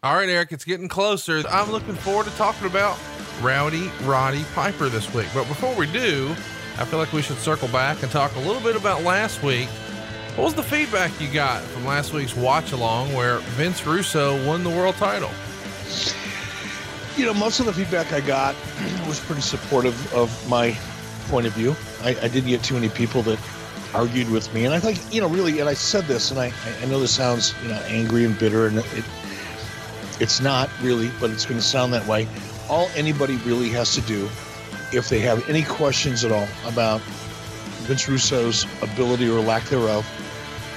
All right, Eric, it's getting closer. I'm looking forward to talking about Rowdy Roddy Piper this week. But before we do, I feel like we should circle back and talk a little bit about last week. What was the feedback you got from last week's watch along where Vince Russo won the world title? You know, most of the feedback I got was pretty supportive of my point of view. I, I didn't get too many people that argued with me. And I think, you know, really, and I said this, and I, I know this sounds, you know, angry and bitter, and it, it's not really, but it's going to sound that way. All anybody really has to do, if they have any questions at all about Vince Russo's ability or lack thereof,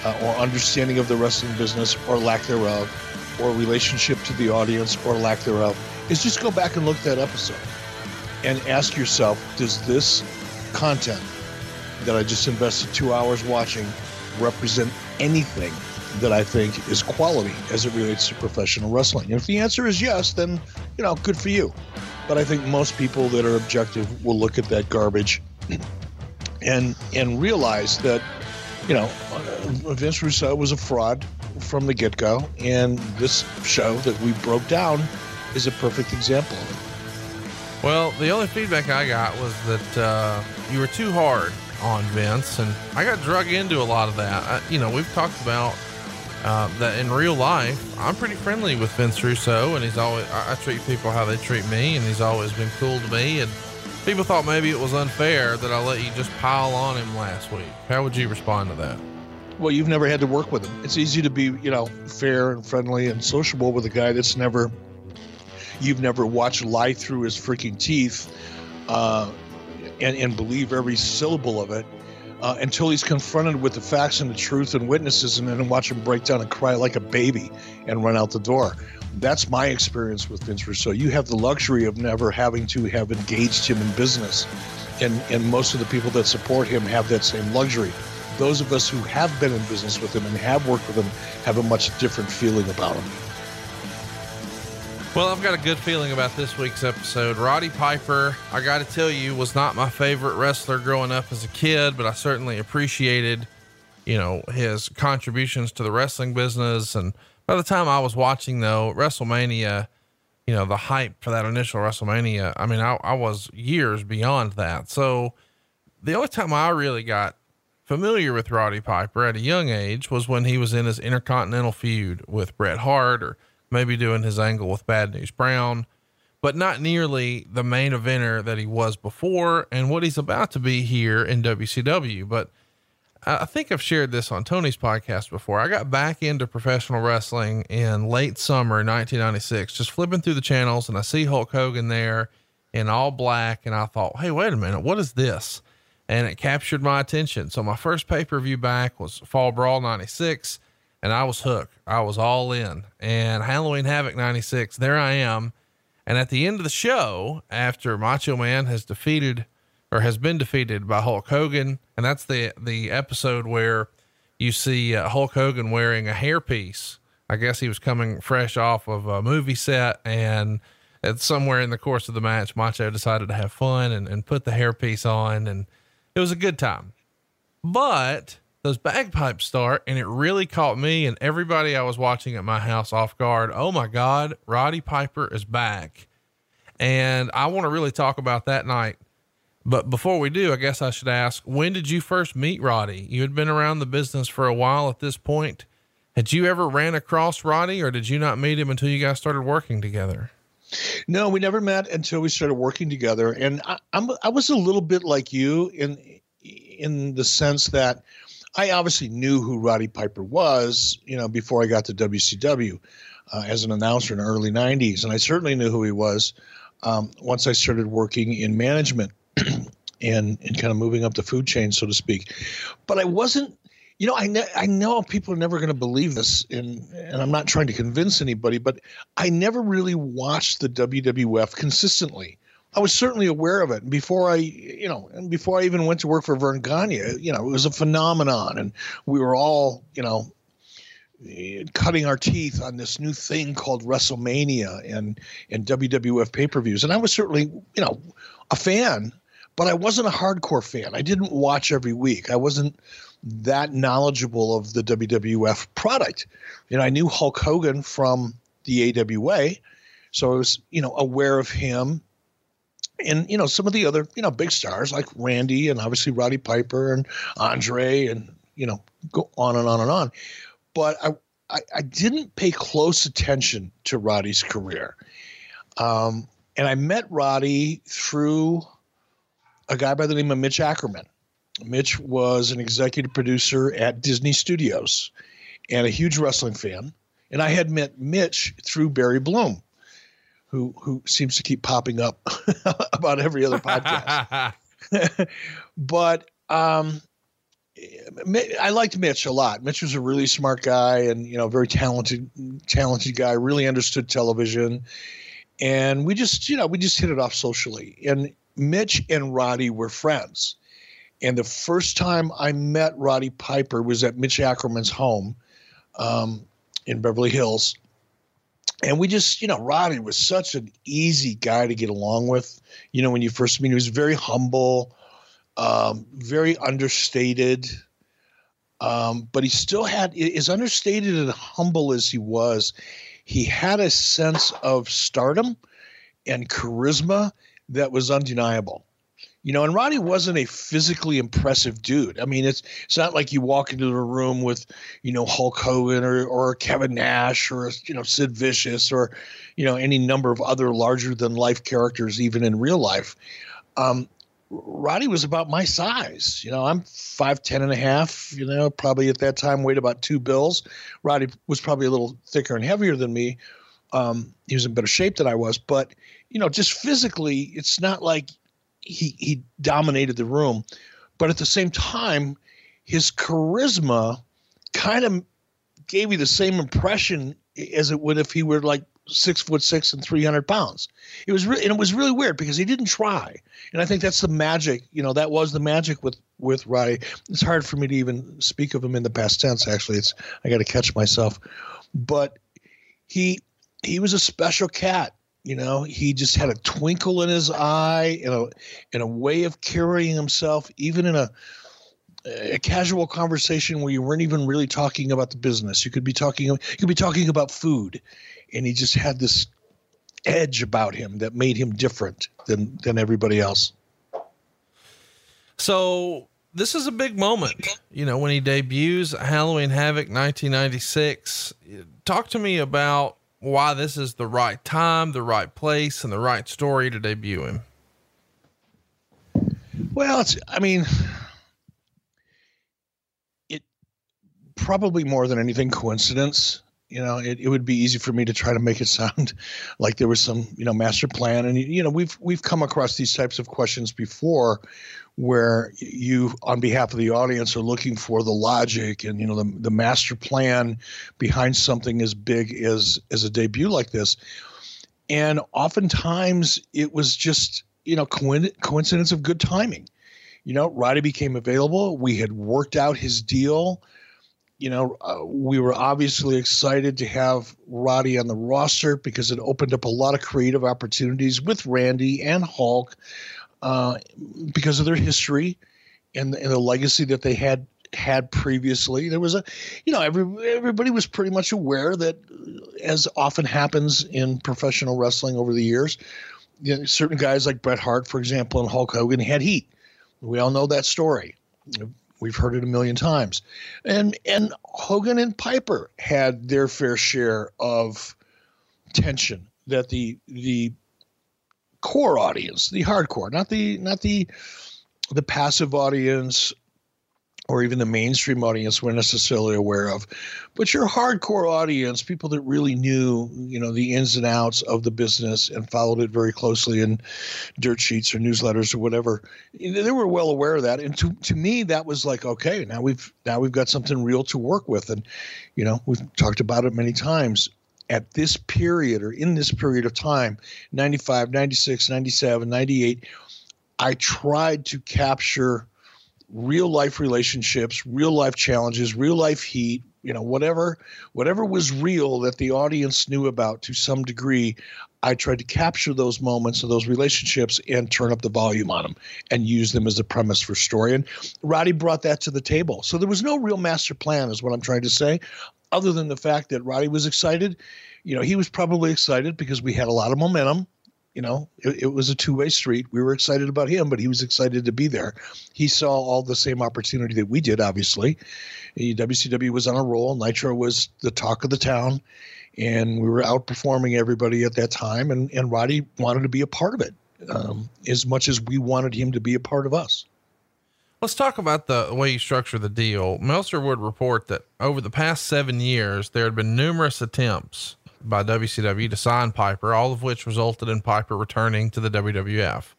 uh, or understanding of the wrestling business or lack thereof, or relationship to the audience or lack thereof, is just go back and look at that episode and ask yourself, does this content that I just invested two hours watching represent anything that I think is quality as it relates to professional wrestling? And if the answer is yes, then, you know, good for you. But I think most people that are objective will look at that garbage and and realize that, you know, uh, Vince Russo was a fraud from the get go. And this show that we broke down is a perfect example of it. Well, the only feedback I got was that uh, you were too hard on Vince, and I got drug into a lot of that. I, you know, we've talked about uh, that in real life. I'm pretty friendly with Vince Russo, and he's always I, I treat people how they treat me, and he's always been cool to me. And people thought maybe it was unfair that I let you just pile on him last week. How would you respond to that? Well, you've never had to work with him. It's easy to be, you know, fair and friendly and sociable with a guy that's never you've never watched lie through his freaking teeth uh, and, and believe every syllable of it uh, until he's confronted with the facts and the truth and witnesses and then watch him break down and cry like a baby and run out the door. That's my experience with Vince Russo. You have the luxury of never having to have engaged him in business. And, and most of the people that support him have that same luxury. Those of us who have been in business with him and have worked with him have a much different feeling about him. Well, I've got a good feeling about this week's episode. Roddy Piper, I got to tell you, was not my favorite wrestler growing up as a kid, but I certainly appreciated, you know, his contributions to the wrestling business. And by the time I was watching, though, WrestleMania, you know, the hype for that initial WrestleMania, I mean, I, I was years beyond that. So the only time I really got familiar with Roddy Piper at a young age was when he was in his Intercontinental feud with Bret Hart or maybe doing his angle with Bad News Brown, but not nearly the main eventer that he was before and what he's about to be here in WCW. But I think I've shared this on Tony's podcast before. I got back into professional wrestling in late summer 1996, just flipping through the channels and I see Hulk Hogan there in all black. And I thought, Hey, wait a minute. What is this? And it captured my attention. So my first pay per view back was Fall Brawl 96 and I was hooked. I was all in. And Halloween Havoc 96, there I am. And at the end of the show, after Macho Man has defeated or has been defeated by Hulk Hogan, and that's the the episode where you see uh, Hulk Hogan wearing a hairpiece. I guess he was coming fresh off of a movie set and at somewhere in the course of the match, Macho decided to have fun and, and put the hairpiece on and it was a good time. But those bagpipes start and it really caught me and everybody I was watching at my house off guard. Oh my God, Roddy Piper is back. And I want to really talk about that night. But before we do, I guess I should ask, when did you first meet Roddy? You had been around the business for a while at this point. Had you ever ran across Roddy or did you not meet him until you guys started working together? No, we never met until we started working together. And I, I'm, I was a little bit like you in, in the sense that I obviously knew who Roddy Piper was, you know, before I got to WCW uh, as an announcer in the early 90s. And I certainly knew who he was um, once I started working in management and, and kind of moving up the food chain, so to speak. But I wasn't, you know, I, ne- I know people are never going to believe this, and, and I'm not trying to convince anybody, but I never really watched the WWF consistently. I was certainly aware of it And before I, you know, and before I even went to work for Verne Gagne. You know, it was a phenomenon, and we were all, you know, cutting our teeth on this new thing called WrestleMania and and WWF pay per views. And I was certainly, you know, a fan, but I wasn't a hardcore fan. I didn't watch every week. I wasn't that knowledgeable of the WWF product. You know, I knew Hulk Hogan from the AWA. So I was, you know, aware of him and, you know, some of the other, you know, big stars like Randy and obviously Roddy Piper and Andre and, you know, go on and on and on. But I, I, I didn't pay close attention to Roddy's career. Um, and I met Roddy through a guy by the name of Mitch Ackerman. Mitch was an executive producer at Disney Studios and a huge wrestling fan. And I had met Mitch through Barry Bloom, who who seems to keep popping up about every other podcast. but um, I liked Mitch a lot. Mitch was a really smart guy and you know very talented talented guy. Really understood television, and we just you know we just hit it off socially. And Mitch and Roddy were friends. And the first time I met Roddy Piper was at Mitch Ackerman's home um, in Beverly Hills. And we just, you know, Roddy was such an easy guy to get along with. You know, when you first meet, him, he was very humble, um, very understated. Um, but he still had, as understated and humble as he was, he had a sense of stardom and charisma that was undeniable. You know, and Roddy wasn't a physically impressive dude. I mean, it's it's not like you walk into the room with, you know, Hulk Hogan or or Kevin Nash or you know Sid Vicious or, you know, any number of other larger than life characters even in real life. Um, Roddy was about my size. You know, I'm five ten and a half. You know, probably at that time weighed about two bills. Roddy was probably a little thicker and heavier than me. Um, he was in better shape than I was, but you know, just physically, it's not like he he dominated the room, but at the same time, his charisma kind of gave you the same impression as it would if he were like six foot six and 300 pounds. It was really, and it was really weird because he didn't try. And I think that's the magic, you know, that was the magic with, with Roddy. It's hard for me to even speak of him in the past tense. Actually, it's, I got to catch myself, but he, he was a special cat. You know, he just had a twinkle in his eye and a, and a way of carrying himself, even in a, a casual conversation where you weren't even really talking about the business. You could be talking, you could be talking about food, and he just had this edge about him that made him different than than everybody else. So this is a big moment, you know, when he debuts Halloween Havoc 1996. Talk to me about why this is the right time, the right place, and the right story to debut him. Well, it's, I mean, it probably more than anything coincidence. You know, it, it would be easy for me to try to make it sound like there was some, you know, master plan. And, you know, we've, we've come across these types of questions before where you on behalf of the audience are looking for the logic and you know the, the master plan behind something as big as as a debut like this. And oftentimes it was just you know coincidence of good timing. You know roddy became available. We had worked out his deal you know uh, we were obviously excited to have roddy on the roster because it opened up a lot of creative opportunities with randy and hulk uh, because of their history and, and the legacy that they had had previously. There was a, you know, every everybody was pretty much aware that, as often happens in professional wrestling over the years, you know, certain guys like Bret Hart, for example, and Hulk Hogan had heat. We all know that story. We've heard it a million times, and and Hogan and Piper had their fair share of tension that the the core audience, the hardcore, not the not the the passive audience or even the mainstream audience we're necessarily aware of, but your hardcore audience, people that really knew, you know, the ins and outs of the business and followed it very closely in dirt sheets or newsletters or whatever, they were well aware of that. And to, to me, that was like, okay, now we've now we've got something real to work with. And, you know, we've talked about it many times at this period or in this period of time 95 96 97 98 i tried to capture real life relationships real life challenges real life heat you know whatever whatever was real that the audience knew about to some degree i tried to capture those moments of those relationships and turn up the volume on them and use them as a premise for story. And roddy brought that to the table. So there was no real master plan is what i'm trying to say other than the fact that roddy was excited. You know, he was probably excited because we had a lot of momentum. You know, it, it was a two way street. We were excited about him, but he was excited to be there. He saw all the same opportunity that we did, obviously. WCW was on a roll. Nitro was the talk of the town, and we were outperforming everybody at that time. And, and Roddy wanted to be a part of it um, as much as we wanted him to be a part of us. Let's talk about the way you structure the deal. Meltzer would report that over the past seven years, there had been numerous attempts by WCW to sign Piper, all of which resulted in Piper returning to the WWF.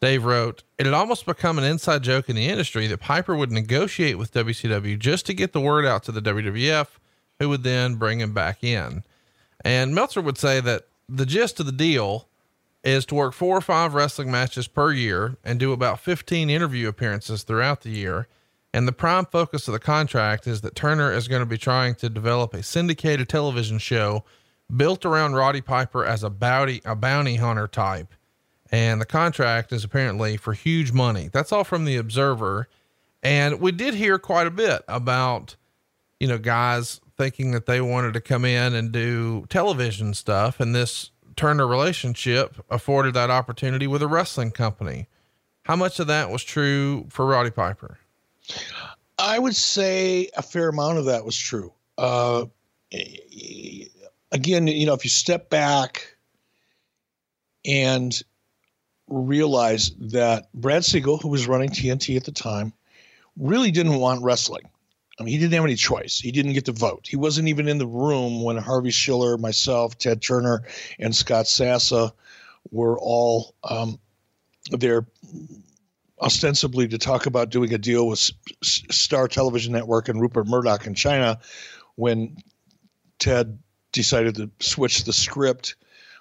Dave wrote, It had almost become an inside joke in the industry that Piper would negotiate with WCW just to get the word out to the WWF, who would then bring him back in. And Meltzer would say that the gist of the deal is to work four or five wrestling matches per year and do about 15 interview appearances throughout the year. And the prime focus of the contract is that Turner is going to be trying to develop a syndicated television show built around Roddy Piper as a bounty, a bounty hunter type. And the contract is apparently for huge money. That's all from the Observer. And we did hear quite a bit about, you know, guys thinking that they wanted to come in and do television stuff. And this Turner relationship afforded that opportunity with a wrestling company. How much of that was true for Roddy Piper? I would say a fair amount of that was true. Uh, again, you know, if you step back and realize that Brad Siegel, who was running TNT at the time, really didn't want wrestling. I mean, he didn't have any choice. He didn't get to vote. He wasn't even in the room when Harvey Schiller, myself, Ted Turner, and Scott Sassa were all um, there ostensibly to talk about doing a deal with Star Television Network and Rupert Murdoch in China when Ted decided to switch the script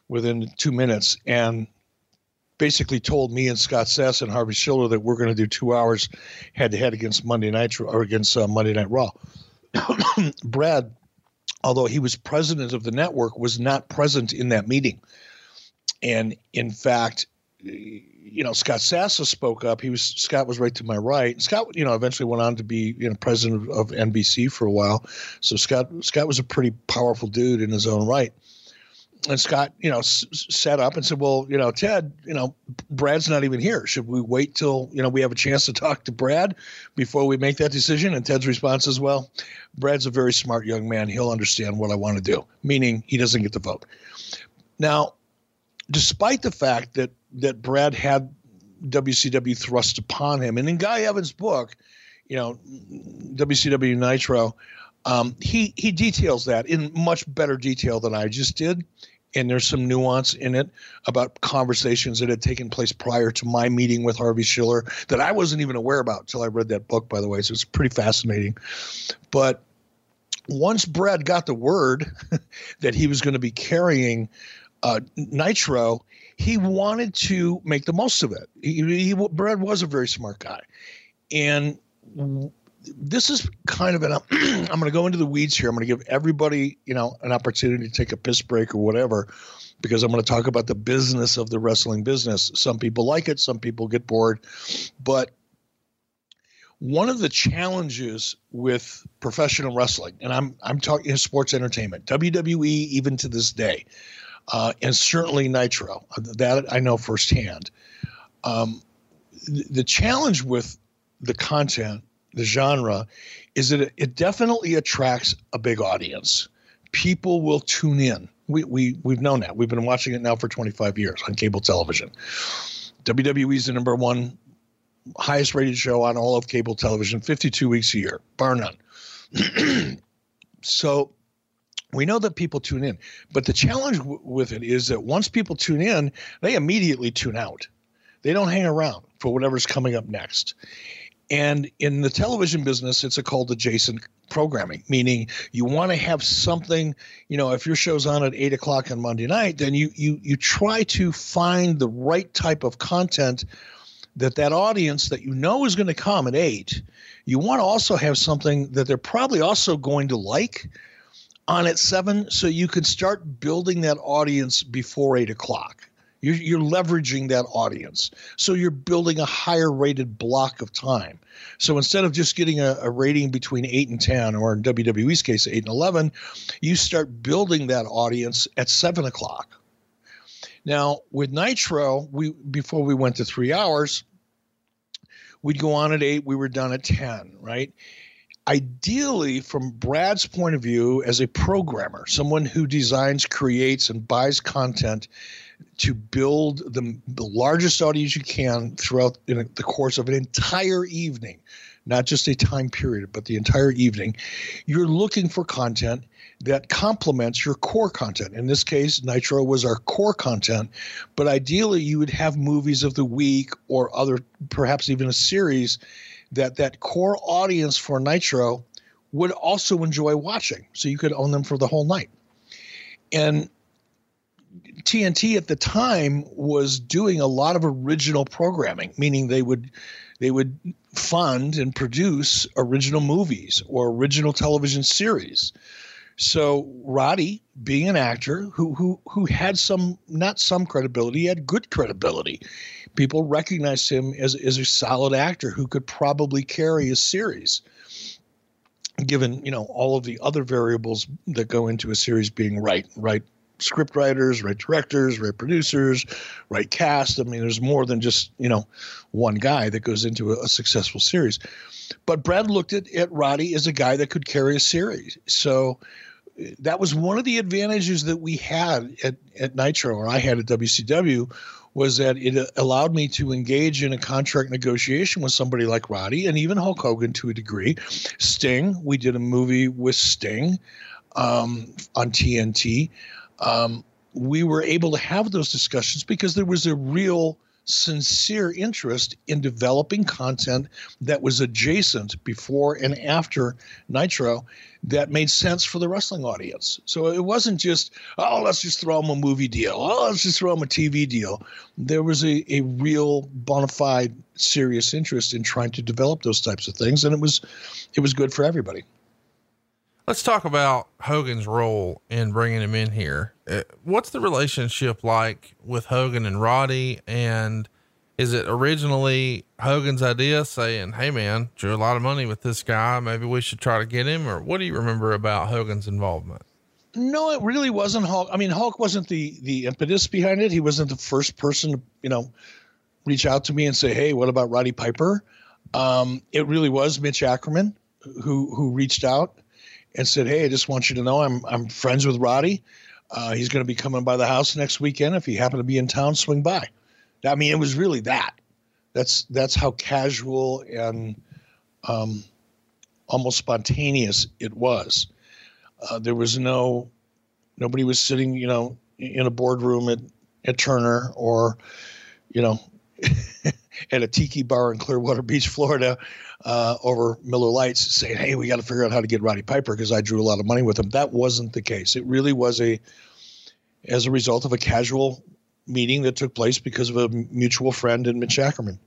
within two minutes and basically told me and Scott Sassa and Harvey Schiller that we're going to do two hours head to head against Monday Night or against uh, Monday Night Raw. Brad, although he was president of the network, was not present in that meeting. And in fact, you know, Scott Sassa spoke up. He was Scott was right to my right. Scott, you know, eventually went on to be you know president of NBC for a while. So Scott Scott was a pretty powerful dude in his own right. And Scott, you know, s- sat up and said, "Well, you know, Ted, you know, Brad's not even here. Should we wait till you know we have a chance to talk to Brad before we make that decision?" And Ted's response is, "Well, Brad's a very smart young man. He'll understand what I want to do." Meaning, he doesn't get the vote. Now, despite the fact that that Brad had WCW thrust upon him. And in Guy Evans' book, you know, WCW Nitro, um, he he details that in much better detail than I just did. And there's some nuance in it about conversations that had taken place prior to my meeting with Harvey Schiller that I wasn't even aware about until I read that book, by the way. So it's pretty fascinating. But once Brad got the word that he was going to be carrying uh, Nitro, he wanted to make the most of it. He, he, Brad was a very smart guy, and this is kind of an. I'm going to go into the weeds here. I'm going to give everybody, you know, an opportunity to take a piss break or whatever, because I'm going to talk about the business of the wrestling business. Some people like it, some people get bored, but one of the challenges with professional wrestling, and I'm I'm talking sports entertainment, WWE, even to this day, uh, and certainly Nitro. That I know firsthand. Um, the challenge with the content, the genre, is that it, it definitely attracts a big audience. People will tune in. We, we, we've known that. We've been watching it now for 25 years on cable television. WWE is the number one highest rated show on all of cable television, 52 weeks a year, bar none. so we know that people tune in, but the challenge w- with it is that once people tune in, they immediately tune out. They don't hang around for whatever's coming up next. And in the television business, it's a called adjacent programming, meaning you want to have something, you know, if your show's on at eight o'clock on Monday night, then you you you try to find the right type of content that that audience that you know is going to come at eight. You want to also have something that they're probably also going to like on at seven so you can start building that audience before eight o'clock You're, you're leveraging that audience. So you're building a higher rated block of time. So instead of just getting a, a, rating between 8 and 10, or in WWE's case, 8 and 11, you start building that audience at 7 o'clock. Now, with Nitro, we before we went to three hours, we'd go on at 8, we were done at 10, right? Ideally, from Brad's point of view, as a programmer, someone who designs, creates, and buys content to build the, the largest audience you can throughout the course of an entire evening, not just a time period, but the entire evening, you're looking for content that complements your core content. In this case, Nitro was our core content, but ideally you would have movies of the week or other, perhaps even a series that that core audience for Nitro would also enjoy watching. So you could own them for the whole night. And TNT at the time was doing a lot of original programming, meaning they would they would fund and produce original movies or original television series. So Roddy, being an actor who who who had some not some credibility, had good credibility. People recognized him as as a solid actor who could probably carry a series given you know all of the other variables that go into a series being right right script writers, right directors, right producers, right cast. I mean, there's more than just you know one guy that goes into a, a successful series. But Brad looked at, at Roddy as a guy that could carry a series. So eh, that was one of the advantages that we had at, at Nitro, or I had at WCW, was that it allowed me to engage in a contract negotiation with somebody like Roddy and even Hulk Hogan to a degree. Sting, we did a movie with Sting um, on TNT um, we were able to have those discussions because there was a real sincere interest in developing content that was adjacent before and after Nitro that made sense for the wrestling audience. So it wasn't just, oh, let's just throw them a movie deal. Oh, let's just throw them a TV deal. There was a, a real bona fide serious interest in trying to develop those types of things. And it was, it was good for everybody. Let's talk about Hogan's role in bringing him in here. Uh, what's the relationship like with Hogan and Roddy? And is it originally Hogan's idea saying, Hey man, drew a lot of money with this guy. Maybe we should try to get him. Or what do you remember about Hogan's involvement? No, it really wasn't Hulk. I mean, Hulk wasn't the, the impetus behind it. He wasn't the first person to, you know, reach out to me and say, Hey, what about Roddy Piper? Um, it really was Mitch Ackerman who, who reached out and said, "Hey, I just want you to know I'm I'm friends with Roddy. Uh, he's going to be coming by the house next weekend. If you happen to be in town, swing by." I mean, it was really that. That's that's how casual and um, almost spontaneous it was. Uh, there was no nobody was sitting, you know, in a boardroom at at Turner or, you know, at a tiki bar in Clearwater Beach, Florida, uh, over Miller Lights saying, "Hey, we got to figure out how to get Roddy Piper because I drew a lot of money with him." That wasn't the case. It really was a as a result of a casual meeting that took place because of a mutual friend in Mitch Ackerman.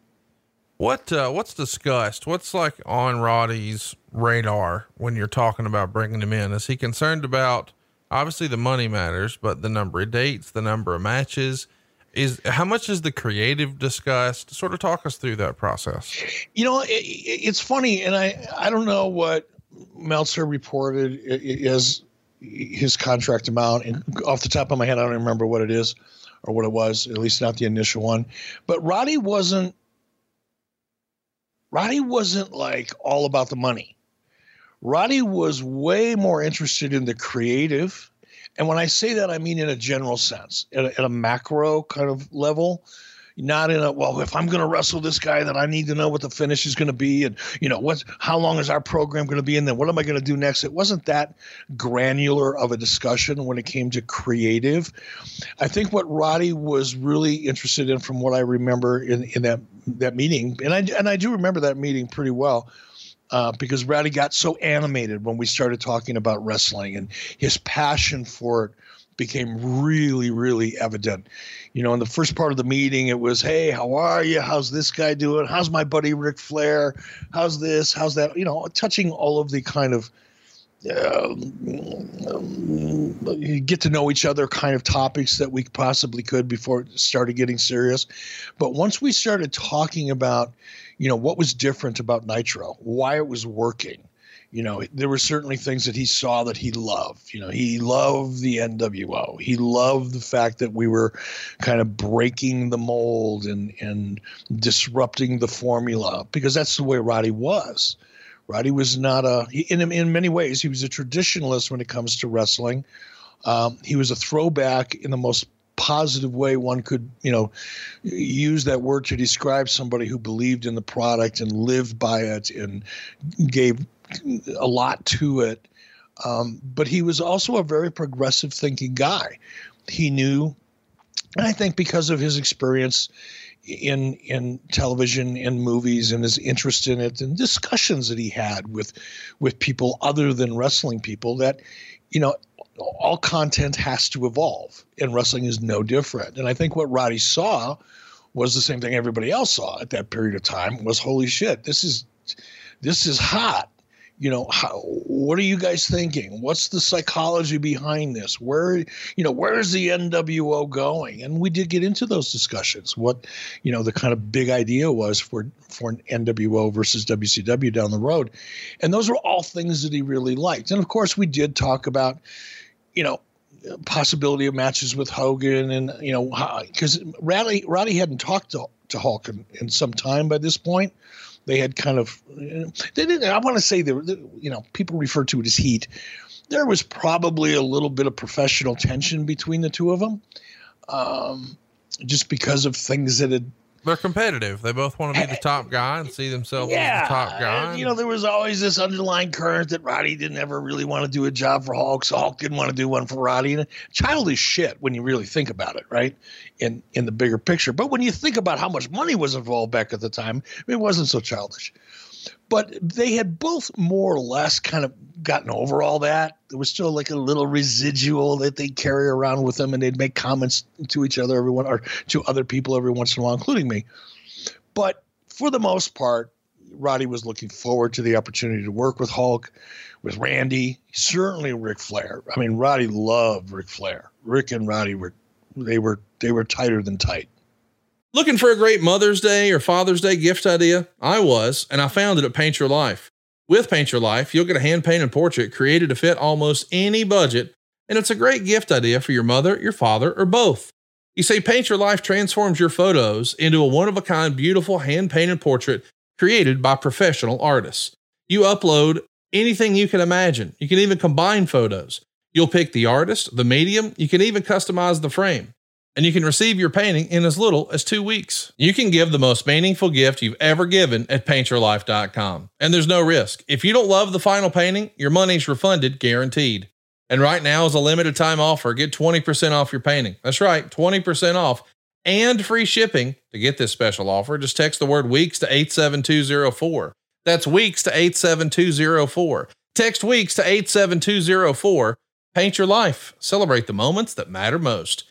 What uh, what's discussed? What's like on Roddy's radar when you're talking about bringing him in? Is he concerned about obviously the money matters, but the number of dates, the number of matches? Is how much is the creative discussed sort of talk us through that process. You know it, it's funny and i i don't know what meltzer reported is his contract amount and off the top of my head i don't remember what it is or what it was at least not the initial one. But roddy wasn't roddy wasn't like all about the money. Roddy was way more interested in the creative and when I say that, I mean in a general sense, at a, at a macro kind of level, not in a well if i'm going to wrestle this guy then i need to know what the finish is going to be and you know what's how long is our program going to be and then what am i going to do next? It wasn't that granular of a discussion when it came to creative. I think what roddy was really interested in from what i remember in, in that that meeting and i and i do remember that meeting pretty well uh, because Roddy got so animated when we started talking about wrestling, and his passion for it became really, really evident. You know, in the first part of the meeting, it was, "Hey, how are you? How's this guy doing? How's my buddy Ric Flair? How's this? How's that?" You know, touching all of the kind of uh, get to know each other kind of topics that we possibly could before it started getting serious. But once we started talking about, you know, what was different about Nitro, why it was working, you know, there were certainly things that he saw that he loved. You know, he loved the NWO. He loved the fact that we were kind of breaking the mold and and disrupting the formula because that's the way Roddy was. Roddy was not a in in many ways he was a traditionalist when it comes to wrestling. Um, he was a throwback in the most positive way one could you know use that word to describe somebody who believed in the product and lived by it and gave a lot to it. Um, but he was also a very progressive thinking guy. He knew and i think because of his experience in in television and movies and his interest in it and discussions that he had with with people other than wrestling people that you know all content has to evolve and wrestling is no different. And i think what roddy saw was the same thing everybody else saw at that period of time was holy shit this is this is hot. You know how, what are you guys thinking? What's the psychology behind this? Where you know where's the nwo going? And we did get into those discussions what you know the kind of big idea was for for an nwo versus wcw down the road. And those were all things that he really liked. And of course we did talk about you know possibility of matches with hogan and you know because roddy roddy hadn't talked to, to hulk in, in some time by this point they had kind of they didn't. I want to say there, you know, people refer to it as heat. There was probably a little bit of professional tension between the two of them, um, just because of things that had they're competitive. They both want to be the top guy and see themselves yeah, as the top guy. you know, there was always this underlying current that Roddy didn't ever really want to do a job for Hulk, so Hulk didn't want to do one for Roddy. And childish shit when you really think about it, right? In in the bigger picture. But when you think about how much money was involved back at the time, it wasn't so childish. But they had both more or less kind of gotten over all that. There was still like a little residual that they carry around with them, and they'd make comments to each other, everyone, or to other people every once in a while, including me. But for the most part, Roddy was looking forward to the opportunity to work with Hulk, with Randy, certainly Ric Flair. I mean, Roddy loved Ric Flair. Ric and Roddy were they were they were tighter than tight. Looking for a great Mother's Day or Father's Day gift idea? I was, and I found it at Paint Your Life. With Paint Your Life, you'll get a hand painted portrait created to fit almost any budget, and it's a great gift idea for your mother, your father, or both. You say Paint Your Life transforms your photos into a one of a kind, beautiful hand painted portrait created by professional artists. You upload anything you can imagine. You can even combine photos. You'll pick the artist, the medium, you can even customize the frame and you can receive your painting in as little as two weeks. You can give the most meaningful gift you've ever given at paintyourlife.com. And there's no risk. If you don't love the final painting, your money's refunded guaranteed. And right now is a limited time offer. Get 20% off your painting. That's right, 20% off and free shipping. To get this special offer, just text the word weeks to 87204. That's weeks to 87204. Text weeks to 87204. Paint your life. Celebrate the moments that matter most.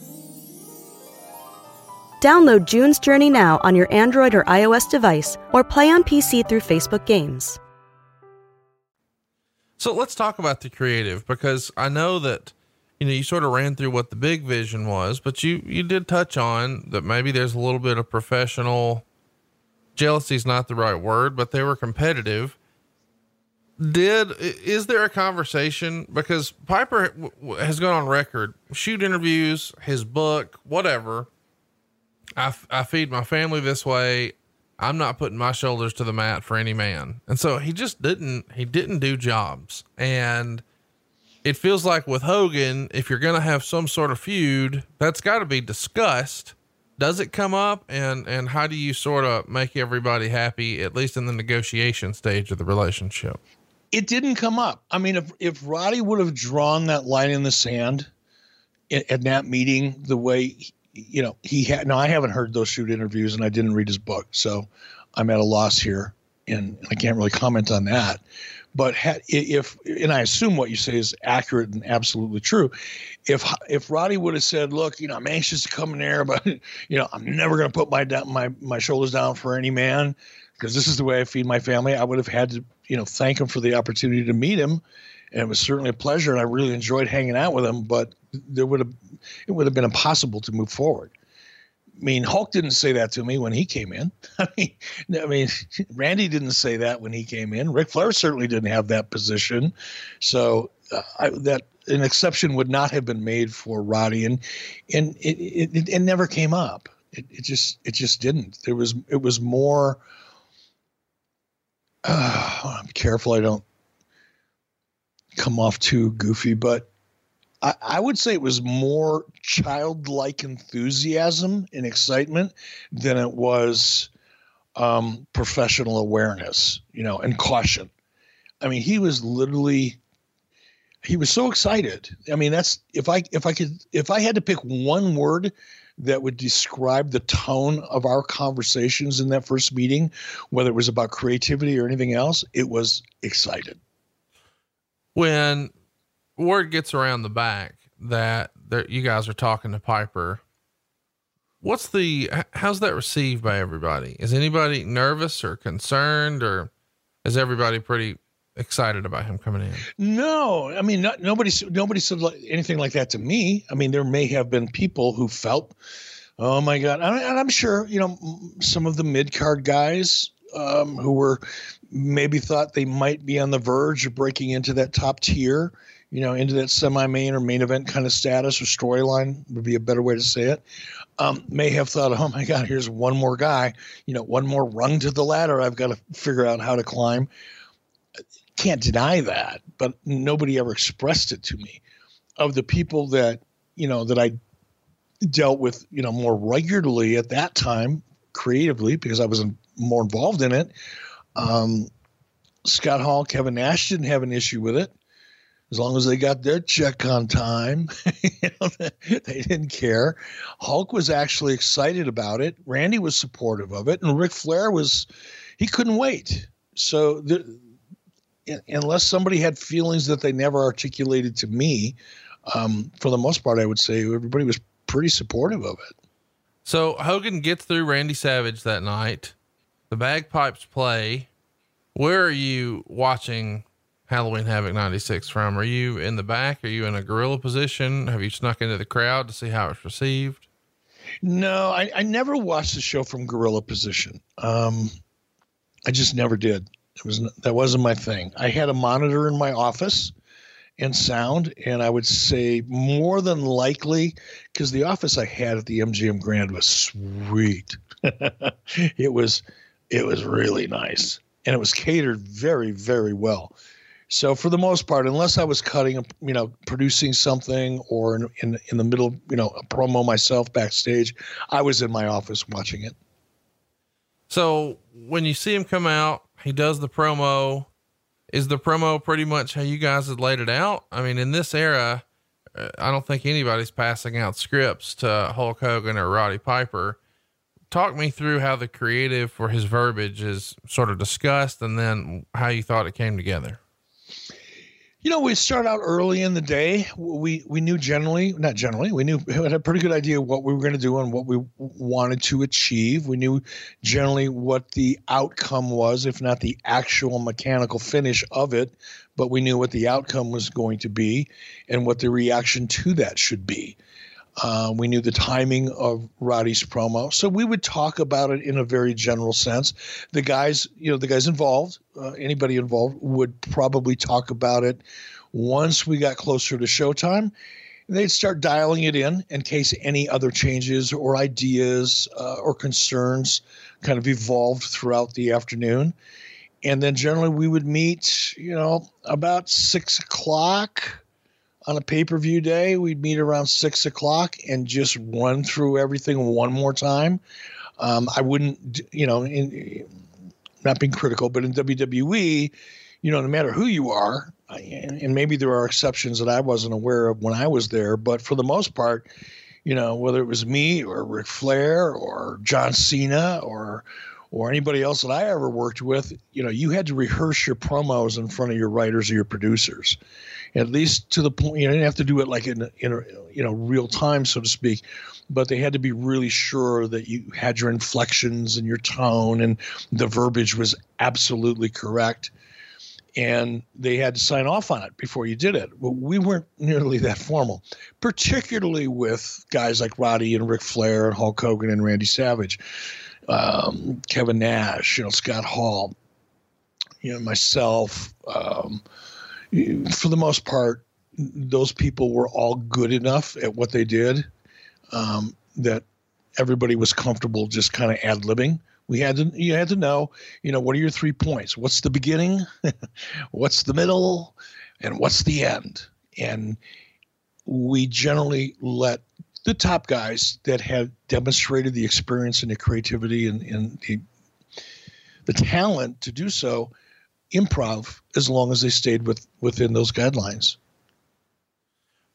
Download June's Journey now on your Android or iOS device or play on PC through Facebook Games. So let's talk about the creative because I know that you know you sort of ran through what the big vision was, but you you did touch on that maybe there's a little bit of professional jealousy is not the right word, but they were competitive. Did is there a conversation because Piper has gone on record, shoot interviews, his book, whatever I, I feed my family this way. I'm not putting my shoulders to the mat for any man. And so he just didn't, he didn't do jobs. And it feels like with Hogan, if you're going to have some sort of feud, that's got to be discussed. Does it come up and, and how do you sort of make everybody happy, at least in the negotiation stage of the relationship? It didn't come up. I mean, if, if Roddy would have drawn that line in the sand, in, in that meeting the way you know he had. No, I haven't heard those shoot interviews, and I didn't read his book, so I'm at a loss here, and I can't really comment on that. But if and I assume what you say is accurate and absolutely true, if if Roddy would have said, "Look, you know, I'm anxious to come in there, but you know, I'm never going to put my my my shoulders down for any man because this is the way I feed my family," I would have had to you know thank him for the opportunity to meet him, and it was certainly a pleasure, and I really enjoyed hanging out with him. But there would have it would have been impossible to move forward. I mean, Hulk didn't say that to me when he came in. I mean, I mean, Randy didn't say that when he came in. Ric Flair certainly didn't have that position. So uh, I, that an exception would not have been made for Roddy, and and it it, it never came up. It, it just it just didn't. There was it was more. Uh, I'm careful I don't come off too goofy, but I, would say it was more childlike enthusiasm and excitement than it was um, professional awareness, you know, and caution. I mean, he was literally he was so excited. I mean, that's if I if I could if I had to pick one word that would describe the tone of our conversations in that first meeting, whether it was about creativity or anything else, it was excited. When word gets around the back that there, you guys are talking to Piper. What's the how's that received by everybody? Is anybody nervous or concerned, or is everybody pretty excited about him coming in? No, I mean not, nobody nobody said anything like that to me. I mean there may have been people who felt, oh my god, and I'm sure you know some of the mid card guys um, who were maybe thought they might be on the verge of breaking into that top tier you know, into that semi-main or main event kind of status or storyline would be a better way to say it. Um, may have thought, oh my God, here's one more guy, you know, one more rung to the ladder. I've got to figure out how to climb. Can't deny that, but nobody ever expressed it to me. Of the people that you know that I dealt with, you know, more regularly at that time, creatively because I was more involved in it. Um, Scott Hall, Kevin Nash didn't have an issue with it as long as they got their check on time. you know, they didn't care. Hulk was actually excited about it. Randy was supportive of it, and Ric Flair was he couldn't wait. So the, unless somebody had feelings that they never articulated to me, um, for the most part, I would say everybody was pretty supportive of it. So Hogan gets through Randy Savage that night. The bagpipes play. Where are you watching Halloween Havoc 96 from? Are you in the back? Are you in a gorilla position? Have you snuck into the crowd to see how it's received? No, I, I never watched the show from gorilla position. Um, I just never did. It was that wasn't my thing. I had a monitor in my office and sound, and I would say more than likely because the office I had at the MGM Grand was sweet. it was it was really nice, and it was catered very very well. So for the most part, unless I was cutting, you know, producing something or in, in, in the middle, you know, a promo myself backstage, I was in my office watching it. So when you see him come out, he does the promo. Is the promo pretty much how you guys had laid it out? I mean, in this era, uh, I don't think anybody's passing out scripts to Hulk Hogan or Roddy Piper. Talk me through how the creative for his verbiage is sort of discussed and then how you thought it came together. You know, we start out early in the day. We we knew generally, not generally, we knew we had a pretty good idea what we were going to do and what we wanted to achieve. We knew generally what the outcome was, if not the actual mechanical finish of it, but we knew what the outcome was going to be and what the reaction to that should be. Uh, we knew the timing of Roddy's promo, so we would talk about it in a very general sense. The guys, you know, the guys involved, uh, anybody involved, would probably talk about it once we got closer to showtime. They'd start dialing it in in case any other changes or ideas uh, or concerns kind of evolved throughout the afternoon. And then generally we would meet, you know, about six o'clock on a pay per view day, we'd meet around six o'clock and just run through everything one more time. Um, I wouldn't, you know, in, not being critical, but in WWE, you know, no matter who you are, and maybe there are exceptions that I wasn't aware of when I was there, but for the most part, you know, whether it was me or Ric Flair or John Cena or or anybody else that I ever worked with, you know, you had to rehearse your promos in front of your writers or your producers, at least to the point you didn't have to do it like in in you know real time, so to speak, but they had to be really sure that you had your inflections and your tone and the verbiage was absolutely correct and they had to sign off on it before you did it. Well, we weren't nearly that formal, particularly with guys like Roddy and Ric Flair and Hulk Hogan and Randy Savage, um, Kevin Nash, you know, Scott Hall, you know, myself. Um, for the most part, those people were all good enough at what they did um, that everybody was comfortable just kind of ad libbing. We had to you had to know you know what are your three points? What's the beginning? What's the middle? And what's the end? And we generally let the top guys that have demonstrated the experience and the creativity and, and the the talent to do so improv as long as they stayed with within those guidelines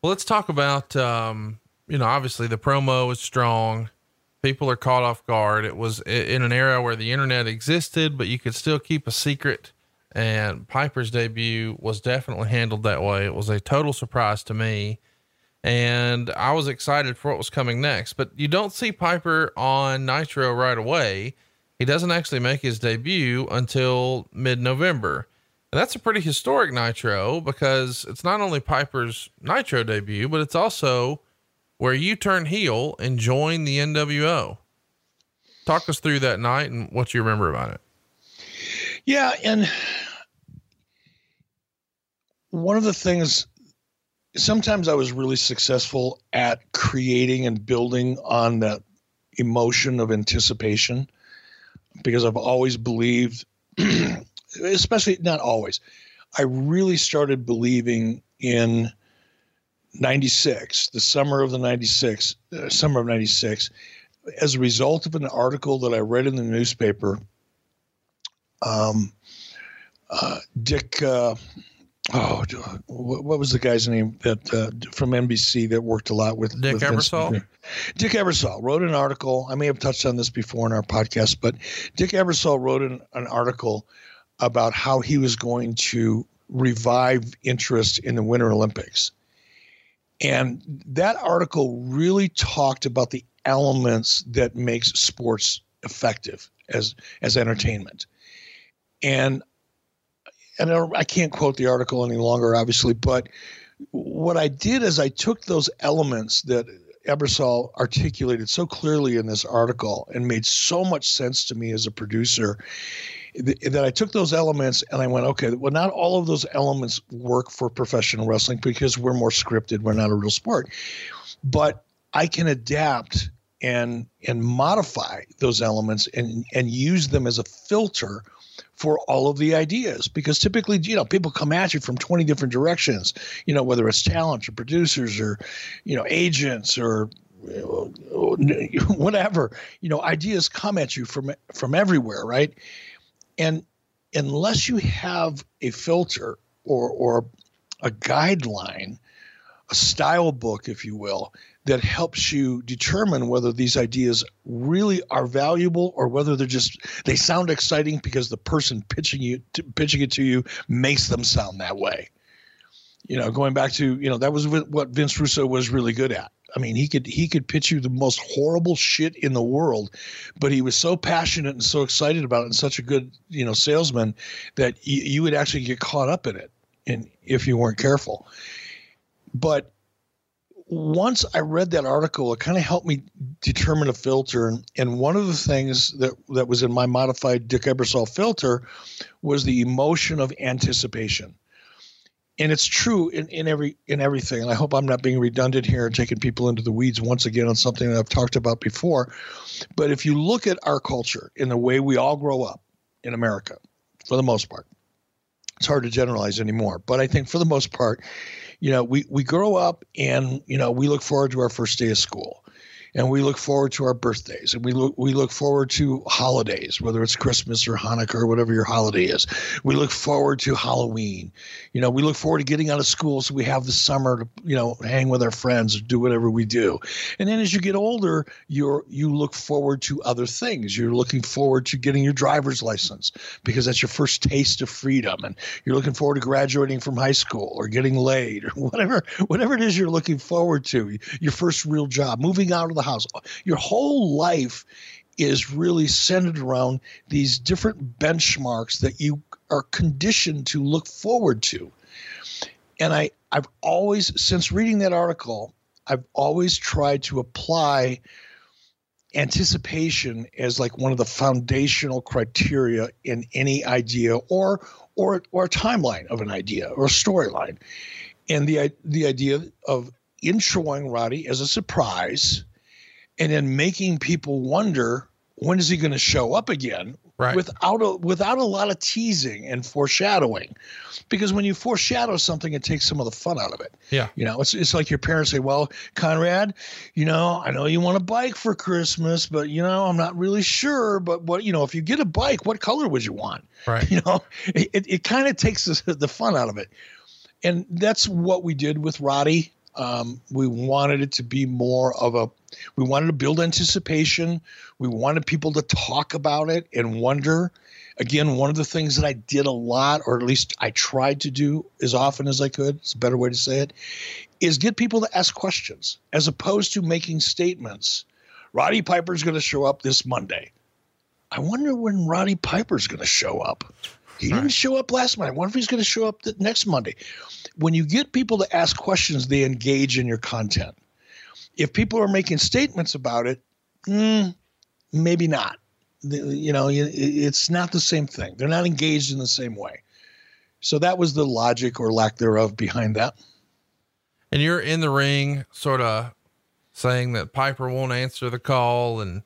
well let's talk about um, you know obviously the promo is strong people are caught off guard. It was in an era where the internet existed, but you could still keep a secret. And Piper's debut was definitely handled that way. It was a total surprise to me. And I was excited for what was coming next. But you don't see Piper on Nitro right away. He doesn't actually make his debut until mid November. And that's a pretty historic Nitro because it's not only Piper's Nitro debut, but it's also where you turn heel and join the NWO. Talk us through that night and what you remember about it. Yeah, and one of the things sometimes I was really successful at creating and building on that emotion of anticipation because I've always believed especially not always. I really started believing in 96, the summer of the 96, uh, summer of 96, as a result of an article that I read in the newspaper. Um, uh, Dick, uh, oh, what, was the guy's name that uh, from NBC that worked a lot with Dick with Ebersol? Dick Ebersol wrote an article. I may have touched on this before in our podcast, but Dick Ebersol wrote an, an article about how he was going to revive interest in the Winter Olympics and that article really talked about the elements that makes sports effective as as entertainment. And and I can't quote the article any longer, obviously, but what I did is I took those elements that Ebersol articulated so clearly in this article and made so much sense to me as a producer that I took those elements and I went, okay, well, not all of those elements work for professional wrestling because we're more scripted. We're not a real sport, but I can adapt and and modify those elements and and use them as a filter for all of the ideas. Because typically you know people come at you from 20 different directions you know whether it's talent or producers or you know agents or whatever you know ideas come at you from from everywhere right? And unless you have a filter or, or a guideline, a style book, if you will, that helps you determine whether these ideas really are valuable or whether they're just they sound exciting because the person pitching you pitching it to you makes them sound that way. You know, going back to you know that was what Vince Russo was really good at. I mean, he could he could pitch you the most horrible shit in the world, but he was so passionate and so excited about it and such a good you know salesman that you, you would actually get caught up in it, and if you weren't careful. But once I read that article, it kind of helped me determine a filter. And and one of the things that, that was in my modified Dick Ebersol filter was the emotion of anticipation and it's true in, in every in everything. And I hope I'm not being redundant here and taking people into the weeds once again on something that I've talked about before. But if you look at our culture in the way we all grow up in America, for the most part, it's hard to generalize anymore. But I think for the most part, you know, we we grow up and you know we look forward to our first day of school. and we look forward to our birthdays. And we look we look forward to holidays whether it's christmas or hanukkah or whatever your holiday is. We look forward to halloween you know we look forward to getting out of school so we have the summer to you know hang with our friends or do whatever we do. And then as you get older you're you look forward to other things. You're looking forward to getting your driver's license because that's your first taste of freedom. And you're looking forward to graduating from high school or getting laid or whatever whatever it is you're looking forward to your first real job moving out of the house. Your whole life is really centered around these different benchmarks that you are conditioned to look forward to. And I, I've always, since reading that article, I've always tried to apply anticipation as like one of the foundational criteria in any idea or or or timeline of an idea or a storyline. And the the idea of introing Roddy as a surprise and then making people wonder when is he going to show up again right. without a without a lot of teasing and foreshadowing. Because when you foreshadow something it takes some of the fun out of it. Yeah. You know it's, it's like your parents say well conrad you know i know you want a bike for christmas but you know i'm not really sure but what you know if you get a bike what color would you want? Right. You know it, it kind of takes the, the fun out of it. And that's what we did with roddy. Um, we wanted it to be more of a, we wanted to build anticipation. We wanted people to talk about it and wonder. Again, one of the things that I did a lot, or at least I tried to do as often as I could, it's a better way to say it, is get people to ask questions as opposed to making statements. Roddy Piper's going to show up this Monday. I wonder when Roddy Piper's going to show up. He didn't show up last Monday. I wonder if he's going to show up the next Monday when you get people to ask questions, they engage in your content. If people are making statements about it, mm, maybe not. You know, it's not the same thing. They're not engaged in the same way. So that was the logic or lack thereof behind that. And you're in the ring, sort of saying that Piper won't answer the call and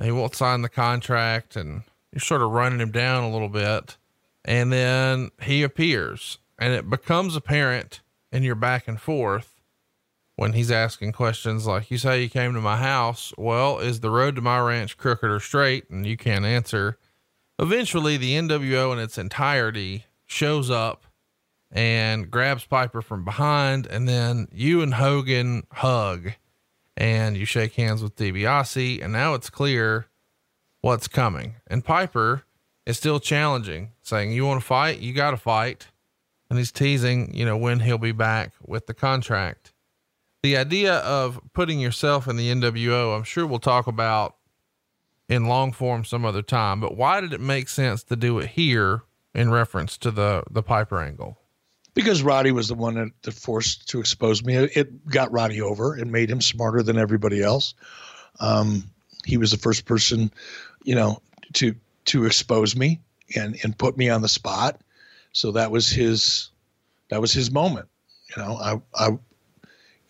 he won't sign the contract, and you're sort of running him down a little bit. And then he appears and it becomes apparent in your back and forth when he's asking questions like, You say you came to my house. Well, is the road to my ranch crooked or straight? And you can't answer. Eventually, the NWO in its entirety shows up and grabs Piper from behind. And then you and Hogan hug and you shake hands with DiBiase. And now it's clear what's coming. And Piper is still challenging, saying, You want to fight? You got to fight and he's teasing, you know, when he'll be back with the contract. The idea of putting yourself in the NWO, I'm sure we'll talk about in long form some other time, but why did it make sense to do it here in reference to the the Piper angle? Because Roddy was the one that, that forced to expose me. It got Roddy over. It made him smarter than everybody else. Um, he was the first person, you know, to to expose me and and put me on the spot. So that was his that was his moment. You know, I I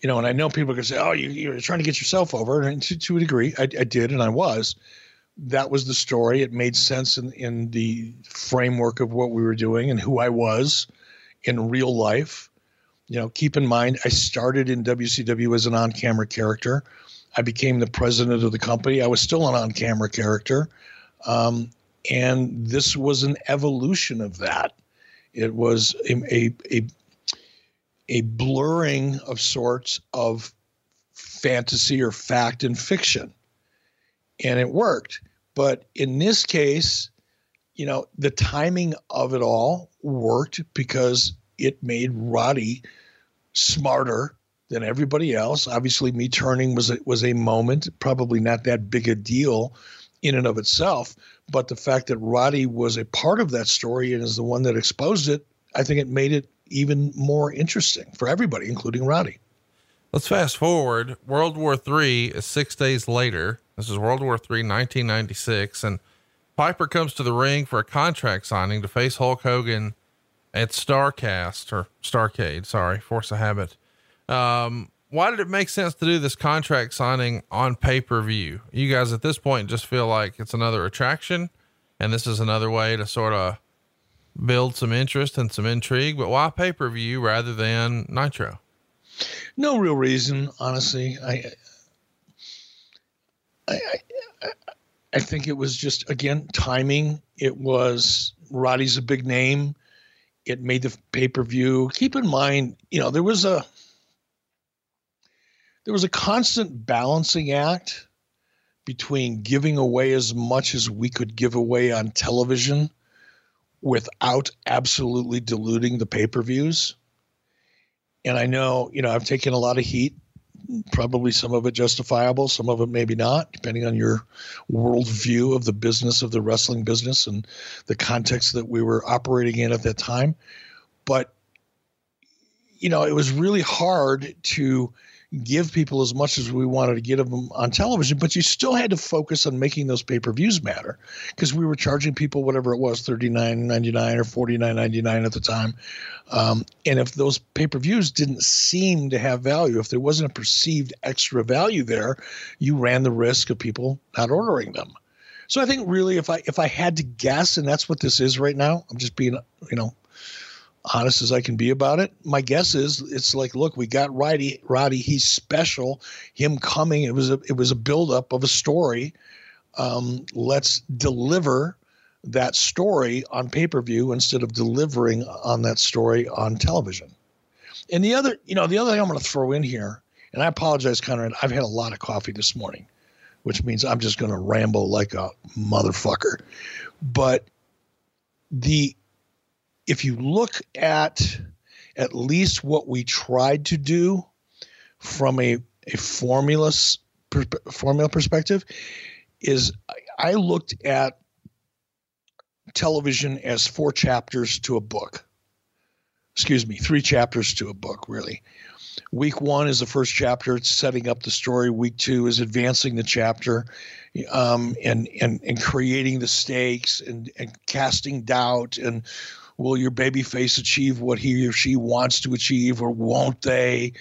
you know, and I know people are gonna say, "Oh, you, you're trying to get yourself over," and to, to a degree, I, I did, and I was. That was the story. It made sense in in the framework of what we were doing and who I was in real life. You know, keep in mind, I started in WCW as an on-camera character. I became the president of the company. I was still an on-camera character, um, and this was an evolution of that. It was a, a, a, blurring of sorts of fantasy or fact and fiction. And it worked. But in this case, you know, the timing of it all worked because it made Roddy smarter than everybody else. Obviously, me turning was a, was a moment, probably not that big a deal in and of itself, but the fact that Roddy was a part of that story and is the one that exposed it, I think it made it even more interesting for everybody, including Roddy. Let's fast forward. World War III is six days later. This is World War III, 1996. And Piper comes to the ring for a contract signing to face Hulk Hogan at Starrcast or Starrcade. Sorry, Force of Habit. Um, why did it make sense to do this contract signing on pay per view? You guys at this point just feel like it's another attraction and this is another way to sort of build some interest and some intrigue, but why pay per view rather than Nitro? No real reason, honestly. I I, I, I think it was just again timing. It was Roddy's a big name. It made the pay per view. Keep in mind, you know, there was a there was a constant balancing act between giving away as much as we could give away on television without absolutely diluting the pay per views. And I know, you know, I've taken a lot of heat, probably some of it justifiable, some of it maybe not, depending on your worldview of the business of the wrestling business and the context that we were operating in at that time. But, you know, it was really hard to give people as much as we wanted to get them on television, but you still had to focus on making those pay per views matter because we were charging people whatever it was thirty nine ninety nine or forty nine ninety nine at the time, um, and if those pay per views didn't seem to have value, if there wasn't a perceived extra value there, you ran the risk of people not ordering them. So I think really, if I if I had to guess, and that's what this is right now, I'm just being you know honest as I can be about it. My guess is it's like, look, we got Roddy. Roddy, he's special. Him coming, it was a it was a buildup of a story. Um, let's deliver that story on pay per view instead of delivering on that story on television. And the other, you know, the other thing I'm going to throw in here, and I apologize, Conrad. I've had a lot of coffee this morning, which means I'm just going to ramble like a motherfucker. But the if you look at at least what we tried to do from a, a formula, per, formula perspective, is I looked at television as four chapters to a book. Excuse me, three chapters to a book, really. Week one is the first chapter, it's setting up the story. Week two is advancing the chapter um, and, and, and creating the stakes and, and casting doubt and will your baby face achieve what he or she wants to achieve or won't they?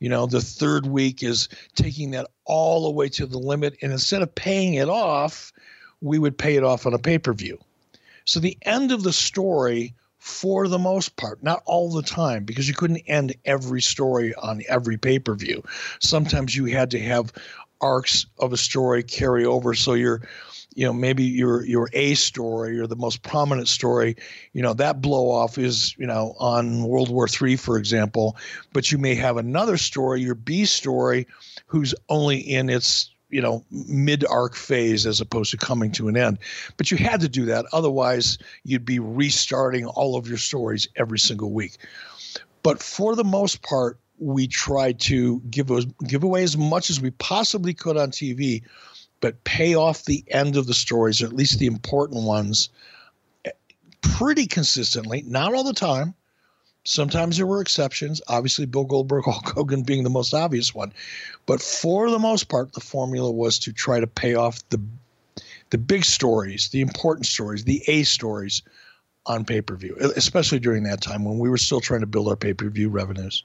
You know the third week is taking that all the way to the limit and instead of paying it off we would pay it off on a pay-per-view. So the end of the story for the most part not all the time because you couldn't end every story on every pay-per-view. Sometimes you had to have arcs of a story carry over so you're you know maybe your your A story or the most prominent story, you know that blow off is you know on World War III, for example, but you may have another story, your B story, who's only in its you know mid arc phase as opposed to coming to an end. But you had to do that otherwise you'd be restarting all of your stories every single week. But for the most part we tried to give give away as much as we possibly could on TV but pay off the end of the stories, or at least the important ones, pretty consistently. Not all the time. Sometimes there were exceptions. Obviously, Bill Goldberg, Hulk Hogan being the most obvious one. But for the most part, the formula was to try to pay off the the big stories, the important stories, the A stories on pay per view, especially during that time when we were still trying to build our pay per view revenues.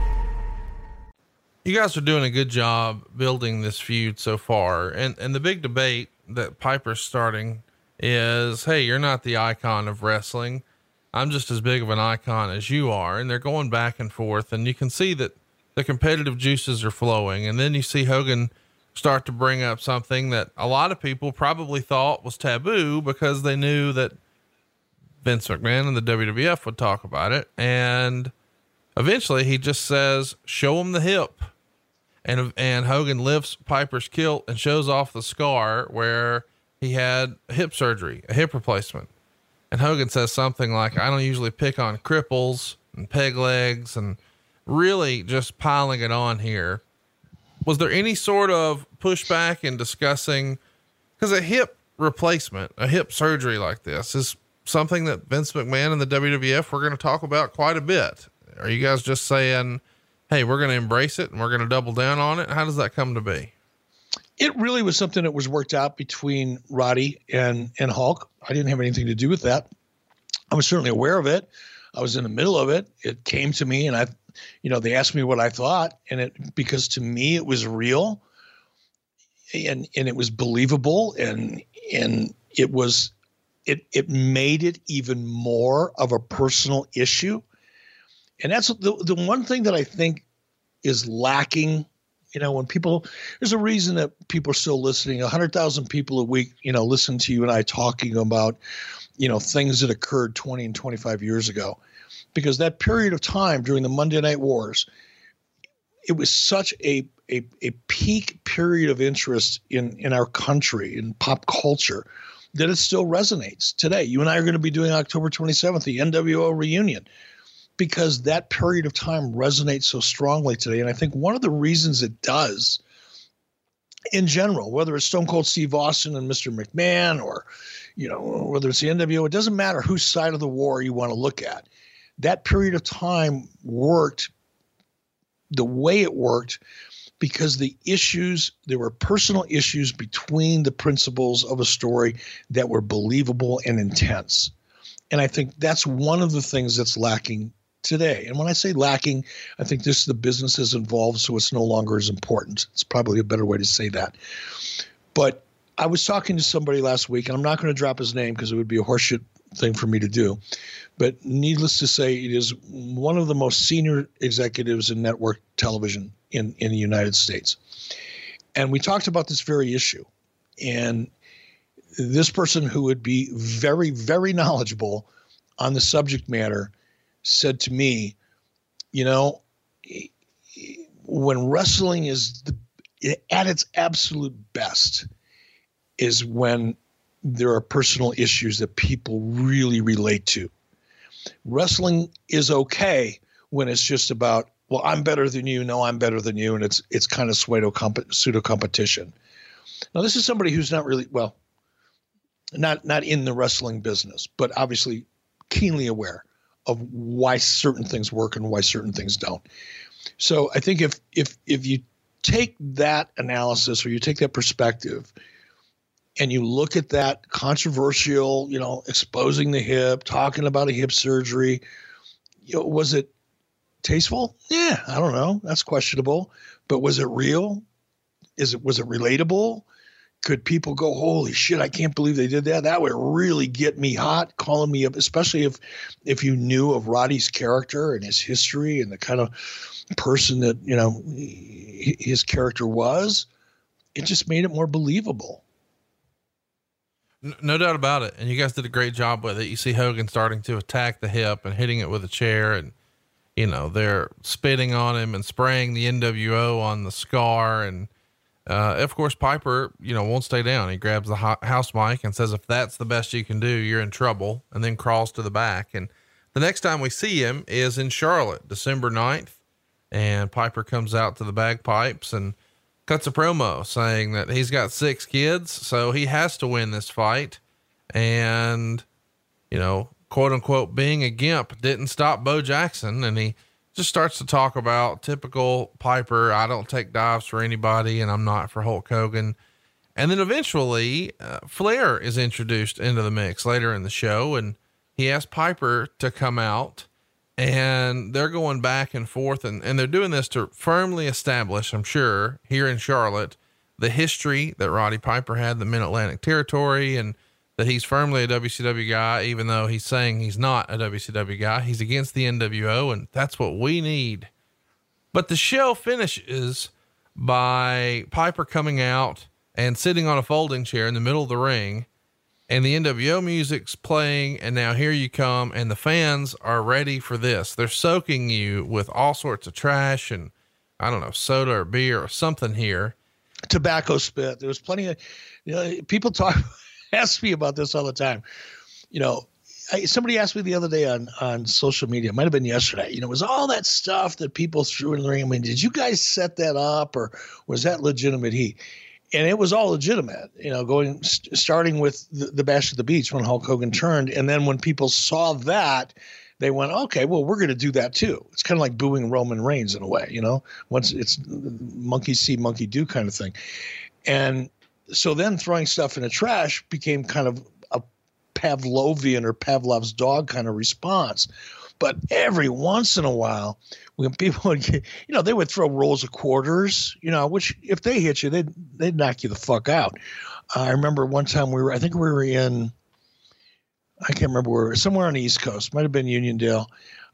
you guys are doing a good job building this feud so far. And and the big debate that Piper's starting is, hey, you're not the icon of wrestling. I'm just as big of an icon as you are. And they're going back and forth. And you can see that the competitive juices are flowing. And then you see Hogan start to bring up something that a lot of people probably thought was taboo because they knew that Vince McMahon and the WWF would talk about it. And eventually he just says, show him the hip and and Hogan lifts Piper's kilt and shows off the scar where he had hip surgery, a hip replacement. And Hogan says something like, "I don't usually pick on cripples and peg legs," and really just piling it on here. Was there any sort of pushback in discussing? Because a hip replacement, a hip surgery like this, is something that Vince McMahon and the WWF were going to talk about quite a bit. Are you guys just saying? Hey, we're going to embrace it and we're going to double down on it? How does that come to be? it really was something that was worked out between Roddy and and Hulk. I didn't have anything to do with that. I was certainly aware of it. I was in the middle of it. It came to me, and I, you know, they asked me what I thought, and it because to me it was real, and and it was believable, and and it was, it it made it even more of a personal issue, and that's the the one thing that I think is lacking you know, when people, there's a reason that people are still listening. 100,000 people a week, you know, listen to you and I talking about, you know, things that occurred 20 and 25 years ago. Because that period of time during the Monday Night Wars, it was such a, a, a peak period of interest in, in our country, in pop culture, that it still resonates today. You and I are going to be doing October 27th, the NWO reunion because that period of time resonates so strongly today. And I think one of the reasons it does in general, whether it's Stone Cold Steve Austin and Mr. McMahon or, you know, whether it's the NWO, it doesn't matter whose side of the war you want to look at. That period of time worked the way it worked because the issues, there were personal issues between the principals of a story that were believable and intense. And I think that's one of the things that's lacking today. And when I say lacking, I think this is the business is involved, so it's no longer as important. It's probably a better way to say that. But I was talking to somebody last week, and I'm not going to drop his name because it would be a horseshit thing for me to do. But needless to say, it is one of the most senior executives in network television in, in the United States. And we talked about this very issue. And this person who would be very, very knowledgeable on the subject matter said to me, you know, when wrestling is the, at its absolute best is when there are personal issues that people really relate to. Wrestling is okay when it's just about, well, I'm better than you, no, I'm better than you, and it's it's kind of pseudo pseudo competition. Now, this is somebody who's not really well, not not in the wrestling business, but obviously keenly aware of why certain things work and why certain things don't. So I think if if if you take that analysis or you take that perspective and you look at that controversial, you know, exposing the hip, talking about a hip surgery, you know, was it tasteful? Yeah, I don't know. That's questionable. But was it real? Is it was it relatable? Could people go, holy shit, I can't believe they did that? That would really get me hot, calling me up, especially if if you knew of Roddy's character and his history and the kind of person that, you know, his character was. It just made it more believable. No doubt about it. And you guys did a great job with it. You see Hogan starting to attack the hip and hitting it with a chair and you know, they're spitting on him and spraying the NWO on the scar and uh, of course, Piper, you know, won't stay down. He grabs the house mic and says, if that's the best you can do, you're in trouble, and then crawls to the back. And the next time we see him is in Charlotte, December 9th. And Piper comes out to the bagpipes and cuts a promo saying that he's got six kids, so he has to win this fight. And, you know, quote unquote, being a gimp didn't stop Bo Jackson. And he, just starts to talk about typical Piper. I don't take dives for anybody, and I'm not for Hulk Hogan. And then eventually, uh, Flair is introduced into the mix later in the show, and he asks Piper to come out. And they're going back and forth, and, and they're doing this to firmly establish, I'm sure, here in Charlotte, the history that Roddy Piper had, the Mid Atlantic territory, and that he's firmly a WCW guy, even though he's saying he's not a WCW guy. He's against the NWO, and that's what we need. But the show finishes by Piper coming out and sitting on a folding chair in the middle of the ring, and the NWO music's playing, and now here you come, and the fans are ready for this. They're soaking you with all sorts of trash and I don't know, soda or beer or something here. Tobacco spit. There was plenty of you know, people talk ask me about this all the time. You know, I, somebody asked me the other day on on social media. It might have been yesterday. You know, was all that stuff that people threw in the ring? I mean, did you guys set that up, or was that legitimate heat? And it was all legitimate. You know, going st- starting with the, the Bash at the Beach when Hulk Hogan turned, and then when people saw that, they went, okay, well, we're going to do that too. It's kind of like booing Roman Reigns in a way, you know, once it's monkey see, monkey do kind of thing. And so then throwing stuff in the trash became kind of a Pavlovian or Pavlov's dog kind of response. But every once in a while, when people would get, you know, they would throw rolls of quarters, you know, which if they hit you, they'd, they'd knock you the fuck out. I remember one time we were, I think we were in, I can't remember where, somewhere on the East Coast, might have been Uniondale.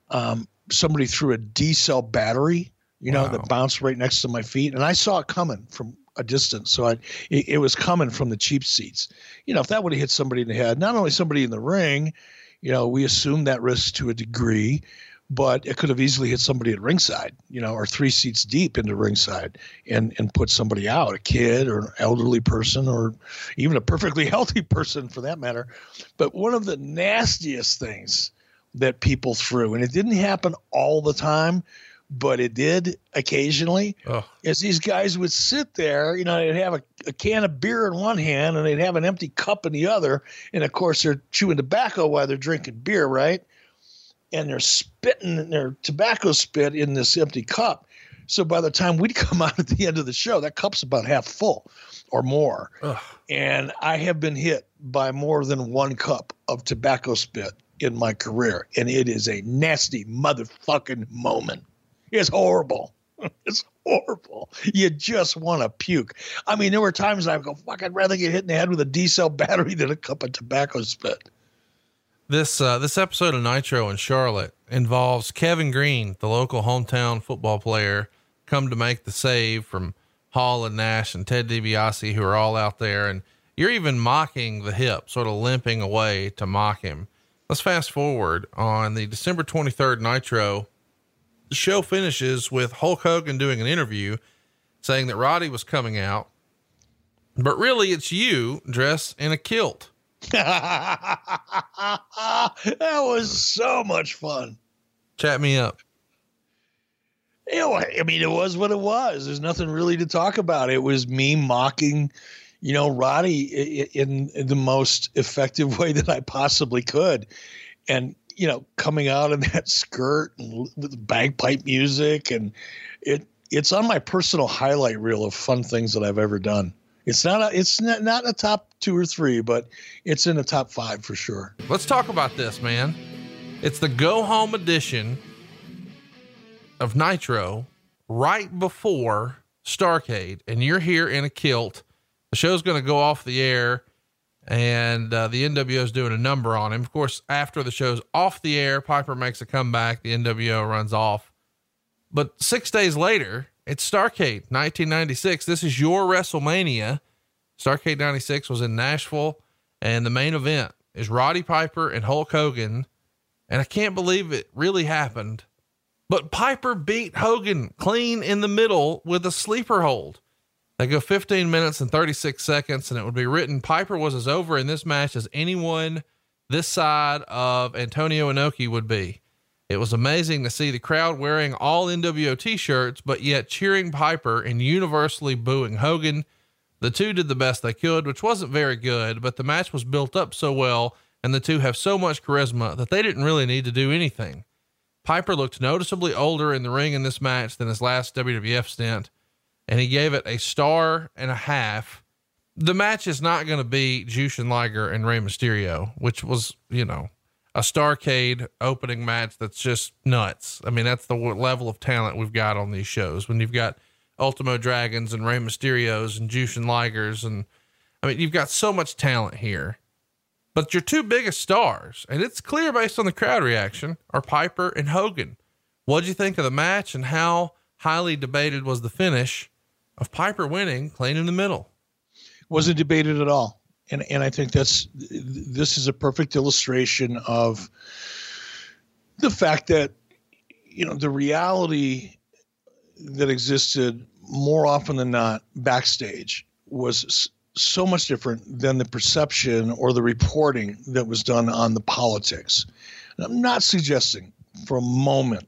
Um, somebody threw a D cell battery, you know, Wow. that bounced right next to my feet. And I saw it coming from a distance. So I, it, it was coming from the cheap seats. You know, if that would have hit somebody in the head, not only somebody in the ring, you know, we assume that risk to a degree, but it could have easily hit somebody at ringside, you know, or three seats deep into ringside and, and put somebody out, a kid or an elderly person or even a perfectly healthy person for that matter. But one of the nastiest things that people threw, and it didn't happen all the time, but it did occasionally, Oh, is these guys would sit there, you know, they'd have a, a can of beer in one hand and they'd have an empty cup in the other. And of course, they're chewing tobacco while they're drinking beer, right? And they're spitting their tobacco spit in this empty cup. So by the time we'd come out at the end of the show, that cup's about half full or more. Ugh. And I have been hit by more than one cup of tobacco spit in my career. And it is a nasty motherfucking moment. It's horrible. It's horrible. You just want to puke. I mean, there were times I go, fuck, I'd rather get hit in the head with a D cell battery than a cup of tobacco spit. This uh, this episode of Nitro in Charlotte involves Kevin Greene, the local hometown football player, come to make the save from Hall and Nash and Ted DiBiase, who are all out there, and you're even mocking the hip, sort of limping away to mock him. Let's fast forward on the December 23rd Nitro. The show finishes with Hulk Hogan doing an interview saying that Roddy was coming out, but really it's you dressed in a kilt. that was so much fun. Chat me up. You know, I mean, it was what it was. There's nothing really to talk about. It was me mocking, you know, Roddy in, in the most effective way that I possibly could. And, you know, coming out in that skirt and with bagpipe music. And it it's on my personal highlight reel of fun things that I've ever done. It's not a, it's not, not the top two or three, but it's in the top five for sure. Let's talk about this, man. It's the go home edition of Nitro right before Starrcade, and you're here in a kilt. The show's going to go off the air, and uh, the NWO is doing a number on him. Of course, after the show's off the air, Piper makes a comeback. The NWO runs off. But six days later, it's Starrcade 1996. This is your WrestleMania. Starrcade 96 was in Nashville, and the main event is Roddy Piper and Hulk Hogan. And I can't believe it really happened. But Piper beat Hogan clean in the middle with a sleeper hold. They go 15 minutes and 36 seconds, and it would be written Piper was as over in this match as anyone this side of Antonio Inoki would be. It was amazing to see the crowd wearing all NWO t shirts, but yet cheering Piper and universally booing Hogan. The two did the best they could, which wasn't very good, but the match was built up so well, and the two have so much charisma that they didn't really need to do anything. Piper looked noticeably older in the ring in this match than his last WWF stint, and he gave it a star and a half. The match is not going to be Jushin Liger and Rey Mysterio, which was, you know, a Starrcade opening match that's just nuts. I mean, that's the level of talent we've got on these shows. When you've got Ultimo Dragons and Rey Mysterios and Jushin Ligers, and I mean, you've got so much talent here. But your two biggest stars, and it's clear based on the crowd reaction, are Piper and Hogan. What'd you think of the match, and how highly debated was the finish of Piper winning clean in the middle? wasn't debated at all and and i think that's this is a perfect illustration of the fact that you know the reality that existed more often than not backstage was so much different than the perception or the reporting that was done on the politics and i'm not suggesting for a moment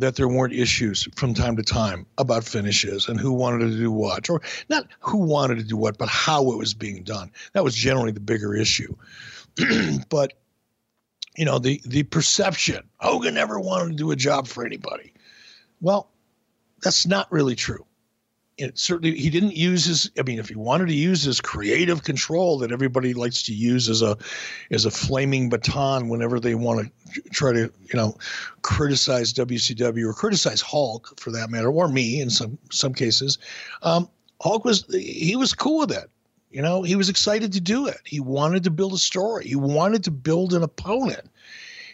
that there weren't issues from time to time about finishes and who wanted to do what, or not who wanted to do what, but how it was being done. That was generally the bigger issue. but you know, the the perception Hogan never wanted to do a job for anybody. Well, that's not really true. It certainly he didn't use his i mean if he wanted to use his creative control that everybody likes to use as a as a flaming baton whenever they want to try to you know criticize wcw or criticize hulk for that matter or me in some some cases um, hulk was he was cool with it you know he was excited to do it. He wanted to build a story. He wanted to build an opponent.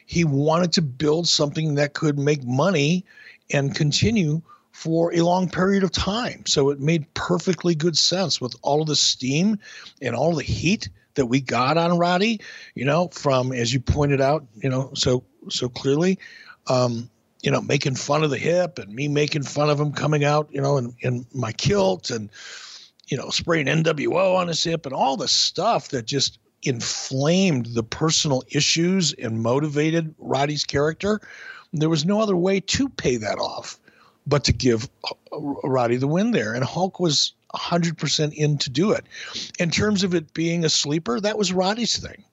He wanted to build something that could make money and continue for a long period of time. So it made perfectly good sense with all of the steam and all the heat that we got on Roddy, you know, from as you pointed out, you know, so so clearly, um, you know, making fun of the hip and me making fun of him coming out, you know, in, in my kilt and you know, spraying NWO on his hip and all the stuff that just inflamed the personal issues and motivated Roddy's character. There was no other way to pay that off but to give uh, Roddy the win there. And Hulk was 100% in to do it. In terms of it being a sleeper, that was Roddy's thing.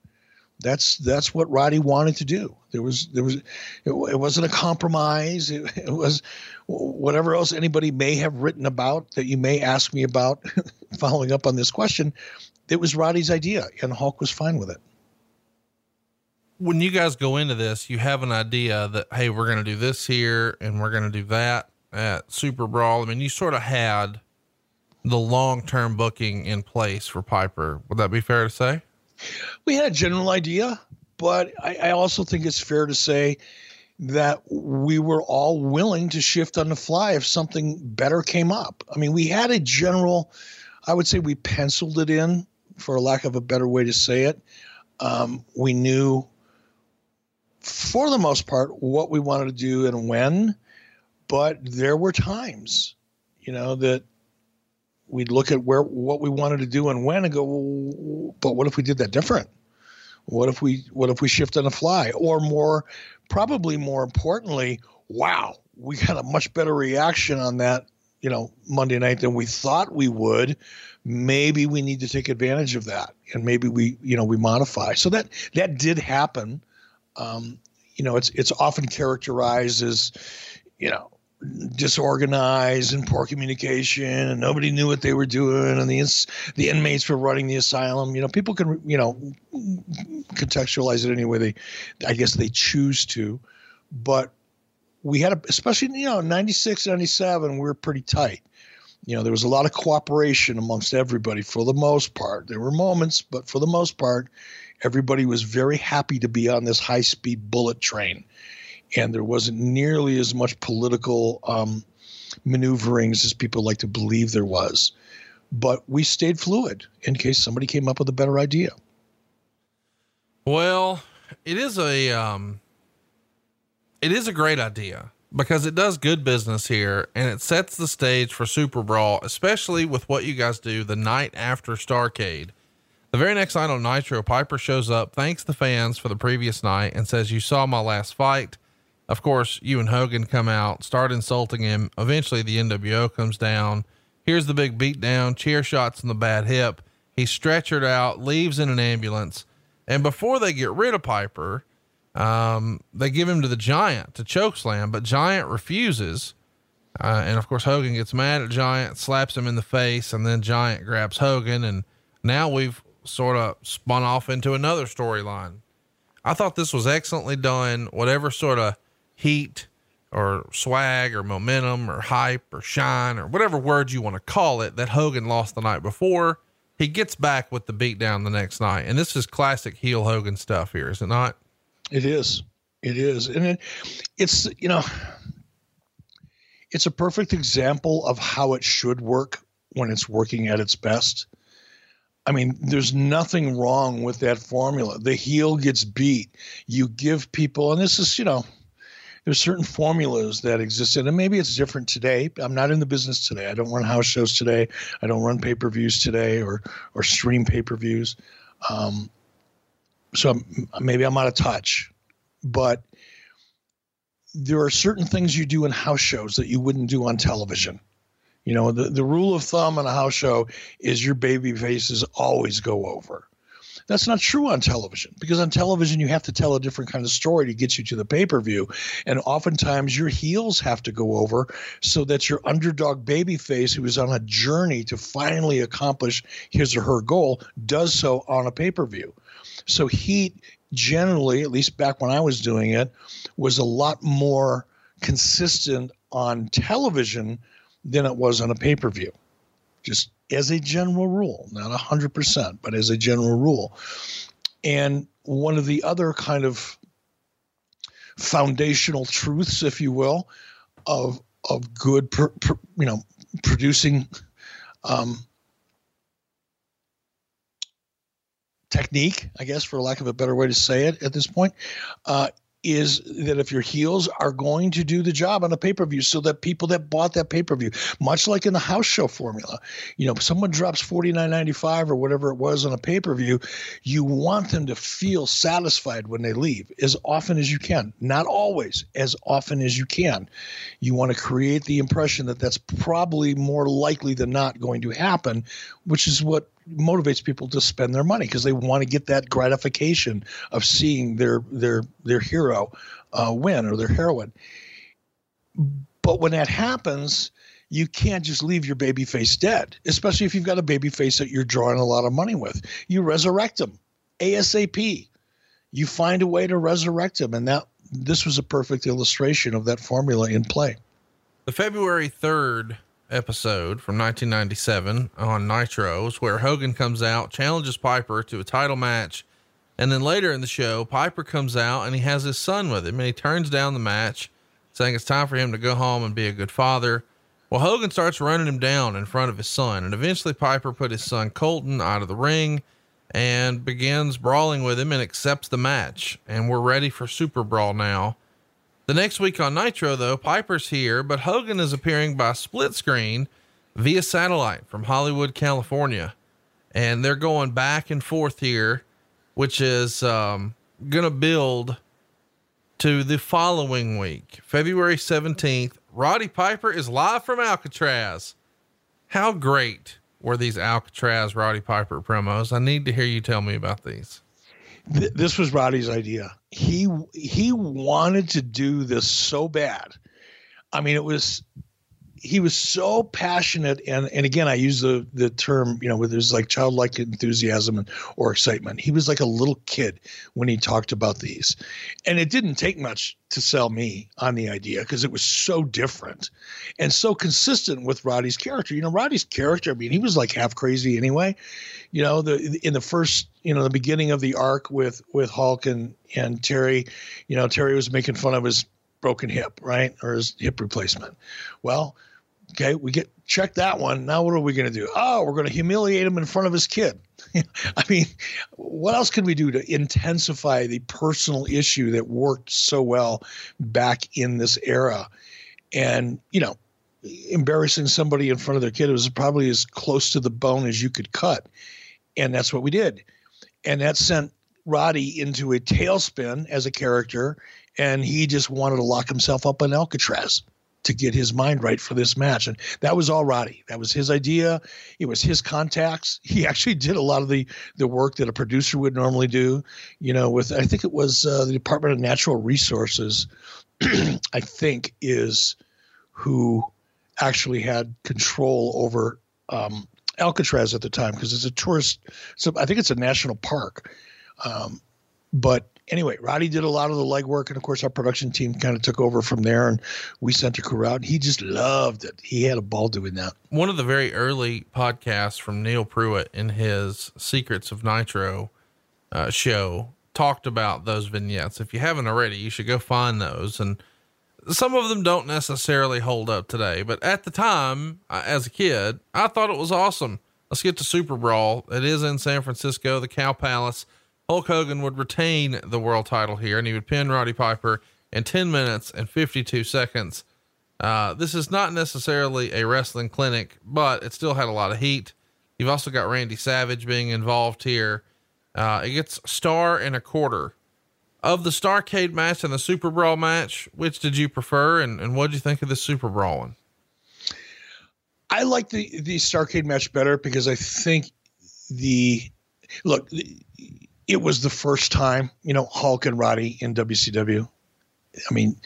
That's that's what Roddy wanted to do. There was there was it, it wasn't a compromise. It, it, was whatever else anybody may have written about that you may ask me about following up on this question. It was Roddy's idea, and Hulk was fine with it. When you guys go into this, you have an idea that hey, we're going to do this here and we're going to do that at Super Brawl, I mean, you sort of had the long term booking in place for Piper. Would that be fair to say? We had a general idea, but I, I also think it's fair to say that we were all willing to shift on the fly if something better came up. I mean, we had a general, I would say we penciled it in, for lack of a better way to say it. Um, we knew, for the most part, what we wanted to do and when but there were times, you know, that we'd look at where what we wanted to do and when and go, well, but what if we did that different? What if we what if we shift on the fly? Or more probably more importantly, wow, we got a much better reaction on that, you know, Monday night than we thought we would. Maybe we need to take advantage of that and maybe we, you know, we modify. So that that did happen. Um, you know, it's it's often characterized as, you know, disorganized and poor communication and nobody knew what they were doing and the the inmates were running the asylum. You know people can you know contextualize it any way they i guess they choose to. But we had a, especially you know 96 97 we were pretty tight. You know there was a lot of cooperation amongst everybody for the most part. There were moments but for the most part everybody was very happy to be on this high speed bullet train and there wasn't nearly as much political um, maneuverings as people like to believe there was. But we stayed fluid in case somebody came up with a better idea. Well, it is a um, it is a great idea because it does good business here and it sets the stage for Super Brawl, especially with what you guys do the night after Starrcade. The very next night on Nitro, Piper shows up, thanks the fans for the previous night, and says, You saw my last fight. Of course, you and Hogan come out, start insulting him. Eventually, the NWO comes down. Here's the big beatdown, chair shots in the bad hip. He's stretchered out, leaves in an ambulance. And before they get rid of Piper, um, they give him to the Giant to choke slam, but Giant refuses. Uh, and of course, Hogan gets mad at Giant, slaps him in the face, and then Giant grabs Hogan. And now we've sort of spun off into another storyline. I thought this was excellently done. Whatever sort of heat or swag or momentum or hype or shine or whatever words you want to call it that Hogan lost the night before. He gets back with the beatdown the next night. And this is classic heel Hogan stuff here, is it not? It is. It is. And it, it's, you know, it's a perfect example of how it should work when it's working at its best. I mean, there's nothing wrong with that formula. The heel gets beat. You give people, and this is, you know, there's certain formulas that exist and maybe it's different today. I'm not in the business today. I don't run house shows today. I don't run pay-per-views today or or stream pay-per-views. Um, so I'm, maybe i'm out of touch but there are certain things you do in house shows that you wouldn't do on television. You know the, the rule of thumb on a house show is your baby faces always go over That's not true on television because on television you have to tell a different kind of story to get you to the pay per view, and oftentimes your heels have to go over so that your underdog baby face, who is on a journey to finally accomplish his or her goal, does so on a pay per view. So Heat generally, at least back when I was doing it, was a lot more consistent on television than it was on a pay per view. Just as a general rule, not 100%, but as a general rule. And one of the other kind of foundational truths, if you will, of of good, pr- pr- you know, producing um, technique, I guess, for lack of a better way to say it at this point, uh, is that if your heels are going to do the job on a pay per view, so that people that bought that pay per view, much like in the house show formula, you know, someone drops forty nine ninety five or whatever it was on a pay per view, you want them to feel satisfied when they leave as often as you can. Not always, as often as you can. You want to create the impression that that's probably more likely than not going to happen, which is what motivates people to spend their money because they want to get that gratification of seeing their their their hero uh, win or their heroine. But when that happens, you can't just leave your baby face dead, especially if you've got a baby face that you're drawing a lot of money with. You resurrect them ASAP. You find a way to resurrect them, and that this was a perfect illustration of that formula in play. The February 3rd episode from 1997 on Nitros where Hogan comes out, challenges Piper to a title match. And then later in the show, Piper comes out and he has his son with him and he turns down the match, saying it's time for him to go home and be a good father. Well, Hogan starts running him down in front of his son, and eventually Piper put his son Colton out of the ring and begins brawling with him and accepts the match. And we're ready for Super Brawl now. The next week on Nitro, though, Piper's here, but Hogan is appearing by split screen via satellite from Hollywood, California. And they're going back and forth here, which is um, going to build to the following week, February 17th. Roddy Piper is live from Alcatraz. How great were these Alcatraz Roddy Piper promos? I need to hear you tell me about these th- this was Roddy's idea. He he wanted to do this so bad. I mean, it was he was so passionate and and again i use the the term you know where there's like childlike enthusiasm and, or excitement. He was like a little kid when he talked about these. And it didn't take much to sell me on the idea because it was so different and so consistent with roddy's character. You know roddy's character i mean he was like half crazy anyway. You know the in the first you know the beginning of the arc with with hulk and and terry you know terry was making fun of his broken hip right or his hip replacement. Well Okay, we get check that one. Now what are we going to do? Oh, we're going to humiliate him in front of his kid. I mean, what else can we do to intensify the personal issue that worked so well back in this era? And you know, embarrassing somebody in front of their kid was probably as close to the bone as you could cut, and that's what we did. And that sent Roddy into a tailspin as a character, and he just wanted to lock himself up in Alcatraz to get his mind right for this match. And that was all Roddy. That was his idea. It was his contacts. He actually did a lot of the the work that a producer would normally do. You know, with I think it was uh, the Department of Natural Resources. I think is who actually had control over um, Alcatraz at the time because it's a tourist. So I think it's a national park. Um, but anyway, Roddy did a lot of the legwork, and of course, our production team kind of took over from there, and we sent a crew out. And he just loved it. He had a ball doing that. One of the very early podcasts from Neil Pruitt in his Secrets of Nitro uh, show talked about those vignettes. If you haven't already, you should go find those. And some of them don't necessarily hold up today, but at the time, uh, as a kid, I thought it was awesome. Let's get to Super Brawl. It is in San Francisco, the Cow Palace. Hulk Hogan would retain the world title here and he would pin Roddy Piper in 10 minutes and 52 seconds. Uh, this is not necessarily a wrestling clinic, but it still had a lot of heat. You've also got Randy Savage being involved here. Uh, it gets star and a quarter. Of the Starrcade match and the Super Brawl match, which did you prefer, and, and what did you think of the Super Brawl one? I like the the Starrcade match better because I think the look, it was the first time, you know, Hulk and Roddy in WCW. I mean,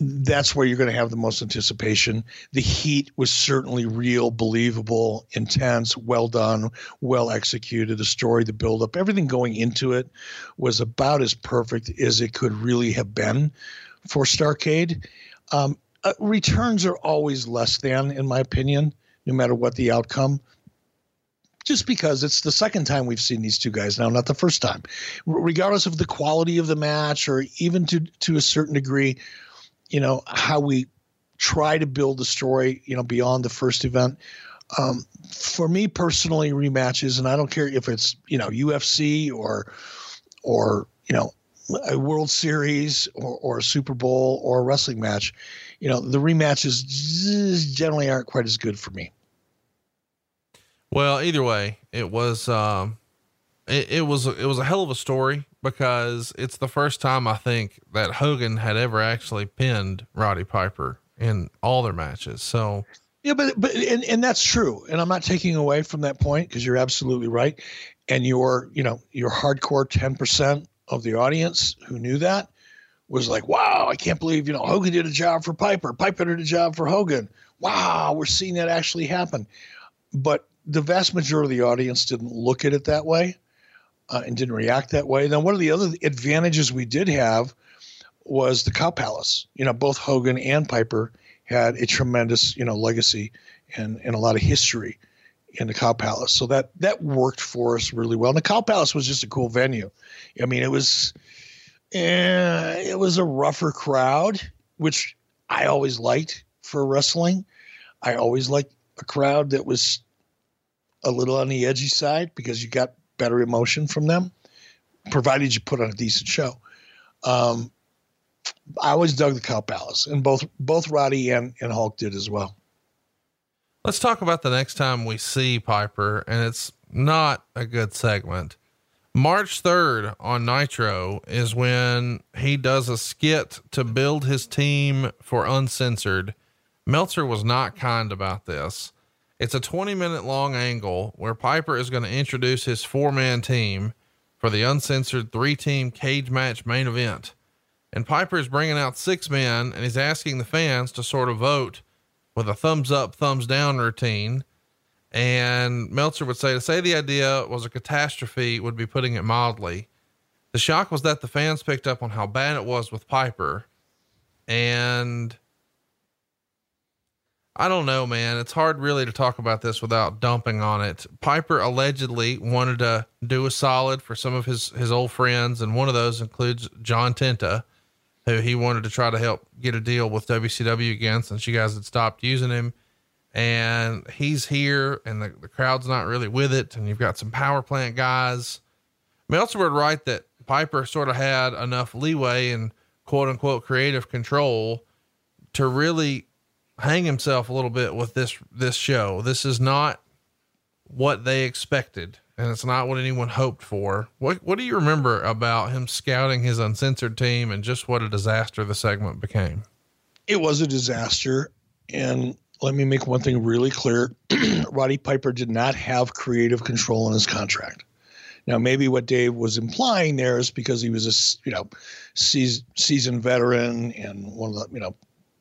that's where you're going to have the most anticipation. The heat was certainly real, believable, intense, well done, well executed. The story, the build up, everything going into it was about as perfect as it could really have been for Starrcade. Um, uh, returns are always less than, in my opinion, no matter what the outcome just because it's the second time we've seen these two guys now, not the first time. regardless of the quality of the match or even to to a certain degree, you know, how we try to build the story, you know, beyond the first event. Um, for me personally, rematches, and I don't care if it's you know UFC or or you know a World Series or, or a Super Bowl or a wrestling match, you know, the rematches generally aren't quite as good for me. Well, either way, it was um, it, it was it was a hell of a story because it's the first time I think that Hogan had ever actually pinned Roddy Piper in all their matches. So yeah, but but and, and that's true, and I'm not taking away from that point because you're absolutely right, and your you know your hardcore ten percent of the audience who knew that was like, wow, I can't believe you know Hogan did a job for Piper, Piper did a job for Hogan. Wow, we're seeing that actually happen, but the vast majority of the audience didn't look at it that way uh, and didn't react that way. Then one of the other advantages we did have was the Cow Palace. You know, both Hogan and Piper had a tremendous, you know, legacy and, and a lot of history in the Cow Palace. So that that worked for us really well. And the Cow Palace was just a cool venue. I mean, it was eh, it was a rougher crowd, which I always liked for wrestling. I always liked a crowd that was a little on the edgy side because you got better emotion from them, provided you put on a decent show. Um, I always dug the Cow Palace, and both both Roddy and, and Hulk did as well. Let's talk about the next time we see Piper, and it's not a good segment. March 3rd on Nitro is when he does a skit to build his team for Uncensored. Meltzer was not kind about this. It's a 20 minute long angle where Piper is going to introduce his four man team for the uncensored three team cage match main event. And Piper is bringing out six men and he's asking the fans to sort of vote with a thumbs up, thumbs down routine. And Meltzer would say to say the idea was a catastrophe would be putting it mildly. The shock was that the fans picked up on how bad it was with Piper. And I don't know, man. It's hard really to talk about this without dumping on it. Piper allegedly wanted to do a solid for some of his his old friends, and one of those includes John Tenta, who he wanted to try to help get a deal with WCW again since you guys had stopped using him. And he's here, and the, the crowd's not really with it, and you've got some power plant guys. Meltzer would write that Piper sort of had enough leeway and quote unquote creative control to really hang himself a little bit with this this show. This is not what they expected, and it's not what anyone hoped for. What what do you remember about him scouting his uncensored team and just what a disaster the segment became? It was a disaster, and let me make one thing really clear: Roddy Piper did not have creative control in his contract. Now, maybe what Dave was implying there is because he was a you know seasoned veteran and one of the you know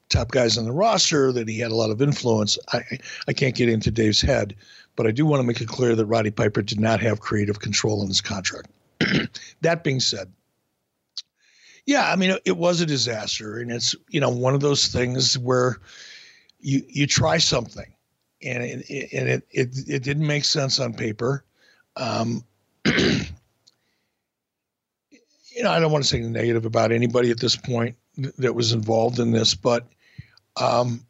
top guys on the roster that he had a lot of influence. I I can't get into Dave's head, but I do want to make it clear that Roddy Piper did not have creative control in his contract. that being said, yeah, I mean it, was a disaster, and it's you know one of those things where you you try something, and it and it, it it didn't make sense on paper. Um, you know, I don't want to say negative about anybody at this point that was involved in this, but um,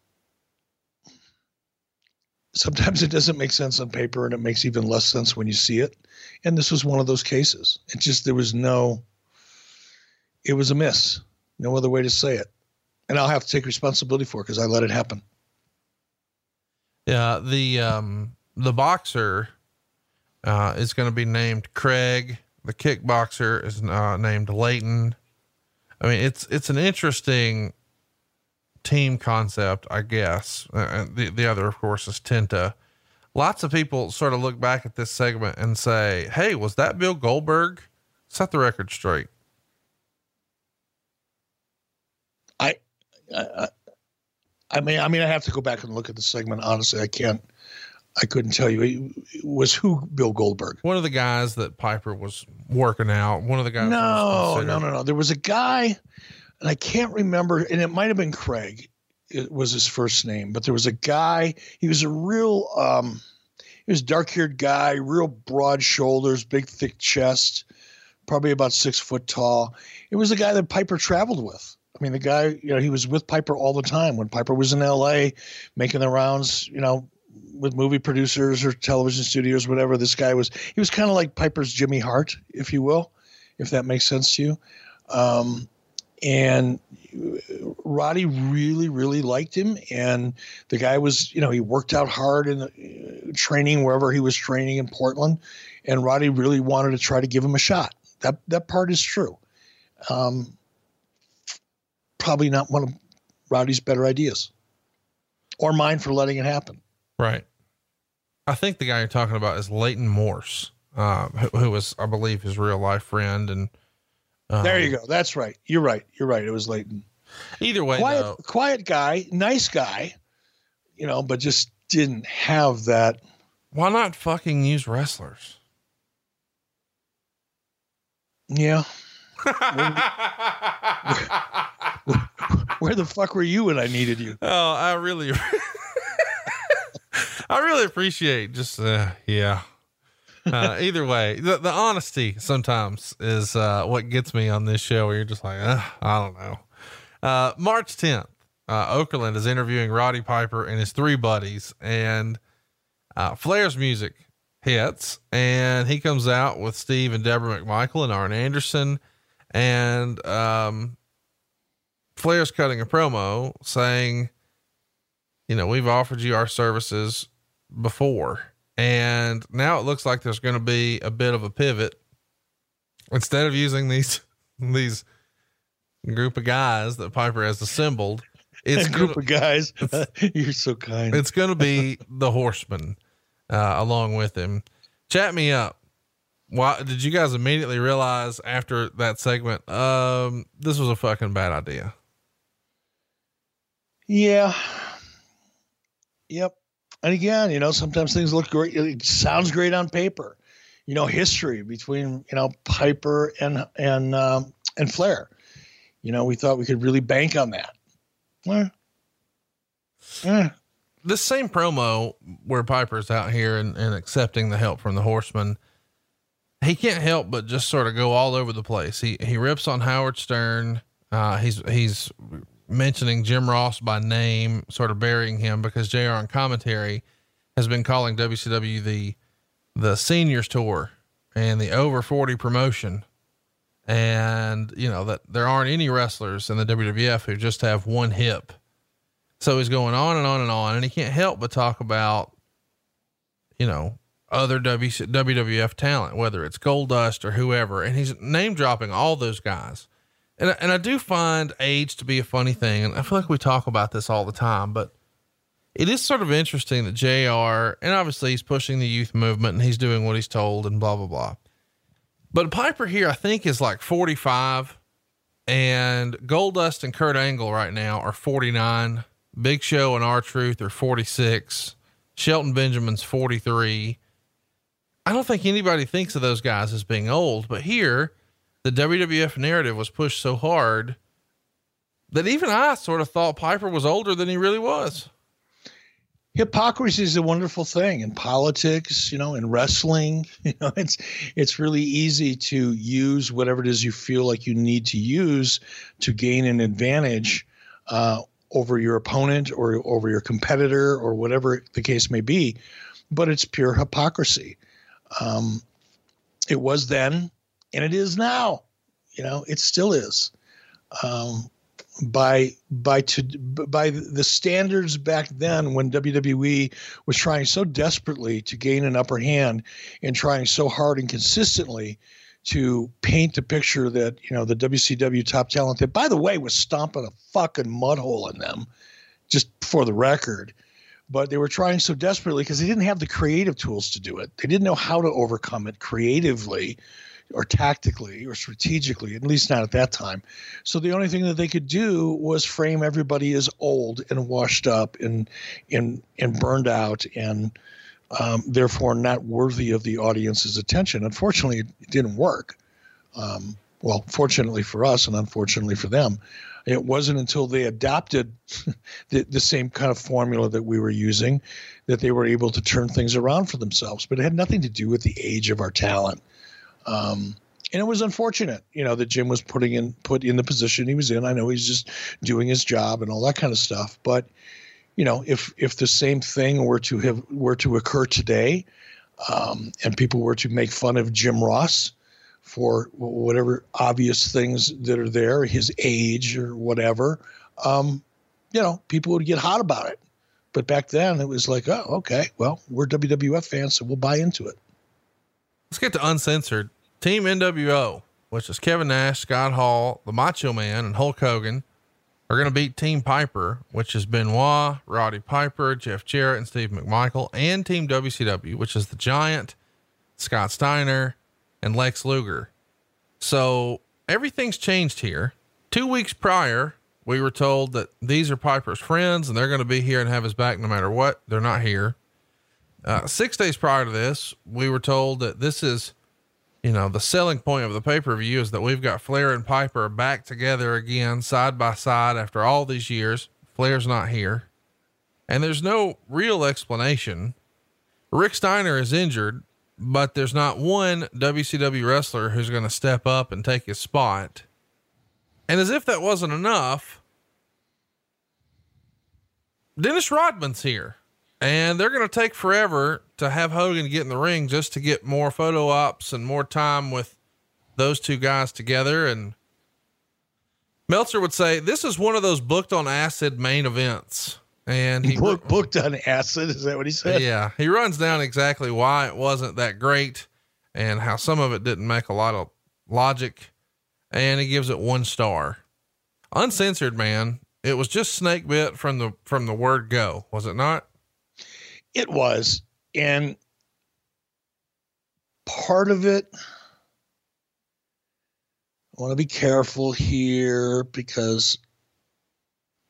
sometimes it doesn't make sense on paper and it makes even less sense when you see it. And this was one of those cases. It just, there was no, it was a miss. No other way to say it. And I'll have to take responsibility for it because I let it happen. Yeah. The, um, the boxer, uh, is going to be named Craig. The kickboxer is uh, named Leighton. I mean, it's, it's an interesting, team concept, I guess. Uh, the, the other, of course, is Tenta. lots of people sort of look back at this segment and say, Hey, was that Bill Goldberg? Set the record straight. I, I, I mean, I mean, I have to go back and look at the segment. Honestly, I can't. I couldn't tell you. It was who Bill Goldberg. One of the guys that Piper was working out. One of the guys. No, no, no, no. There was a guy, and I can't remember, and it might have been Craig. It was his first name, but there was a guy. He was a real. um He was dark haired guy, real broad shoulders, big thick chest, probably about six foot tall. It was the guy that Piper traveled with. I mean, the guy, you know, he was with Piper all the time when Piper was in LA making the rounds, you know, with movie producers or television studios, whatever. This guy was, he was kind of like Piper's Jimmy Hart, if you will, if that makes sense to you. Um, and Roddy really, really liked him. And the guy was, you know, he worked out hard in the, uh, training wherever he was training in Portland. And Roddy really wanted to try to give him a shot. That, that part is true. Um, probably not one of Roddy's better ideas or mine for letting it happen. Right. I think the guy you're talking about is Leighton Morse, uh, who, who, was, I believe, his real life friend. And um, there you go. That's right. You're right. You're right. It was Leighton. Either way, quiet, though, quiet guy, nice guy, you know, but just didn't have that. Why not fucking use wrestlers? Yeah. where, where, where, the fuck were you when I needed you? Oh, I really, I really appreciate just, uh, yeah. Uh, either way, the, the honesty sometimes is, uh, what gets me on this show where you're just like, I don't know. Uh, March 10th, uh, Okerlund is interviewing Roddy Piper and his three buddies and, uh, Flair's music hits and he comes out with Steve and Deborah McMichael and Arn Anderson and um, Flair's cutting a promo saying, you know, we've offered you our services before, and now it looks like there's going to be a bit of a pivot. Instead of using these these group of guys that Piper has assembled, it's a group gonna, of guys. You're so kind. It's going to be the Horseman uh, along with him. Chat me up why did you guys immediately realize after that segment um this was a fucking bad idea yeah yep and again you know sometimes things look great it sounds great on paper you know history between you know piper and and um and flair you know we thought we could really bank on that eh. Eh. this same promo where piper's out here and, and accepting the help from the horseman he can't help but just sort of go all over the place. He he rips on Howard Stern. Uh, he's he's mentioning Jim Ross by name, sort of burying him because Jr. on commentary has been calling WCW the the seniors tour and the over forty promotion, and you know that there aren't any wrestlers in the WWF who just have one hip. So he's going on and on and on, and he can't help but talk about, you know, other WWF talent, whether it's Goldust or whoever, and he's name dropping all those guys. And and I do find age to be a funny thing, and I feel like we talk about this all the time, but it is sort of interesting that JR and obviously he's pushing the youth movement and he's doing what he's told and blah blah blah. But Piper here, I think, is like 45, and Goldust and Kurt Angle right now are 49. Big Show and R-Truth are 46. Shelton Benjamin's 43. I don't think anybody thinks of those guys as being old, but here the WWF narrative was pushed so hard that even I sort of thought Piper was older than he really was. Hypocrisy is a wonderful thing in politics, you know, in wrestling. You know, it's it's really easy to use whatever it is you feel like you need to use to gain an advantage uh, over your opponent or over your competitor or whatever the case may be. But it's pure hypocrisy. Um, it was then, and it is now. You know, it still is. Um, by by to by the standards back then when WWE was trying so desperately to gain an upper hand and trying so hard and consistently to paint a picture that you know the WCW top talent that by the way was stomping a fucking mud hole in them just for the record but they were trying so desperately because they didn't have the creative tools to do it. They didn't know how to overcome it creatively or tactically or strategically, at least not at that time. So the only thing that they could do was frame everybody as old and washed up and and and burned out and um, therefore not worthy of the audience's attention. Unfortunately, it didn't work. Um, well, fortunately for us and unfortunately for them, it wasn't until they adopted the, the same kind of formula that we were using that they were able to turn things around for themselves. But it had nothing to do with the age of our talent. Um, and it was unfortunate, you know, that Jim was putting in put in the position he was in. I know he's just doing his job and all that kind of stuff, but you know, if if the same thing were to have were to occur today, um, and people were to make fun of Jim Ross for whatever obvious things that are there, his age or whatever, um, you know, people would get hot about it. But back then, it was like, oh, okay, well, we're WWF fans, so we'll buy into it. Let's get to uncensored. Team NWO, which is Kevin Nash, Scott Hall, the Macho Man, and Hulk Hogan, are going to beat Team Piper, which is Benoit, Roddy Piper, Jeff Jarrett, and Steve McMichael, and Team WCW, which is the Giant, Scott Steiner, and Lex Luger. So everything's changed here. Two weeks prior, we were told that these are Piper's friends and they're going to be here and have his back no matter what. They're not here. Uh, six days prior to this, we were told that this is you know, the selling point of the pay per view is that we've got Flair and Piper back together again, side by side after all these years. Flair's not here. And there's no real explanation. Rick Steiner is injured, but there's not one WCW wrestler who's going to step up and take his spot. And as if that wasn't enough, Dennis Rodman's here. And they're going to take forever to have Hogan get in the ring just to get more photo ops and more time with those two guys together. And Meltzer would say this is one of those booked on acid main events. And he Book, booked on acid. Is that what he said? Yeah. He runs down exactly why it wasn't that great and how some of it didn't make a lot of logic. And he gives it one star. Uncensored, man. It was just snake bit from the from the word go, was it not? It was. And part of it, I want to be careful here because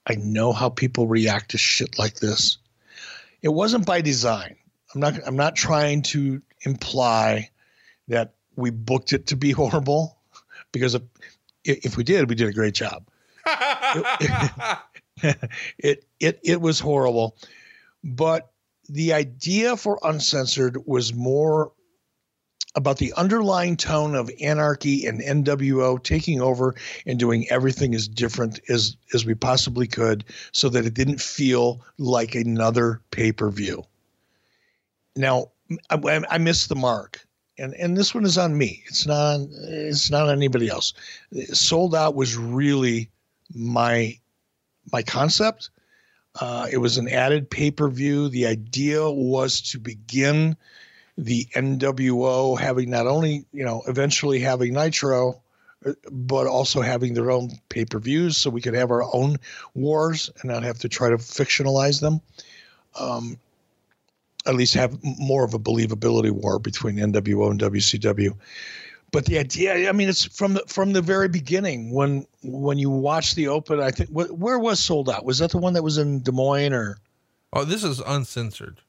I know how people react to shit like this. It wasn't by design. I'm not I'm not trying to imply that we booked it to be horrible because if, if we did, we did a great job. it, it, it it was horrible, but the idea for uncensored was more about the underlying tone of anarchy and NWO taking over and doing everything as different as as we possibly could so that it didn't feel like another pay-per-view. Now, I, I missed the mark. And, and this one is on me. It's not it's not on anybody else. Sold out was really my my concept uh, it was an added pay per view. The idea was to begin the NWO having not only, you know, eventually having Nitro, uh, but also having their own pay per views so we could have our own wars and not have to try to fictionalize them. Um, at least have more of a believability war between NWO and WCW but the idea i mean it's from the from the very beginning when when you watch the open i think wh- where was sold out? Was that the one that was in des moines or? Oh this is uncensored.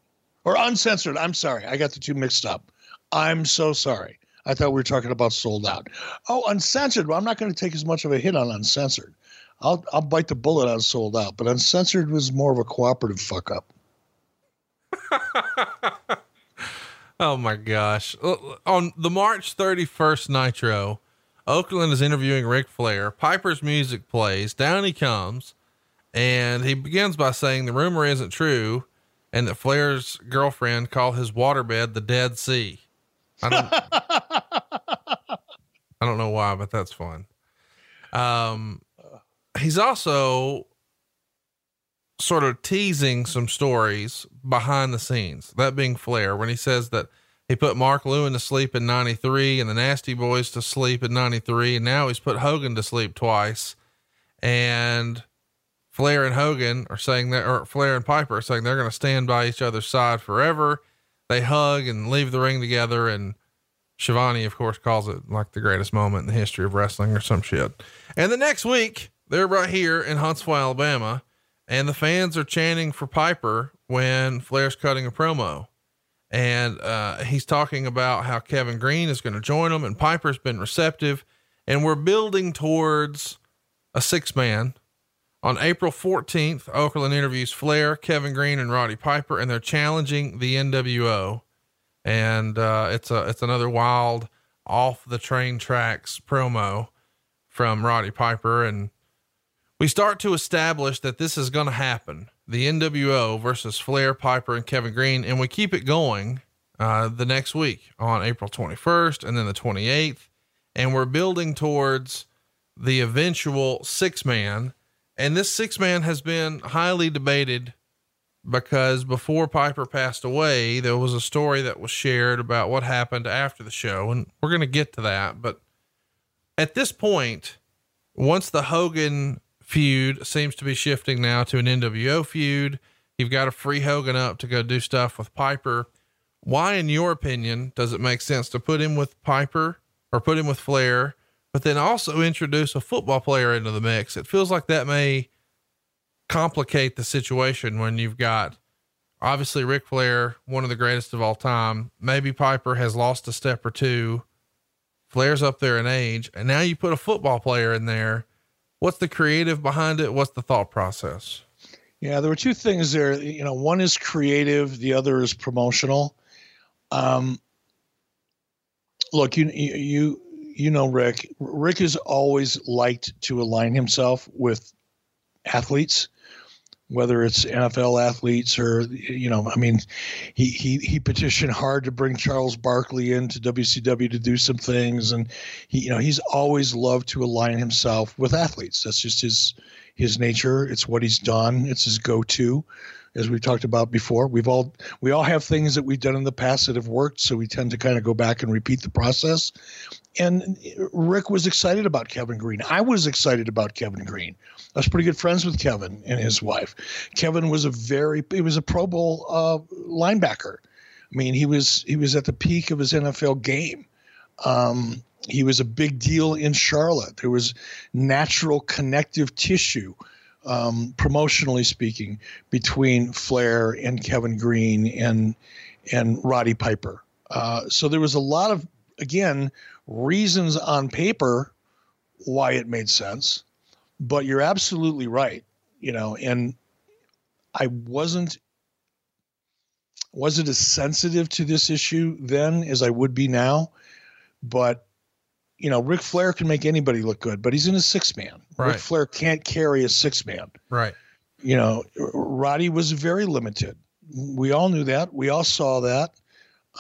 Or uncensored i'm sorry i got the two mixed up. I'm so sorry i thought we were talking about sold out. Oh uncensored well i'm not going to take as much of a hit on uncensored. I'll i'll bite the bullet on sold out but uncensored was more of a cooperative fuck up Oh my gosh. Uh, on the March 31st Nitro, Okerlund is interviewing Ric Flair. Piper's music plays. Down he comes. And he begins by saying the rumor isn't true and that Flair's girlfriend called his waterbed the Dead Sea. I don't, I don't know why, but that's fun. Um, he's also sort of teasing some stories behind the scenes. That being Flair, when he says that he put Mark Lewin to sleep in 93 and the Nasty Boys to sleep in 93. And now he's put Hogan to sleep twice. And Flair and Hogan are saying that, or Flair and Piper are saying they're going to stand by each other's side forever. They hug and leave the ring together. And Schiavone, of course, calls it like the greatest moment in the history of wrestling or some shit. And the next week, they're right here in Huntsville, Alabama, and the fans are chanting for Piper when Flair's cutting a promo. And uh, he's talking about how Kevin Greene is going to join them, and Piper's been receptive. And we're building towards a six man on April 14th, Okerlund interviews Flair, Kevin Greene, and Roddy Piper, and they're challenging the NWO. And uh, it's a it's another wild off the train tracks promo from Roddy Piper, and we start to establish that this is going to happen: the NWO versus Flair, Piper, and Kevin Greene, and we keep it going uh, the next week on April 21st, and then the 28th, and we're building towards the eventual six man and this six man has been highly debated because before Piper passed away, there was a story that was shared about what happened after the show. And we're going to get to that. But at this point, once the Hogan feud seems to be shifting now to an NWO feud, you've got to free Hogan up to go do stuff with Piper. Why, in your opinion, does it make sense to put him with Piper or put him with Flair but then also introduce a football player into the mix. It feels like that may complicate the situation when you've got obviously Ric Flair, one of the greatest of all time. Maybe Piper has lost a step or two. Flair's up there in age, and now you put a football player in there. What's the creative behind it? What's the thought process? Yeah, there were two things there. You know, one is creative, the other is promotional. Um, look, you you you know Ric. Ric has always liked to align himself with athletes, whether it's NFL athletes or you know, I mean, he he he petitioned hard to bring Charles Barkley into WCW to do some things, and he you know he's always loved to align himself with athletes. That's just his his nature. It's what he's done. It's his go-to as we've talked about before. We've all we all have things that we've done in the past that have worked, so we tend to kind of go back and repeat the process and Ric was excited about Kevin Greene. I was excited about Kevin Greene. I was pretty good friends with Kevin and his wife. Kevin was a very he was a Pro Bowl uh, linebacker. I mean, he was he was at the peak of his NFL game. Um, he was a big deal in Charlotte. There was natural connective tissue, um, promotionally speaking, between Flair and Kevin Greene and and Roddy Piper. Uh, so there was a lot of again reasons on paper why it made sense, but you're absolutely right. You know, and I wasn't wasn't as sensitive to this issue then as I would be now, but you know, Ric Flair can make anybody look good, but he's in a six man. Right. Ric Flair can't carry a six man. Right. You know, Roddy was very limited. We all knew that. We all saw that.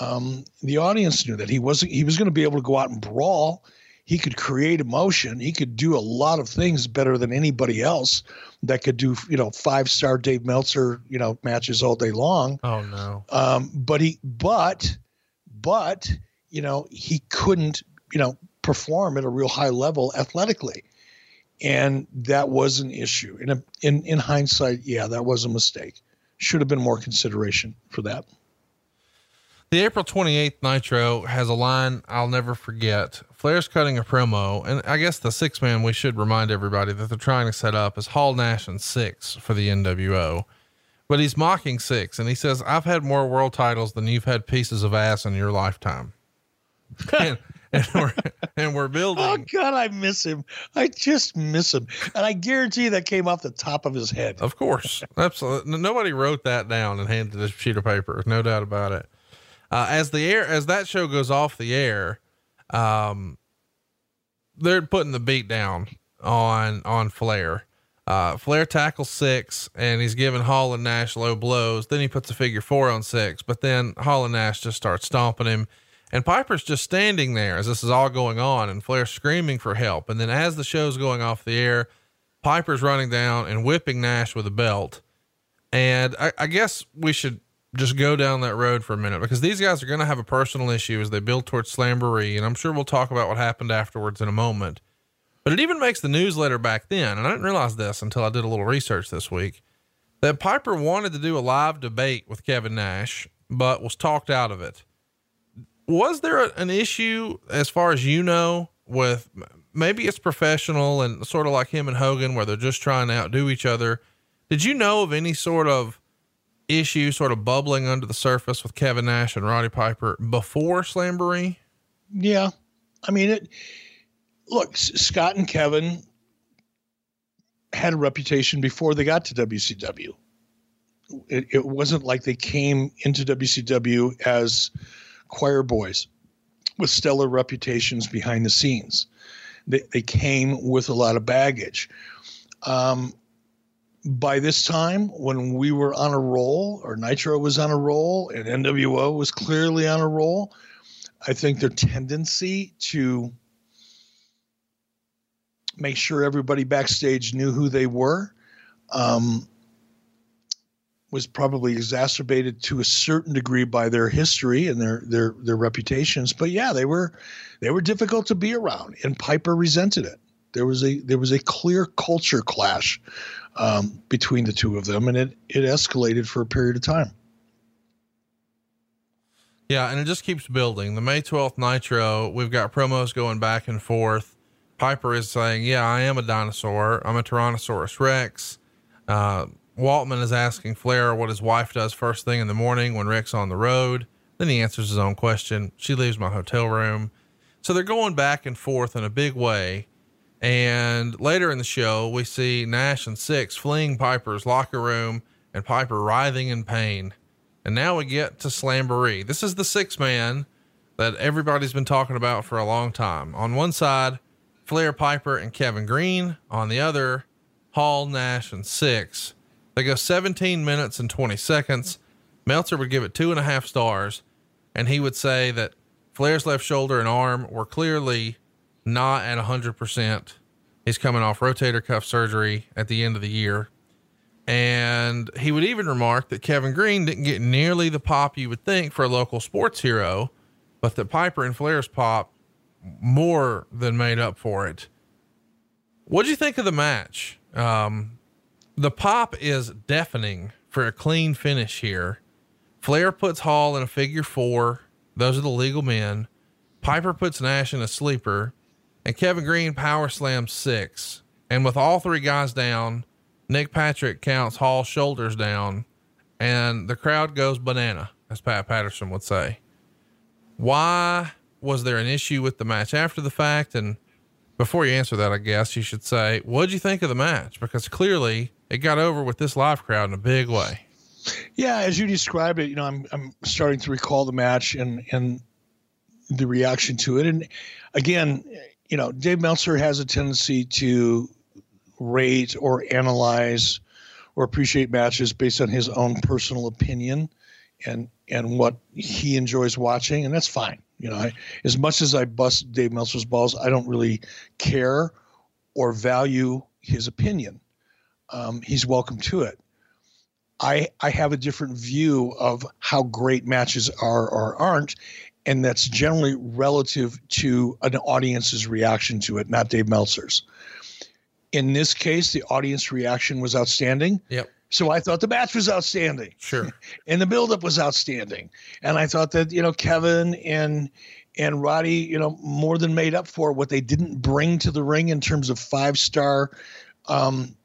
Um, the audience knew that he wasn't. He was going to be able to go out and brawl. He could create emotion. He could do a lot of things better than anybody else that could do, you know, five star Dave Meltzer, you know, matches all day long. Oh no. Um, but he, but, but, you know, he couldn't, you know, perform at a real high level athletically, and that was an issue. In a, in in hindsight, yeah, that was a mistake. Should have been more consideration for that. The April 28th Nitro has a line I'll never forget. Flair's cutting a promo, and I guess the six man we should remind everybody that they're trying to set up is Hall Nash and Syxx for the NWO. But he's mocking Syxx, and he says, I've had more world titles than you've had pieces of ass in your lifetime. and, and, we're, and we're building. Oh, God, I miss him. I just miss him. And I guarantee that came off the top of his head. Of course. Absolutely. Nobody wrote that down and handed a sheet of paper. No doubt about it. Uh, as the air, as that show goes off the air, um, they're putting the beat down on, on Flair. Uh, Flair tackles Syxx and he's giving Hall and Nash low blows. Then he puts a figure four on Syxx, but then Hall and Nash just start stomping him. And Piper's just standing there as this is all going on and Flair screaming for help. And then as the show's going off the air, Piper's running down and whipping Nash with a belt. And I, I guess we should just go down that road for a minute because these guys are going to have a personal issue as they build towards Slamboree. And I'm sure we'll talk about what happened afterwards in a moment. But it even makes the newsletter back then. And I didn't realize this until I did a little research this week that Piper wanted to do a live debate with Kevin Nash, but was talked out of it. Was there a, an issue, as far as you know, with maybe it's professional and sort of like him and Hogan, where they're just trying to outdo each other? Did you know of any sort of issue sort of bubbling under the surface with Kevin Nash and Roddy Piper before Slamboree? Yeah. I mean, it, look, Scott and Kevin had a reputation before they got to WCW. It, it wasn't like they came into WCW as choir boys with stellar reputations behind the scenes. They, they came with a lot of baggage. Um, by this time, when we were on a roll, or Nitro was on a roll, and NWO was clearly on a roll, I think their tendency to make sure everybody backstage knew who they were um, was probably exacerbated to a certain degree by their history and their their their reputations. But yeah, they were they were difficult to be around, and Piper resented it. There was a there was a clear culture clash um, between the two of them, and it it escalated for a period of time. Yeah, and it just keeps building. The May 12th Nitro, we've got promos going back and forth. Piper is saying, Yeah, I am a dinosaur. I'm a Tyrannosaurus Rex. Uh, Waltman is asking Flair what his wife does first thing in the morning when Ric's on the road. Then he answers his own question. She leaves my hotel room. So they're going back and forth in a big way. And later in the show, we see Nash and Syxx fleeing Piper's locker room and Piper writhing in pain. And now we get to Slamboree. This is the six man that everybody's been talking about for a long time. On one side, Flair Piper and Kevin Greene. On the other, Hall, Nash, and Syxx. They go 17 minutes and 20 seconds. Meltzer would give it two and a half stars, and he would say that Flair's left shoulder and arm were clearly not at 100%. He's coming off rotator cuff surgery at the end of the year. And he would even remark that Kevin Greene didn't get nearly the pop you would think for a local sports hero, but that Piper and Flair's pop more than made up for it. what do you think of the match? Um, the pop is deafening for a clean finish here. Flair puts Hall in a figure four. Those are the legal men. Piper puts Nash in a sleeper, and Kevin Greene power slams Syxx. And with all three guys down, Nick Patrick counts Hall's shoulders down, and the crowd goes banana, as Pat Patterson would say. Why was there an issue with the match after the fact? And before you answer that, I guess you should say, what'd you think of the match? Because clearly it got over with this live crowd in a big way. Yeah, as you described it, you know, I'm I'm starting to recall the match and and the reaction to it. And again, you know, Dave Meltzer has a tendency to rate or analyze or appreciate matches based on his own personal opinion and and what he enjoys watching, and that's fine. You know, I, as much as I bust Dave Meltzer's balls, I don't really care or value his opinion. Um, he's welcome to it. I I have a different view of how great matches are or aren't, and that's generally relative to an audience's reaction to it, not Dave Meltzer's. In this case, the audience reaction was outstanding. Yep. So I thought the match was outstanding. Sure. and the buildup was outstanding. And I thought that, you know, Kevin and and Roddy, you know, more than made up for what they didn't bring to the ring in terms of five star um,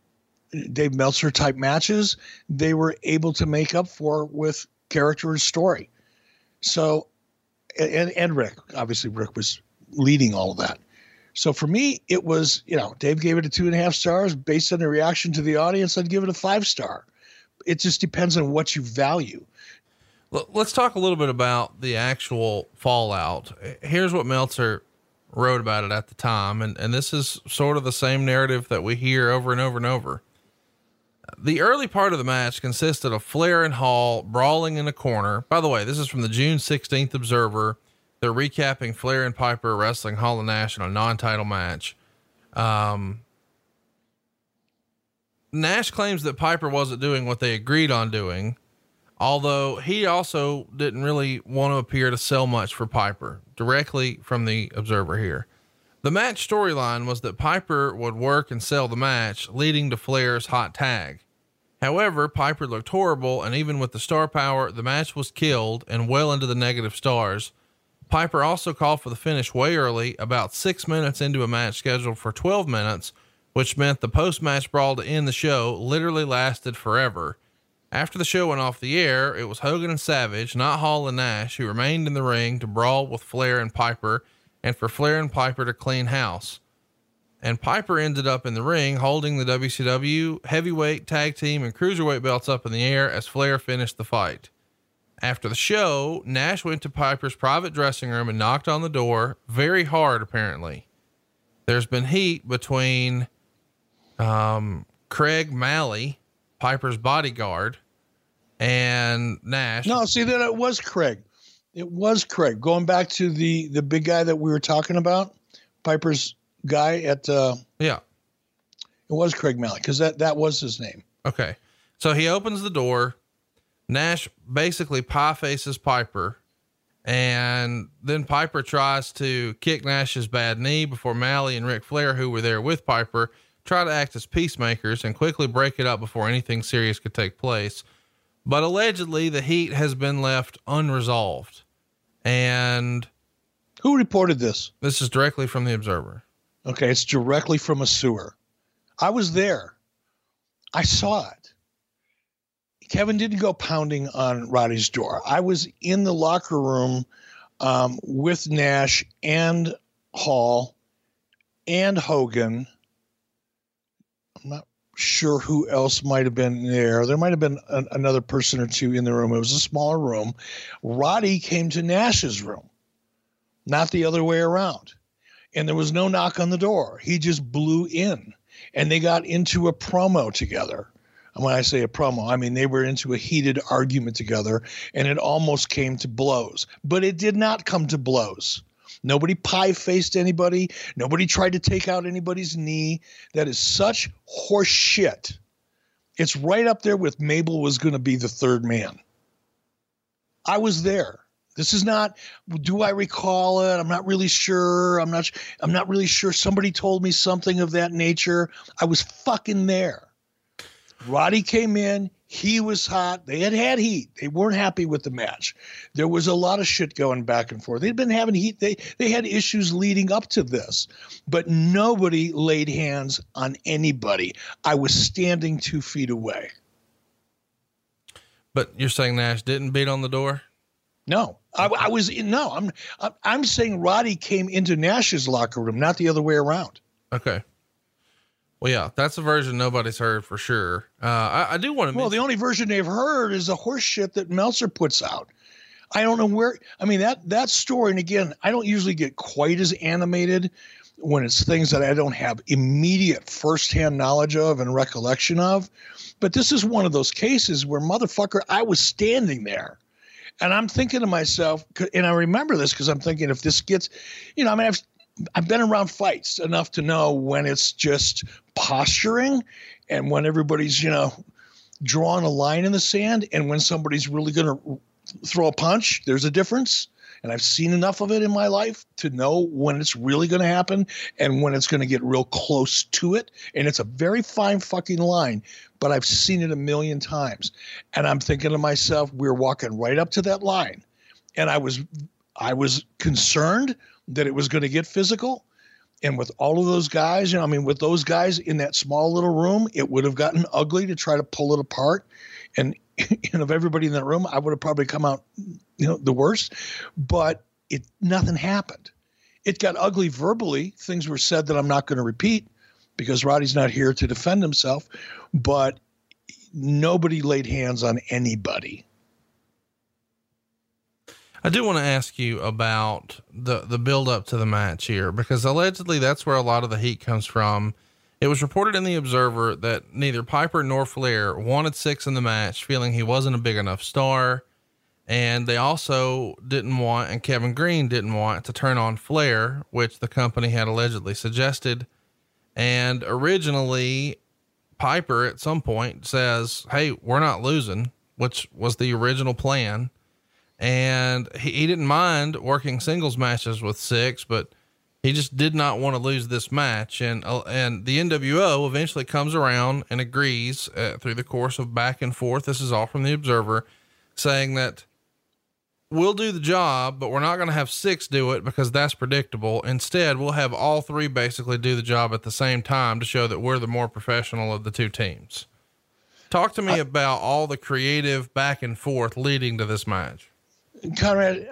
Dave Meltzer type matches, they were able to make up for with character and story. So, and, and Ric, obviously, Ric was leading all of that. So for me, it was, you know, Dave gave it a two and a half stars based on the reaction to the audience. I'd give it a five star. It just depends on what you value. Let's talk a little bit about the actual fallout. Here's what Meltzer wrote about it at the time. And, and this is sort of the same narrative that we hear over and over and over. The early part of the match consisted of Flair and Hall brawling in a corner. By the way, this is from the June 16th Observer. They're recapping Flair and Piper wrestling Hall and Nash in a non-title match. Um, Nash claims that Piper wasn't doing what they agreed on doing, although he also didn't really want to appear to sell much for Piper directly from the Observer here. The match storyline was that Piper would work and sell the match, leading to Flair's hot tag. However, Piper looked horrible, and even with the star power, the match was killed and well into the negative stars. Piper also called for the finish way early, about six minutes into a match scheduled for 12 minutes, which meant the post match brawl to end the show literally lasted forever. After the show went off the air, it was Hogan and Savage, not Hall and Nash, who remained in the ring to brawl with Flair and Piper, and for Flair and Piper to clean house and Piper ended up in the ring holding the WCW heavyweight, tag team, and cruiserweight belts up in the air as Flair finished the fight. After the show, Nash went to Piper's private dressing room and knocked on the door very hard, apparently. There's been heat between um, Craig Malley, Piper's bodyguard, and Nash. No, see that it was Craig. It was Craig. Going back to the the big guy that we were talking about, Piper's guy at uh yeah. it was craig malley because that that was his name. Okay. So he opens the door. Nash basically pie faces piper and then piper tries to kick nash's bad knee before malley and Ric flair who were there with piper try to act as peacemakers and quickly break it up before anything serious could take place. But allegedly the heat has been left unresolved and who reported this this is directly from the observer Okay, it's directly from a sewer. I was there. I saw it. Kevin didn't go pounding on Roddy's door. I was in the locker room um, with Nash and Hall and Hogan. Sure who else might have been there. There might have been an, another person or two in the room. It was a smaller room. Roddy came to Nash's room, not the other way around and there was no knock on the door. He just blew in and they got into a promo together. And when I say a promo, I mean they were into a heated argument together and it almost came to blows, but it did not come to blows. Nobody pie faced anybody. Nobody tried to take out anybody's knee. That is such horse shit. It's right up there with Mabel was going to be the third man. I was there. This is not. Do I recall it? I'm not really sure. I'm not. I'm not really sure. Somebody told me something of that nature. I was fucking there. Roddy came in. He was hot. They had had heat. They weren't happy with the match. There was a lot of shit going back and forth. They'd been having heat. They they had issues leading up to this, but nobody laid hands on anybody. I was standing two feet away. But you're saying Nash didn't beat on the door? No, I, I was no. I'm I'm saying Roddy came into Nash's locker room, not the other way around. Okay. Well, yeah, that's a version nobody's heard for sure. Uh, I, I do want to. Well, the only version they've heard is the horse shit that Meltzer puts out. I don't know where. I mean that that story, and again, I don't usually get quite as animated when it's things that I don't have immediate firsthand knowledge of and recollection of. But this is one of those cases where motherfucker, I was standing there and I'm thinking to myself, and I remember this because I'm thinking if this gets, you know, I mean, I've I've been around fights enough to know when it's just posturing, and when everybody's you know drawing a line in the sand, and when somebody's really going to throw a punch. There's a difference. And I've seen enough of it in my life to know when it's really going to happen and when it's going to get real close to it. And it's a very fine fucking line, but I've seen it a million times. And I'm thinking to myself, we're walking right up to that line. And I was I was concerned that it was going to get physical. And with all of those guys, you know, I mean, with those guys in that small little room, it would have gotten ugly to try to pull it apart. And and of everybody in that room, I would have probably come out, you know, the worst. But it nothing happened. It got ugly verbally. Things were said that I'm not going to repeat because Roddy's not here to defend himself. But nobody laid hands on anybody. I do want to ask you about the the build up to the match here because allegedly that's where a lot of the heat comes from it was reported in the Observer that neither Piper nor Flair wanted Syxx in the match, feeling he wasn't a big enough star. And they also didn't want, and Kevin Greene didn't want to turn on Flair, which the company had allegedly suggested. And originally, Piper at some point says, Hey, we're not losing, which was the original plan. And he, he didn't mind working singles matches with Syxx, but He just did not want to lose this match, and uh, and the NWO eventually comes around and agrees uh, through the course of back and forth. This is all from the Observer, saying that we'll do the job, but we're not going to have Syxx do it because that's predictable. Instead, we'll have all three basically do the job at the same time to show that we're the more professional of the two teams. Talk to me about all the creative back and forth leading to this match. Conrad,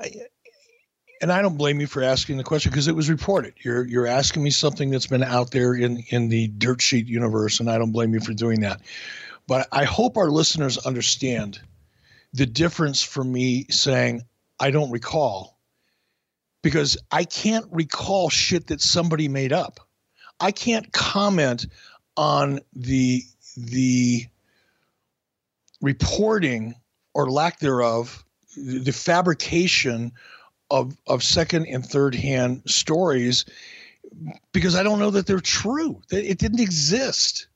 and I don't blame you for asking the question because it was reported. You're you're asking me something that's been out there in in the dirt sheet universe, and I don't blame you for doing that. But I hope our listeners understand the difference for me saying I don't recall because I can't recall shit that somebody made up. I can't comment on the the reporting or lack thereof, the fabrication of of second and third hand stories because I don't know that they're true. That It didn't exist.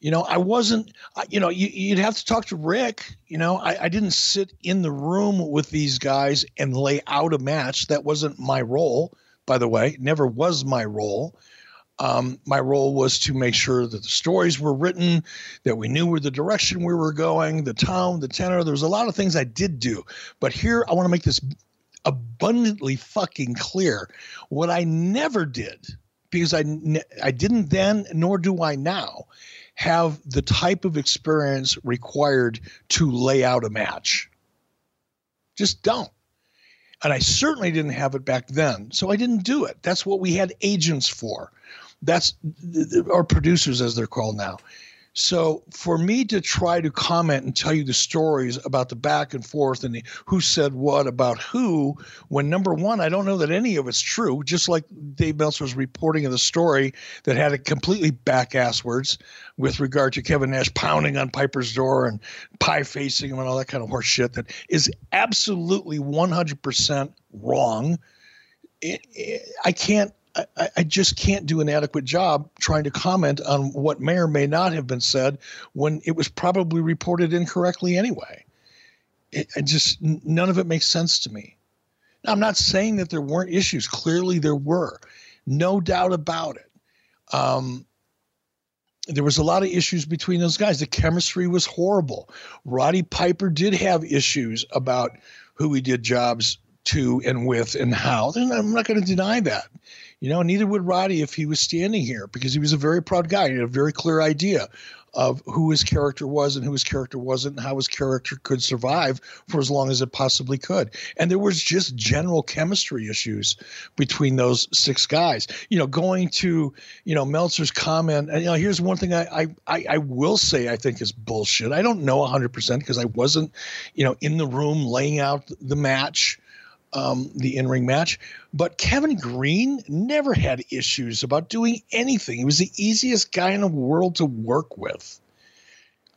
You know, I wasn't, you know, you, would have to talk to Ric. You know, I, I, didn't sit in the room with these guys and lay out a match. That wasn't my role, by the way. Never was my role. Um, my role was to make sure that the stories were written, that we knew where the direction we were going, the tone, the tenor. There was a lot of things I did do. But here, I want to make this abundantly fucking clear. What I never did, because I, I didn't then, nor do I now, have the type of experience required to lay out a match. Just don't. And I certainly didn't have it back then. So I didn't do it. That's what we had agents for. That's our producers, as they're called now. So for me to try to comment and tell you the stories about the back and forth and the, who said what about who, when number one, I don't know that any of it's true. Just like Dave Meltzer's reporting of the story that had it completely back asswards with regard to Kevin Nash pounding on Piper's door and pie facing him and all that kind of horse shit that is absolutely 100% wrong. It, it, I can't I, I, just can't do an adequate job trying to comment on what may or may not have been said when it was probably reported incorrectly anyway. It, it just none of it makes sense to me. Now, I'm not saying that there weren't issues. Clearly, there were, no doubt about it. Um, there was a lot of issues between those guys. The chemistry was horrible. Roddy Piper did have issues about who he did jobs to and with and how. I'm not going to deny that. You know, neither would Roddy if he was standing here because he was a very proud guy. He had a very clear idea of who his character was and who his character wasn't and how his character could survive for as long as it possibly could. And there was just general chemistry issues between those six guys. You know, going to, you know, Meltzer's comment, and you know, here's one thing I I, I will say I think is bullshit. I don't know 100% because I wasn't, you know, in the room laying out the match um, the in ring match. But Kevin Greene never had issues about doing anything. He was the easiest guy in the world to work with.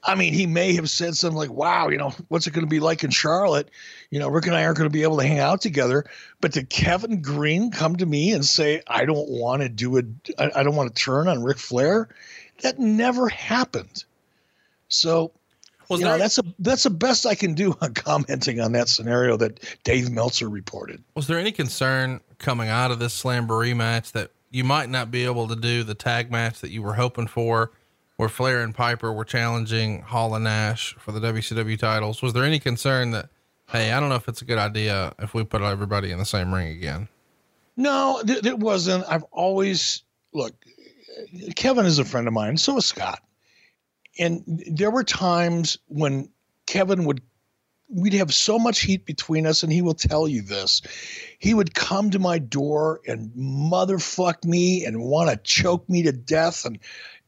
I mean, he may have said something like, wow, you know, what's it going to be like in Charlotte? You know, Ric and I aren't going to be able to hang out together. But did Kevin Greene come to me and say, I don't want to do it, I don't want to turn on Ric Flair? That never happened. So well, you know, that's a that's the best I can do on commenting on that scenario that Dave Meltzer reported. Was there any concern coming out of this Slamboree match that you might not be able to do the tag match that you were hoping for, where Flair and Piper were challenging Hall and Nash for the WCW titles? Was there any concern that, hey, I don't know if it's a good idea if we put everybody in the same ring again? No, th- it wasn't. I've always look. Kevin is a friend of mine. So is Scott and there were times when Kevin would we'd have so much heat between us and he will tell you this. He would come to my door and motherfuck me and want to choke me to death. And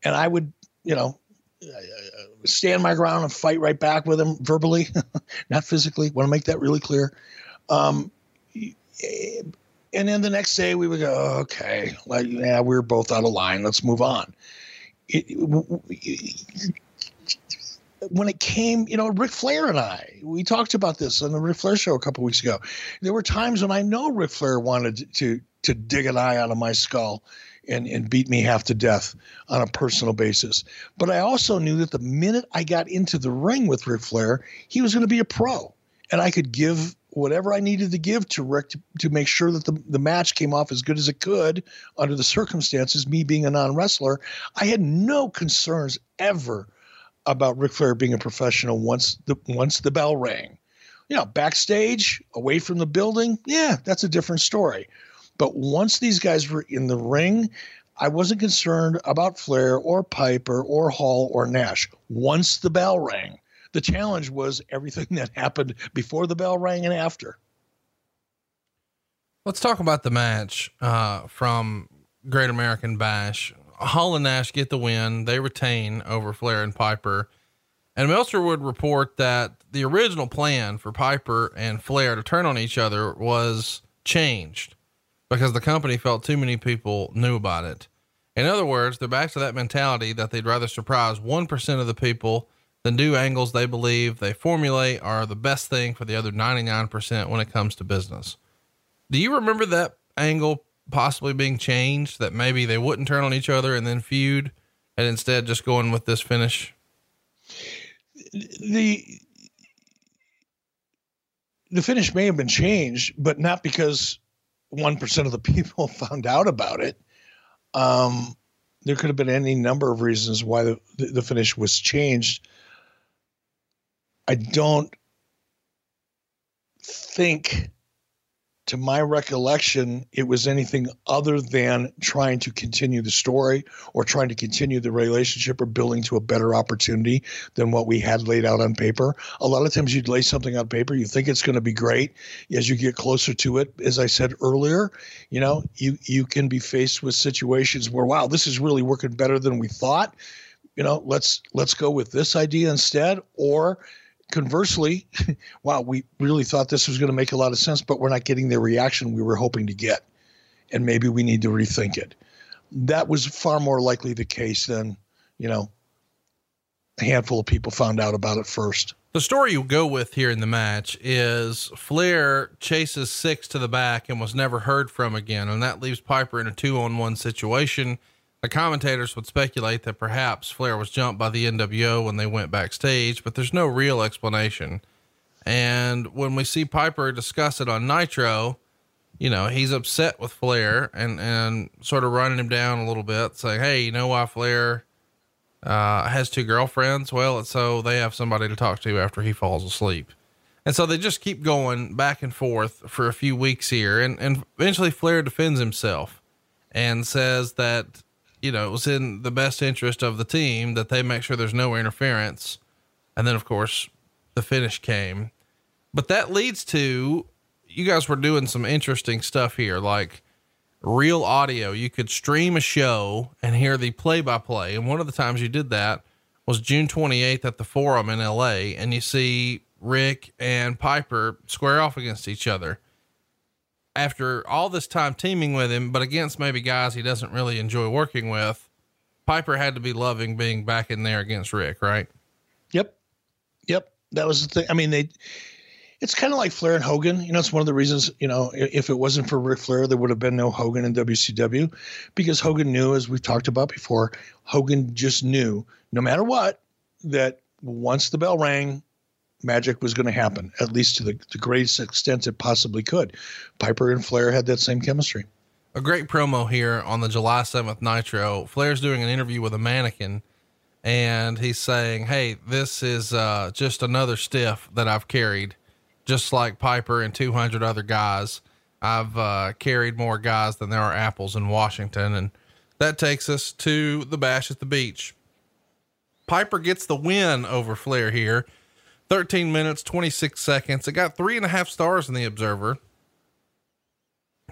and i would you know stand my ground and fight right back with him verbally not physically want to make that really clear. Um, and then the next day we would go okay like yeah we're both out of line. Let's move on it, when it came, you know, Ric Flair and I, we talked about this on the Ric Flair show a couple weeks ago. There were times when I know Ric Flair wanted to to dig an eye out of my skull and, and beat me half to death on a personal basis. But I also knew that the minute I got into the ring with Ric Flair, he was going to be a pro. And I could give whatever I needed to give to Ric to, to make sure that the, the match came off as good as it could under the circumstances, me being a non wrestler. I had no concerns ever about Ric Flair being a professional once the once the bell rang. You know, backstage, away from the building, yeah, that's a different story. But once these guys were in the ring, I wasn't concerned about Flair or Piper or Hall or Nash. Once the bell rang, the challenge was everything that happened before the bell rang and after. Let's talk about the match uh, from Great American Bash. Hall and Nash get the win. They retain over Flair and Piper. And Meltzer would report that the original plan for Piper and Flair to turn on each other was changed because the company felt too many people knew about it. In other words, they're back to that mentality that they'd rather surprise 1% of the people than new angles they believe they formulate are the best thing for the other 99% when it comes to business. Do you remember that angle possibly being changed that maybe they wouldn't turn on each other and then feud and instead just going with this finish? The the finish may have been changed, but not because one percent of the people found out about it. Um, there could have been any number of reasons why the, the finish was changed. I don't think to my recollection, it was anything other than trying to continue the story or trying to continue the relationship or building to a better opportunity than what we had laid out on paper. A lot of times you'd lay something on paper, you think it's going to be great. As you get closer to it, as I said earlier, you know, you, you can be faced with situations where, wow, this is really working better than we thought. You know, let's let's go with this idea instead. Or conversely, wow, we really thought this was going to make a lot of sense, but we're not getting the reaction we were hoping to get. And maybe we need to rethink it. That was far more likely the case than, you know, a handful of people found out about it first. The story you go with here in the match is Flair chases Syxx to the back and was never heard from again. And that leaves Piper in a two on one situation the commentators would speculate that perhaps Flair was jumped by the NWO when they went backstage, but there's no real explanation. And when we see Piper discuss it on Nitro, you know, he's upset with Flair and, and sort of running him down a little bit, saying, Hey, you know why Flair, uh, has two girlfriends? Well, it's so they have somebody to talk to after he falls asleep. And so they just keep going back and forth for a few weeks here. And, and eventually Flair defends himself and says that you know, it was in the best interest of the team that they make sure there's no interference. And then, of course, the finish came. But that leads to you guys were doing some interesting stuff here, like RealAudio. You could stream a show and hear the play by play. And one of the times you did that was June 28th at the Forum in LA. And you see Ric and Piper square off against each other after all this time teaming with him, but against maybe guys he doesn't really enjoy working with, Piper had to be loving being back in there against Ric, right? Yep. Yep. That was the thing. I mean, they, it's kind of like Flair and Hogan. You know, it's one of the reasons, you know, if it wasn't for Ric Flair, there would have been no Hogan in WCW because Hogan knew, as we've talked about before, Hogan just knew no matter what, that once the bell rang, magic was going to happen, at least to the, the greatest extent it possibly could. Piper and Flair had that same chemistry. A great promo here on the July 7th Nitro. Flair's doing an interview with a mannequin and he's saying, Hey, this is uh, just another stiff that I've carried, just like Piper and 200 other guys. I've uh, carried more guys than there are apples in Washington. And that takes us to the bash at the beach. Piper gets the win over Flair here 13 minutes, 26 seconds. It got three and a half stars in the Observer.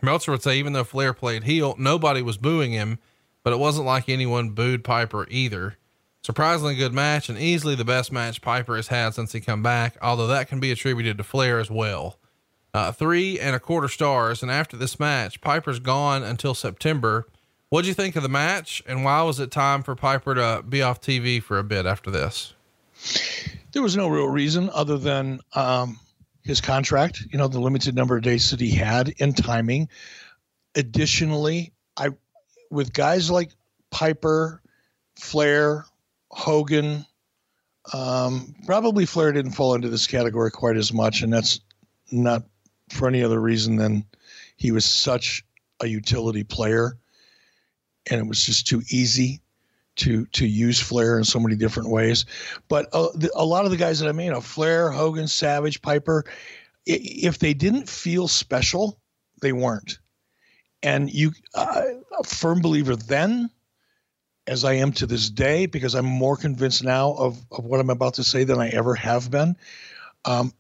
Meltzer would say, even though Flair played heel, nobody was booing him, but it wasn't like anyone booed Piper either. Surprisingly good match and easily the best match Piper has had since he come back, although that can be attributed to Flair as well. Uh, three and a quarter stars. And after this match, Piper's gone until September. What'd you think of the match? And why was it time for Piper to be off TV for a bit after this? There was no real reason other than um, his contract, you know, the limited number of days that he had and timing. Additionally, I, with guys like Piper, Flair, Hogan, um, probably Flair didn't fall into this category quite as much, and that's not for any other reason than he was such a utility player, and it was just too easy to to use Flair in so many different ways. But uh, the, a lot of the guys that I mean, you know, Flair, Hogan, Savage, Piper, if they didn't feel special, they weren't. And you, uh, a firm believer then, as I am to this day, because I'm more convinced now of, of what I'm about to say than I ever have been. Um,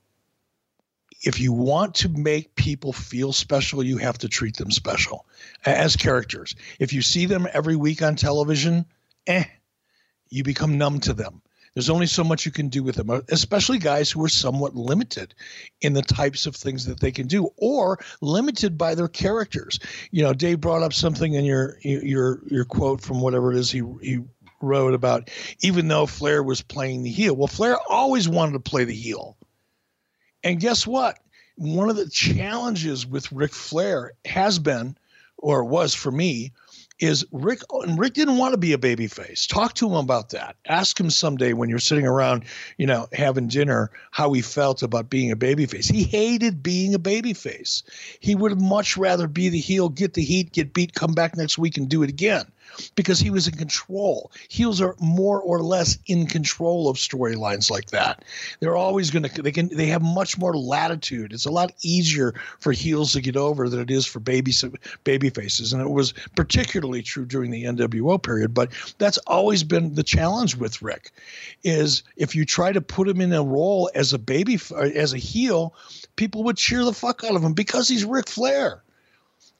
if you want to make people feel special, you have to treat them special as characters. If you see them every week on television, eh, you become numb to them. There's only so much you can do with them, especially guys who are somewhat limited in the types of things that they can do, or limited by their characters. You know, Dave brought up something in your your your quote from whatever it is he he wrote about. Even though Flair was playing the heel, well, Flair always wanted to play the heel, and guess what? One of the challenges with Ric Flair has been, or was for me, is Ric and Ric didn't want to be a baby face. Talk to him about that. Ask him someday when you're sitting around, you know, having dinner, how he felt about being a baby face. He hated being a baby face. He would much rather be the heel, get the heat, get beat, come back next week and do it again because he was in control. Heels are more or less in control of storylines like that. They're always going to they can they have much more latitude. It's a lot easier for heels to get over than it is for baby baby faces, and it was particularly true during the NWO period. But that's always been the challenge with Ric, is if you try to put him in a role as a baby as a heel, people would cheer the fuck out of him because he's Ric Flair.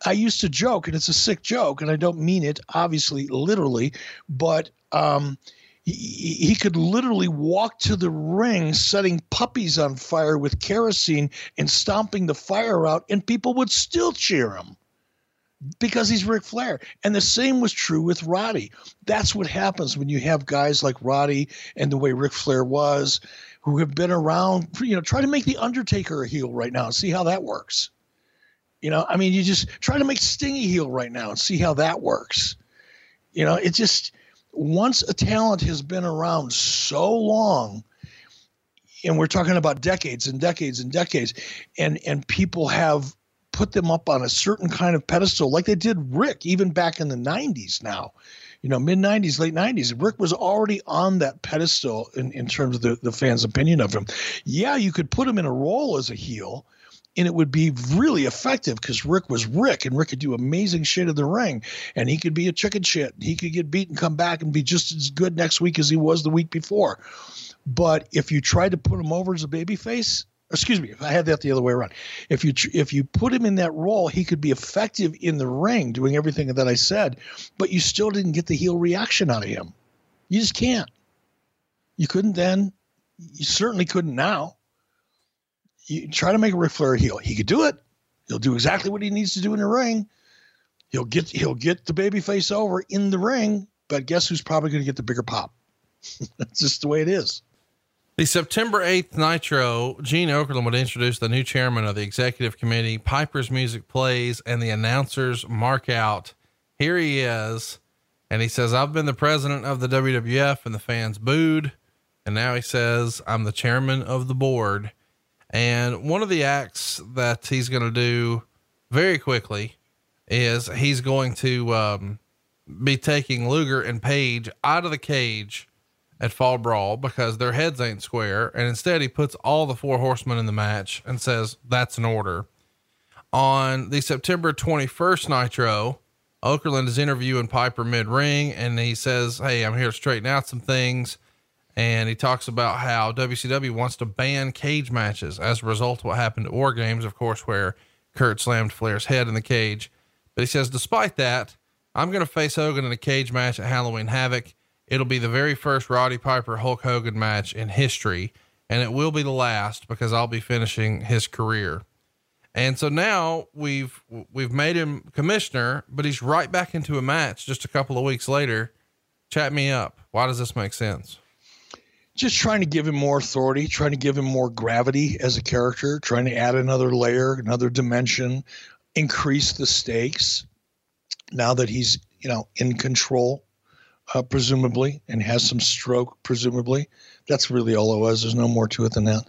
I used to joke, and it's a sick joke, and I don't mean it obviously literally, but um, he, he could literally walk to the ring setting puppies on fire with kerosene and stomping the fire out, and people would still cheer him because he's Ric Flair. And the same was true with Roddy. That's what happens when you have guys like Roddy and the way Ric Flair was, who have been around. You know, try to make the Undertaker a heel right now see how that works. You know, I mean, you just try to make Stingy heel right now and see how that works. You know, it just once a talent has been around so long, and we're talking about decades and decades and decades, and and people have put them up on a certain kind of pedestal, like they did Ric, even back in the '90s. Now, you know, mid 90s, late 90s, Ric was already on that pedestal in, in terms of the, the fans' opinion of him. Yeah, you could put him in a role as a heel, and it would be really effective because Ric was Ric, and Ric could do amazing shit in the ring, and he could be a chicken shit. He could get beat and come back and be just as good next week as he was the week before. But if you tried to put him over as a babyface, excuse me, if I had that the other way around, if you if you put him in that role, he could be effective in the ring, doing everything that I said, but you still didn't get the heel reaction out of him. You just can't. You couldn't then. You certainly couldn't now you try to make Ric Flair a heel. He could do it. He'll do exactly what he needs to do in the ring. He'll get he'll get the baby face over in the ring, but guess who's probably going to get the bigger pop? That's just the way it is. The September 8th Nitro, Gene Okerlund would introduce the new chairman of the executive committee. Piper's music plays and the announcers mark out. Here he is. And he says, I've been the president of the WWF and the fans booed. And now he says, I'm the chairman of the board. And one of the acts that he's going to do very quickly is he's going to um, be taking Luger and Page out of the cage at Fall Brawl because their heads ain't square. And instead, he puts all the four horsemen in the match and says, That's an order. On the September 21st Nitro, Okerlund is interviewing Piper mid ring and he says, Hey, I'm here to straighten out some things and he talks about how WCW wants to ban cage matches as a result of what happened at War Games, of course, where Curt slammed Flair's head in the cage. But he says, despite that, I'm going to face Hogan in a cage match at Halloween Havoc. It'll be the very first Roddy Piper Hulk Hogan match in history, and it will be the last because I'll be finishing his career. And so now we've we've made him commissioner, but he's right back into a match just a couple of weeks later. Chat me up. Why does this make sense? Just trying to give him more authority, trying to give him more gravity as a character, trying to add another layer, another dimension, increase the stakes. Now that he's you know in control, uh, presumably, and has some stroke, presumably, that's really all it was. There's no more to it than that.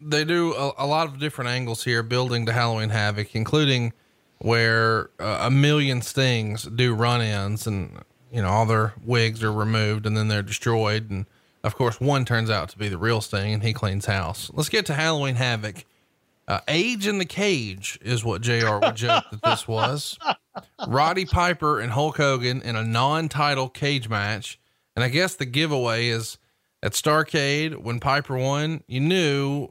they do a, a, lot of different angles here, building to Halloween Havoc, including where uh, a million stings do run-ins, and you know all their wigs are removed and then they're destroyed, and of course one turns out to be the real sting, and he cleans house. Let's get to Halloween Havoc. Uh, age in the cage is what Jr. would joke that this was. Roddy Piper and Hulk Hogan in a non-title cage match, and I guess the giveaway is at Starrcade when Piper won, you knew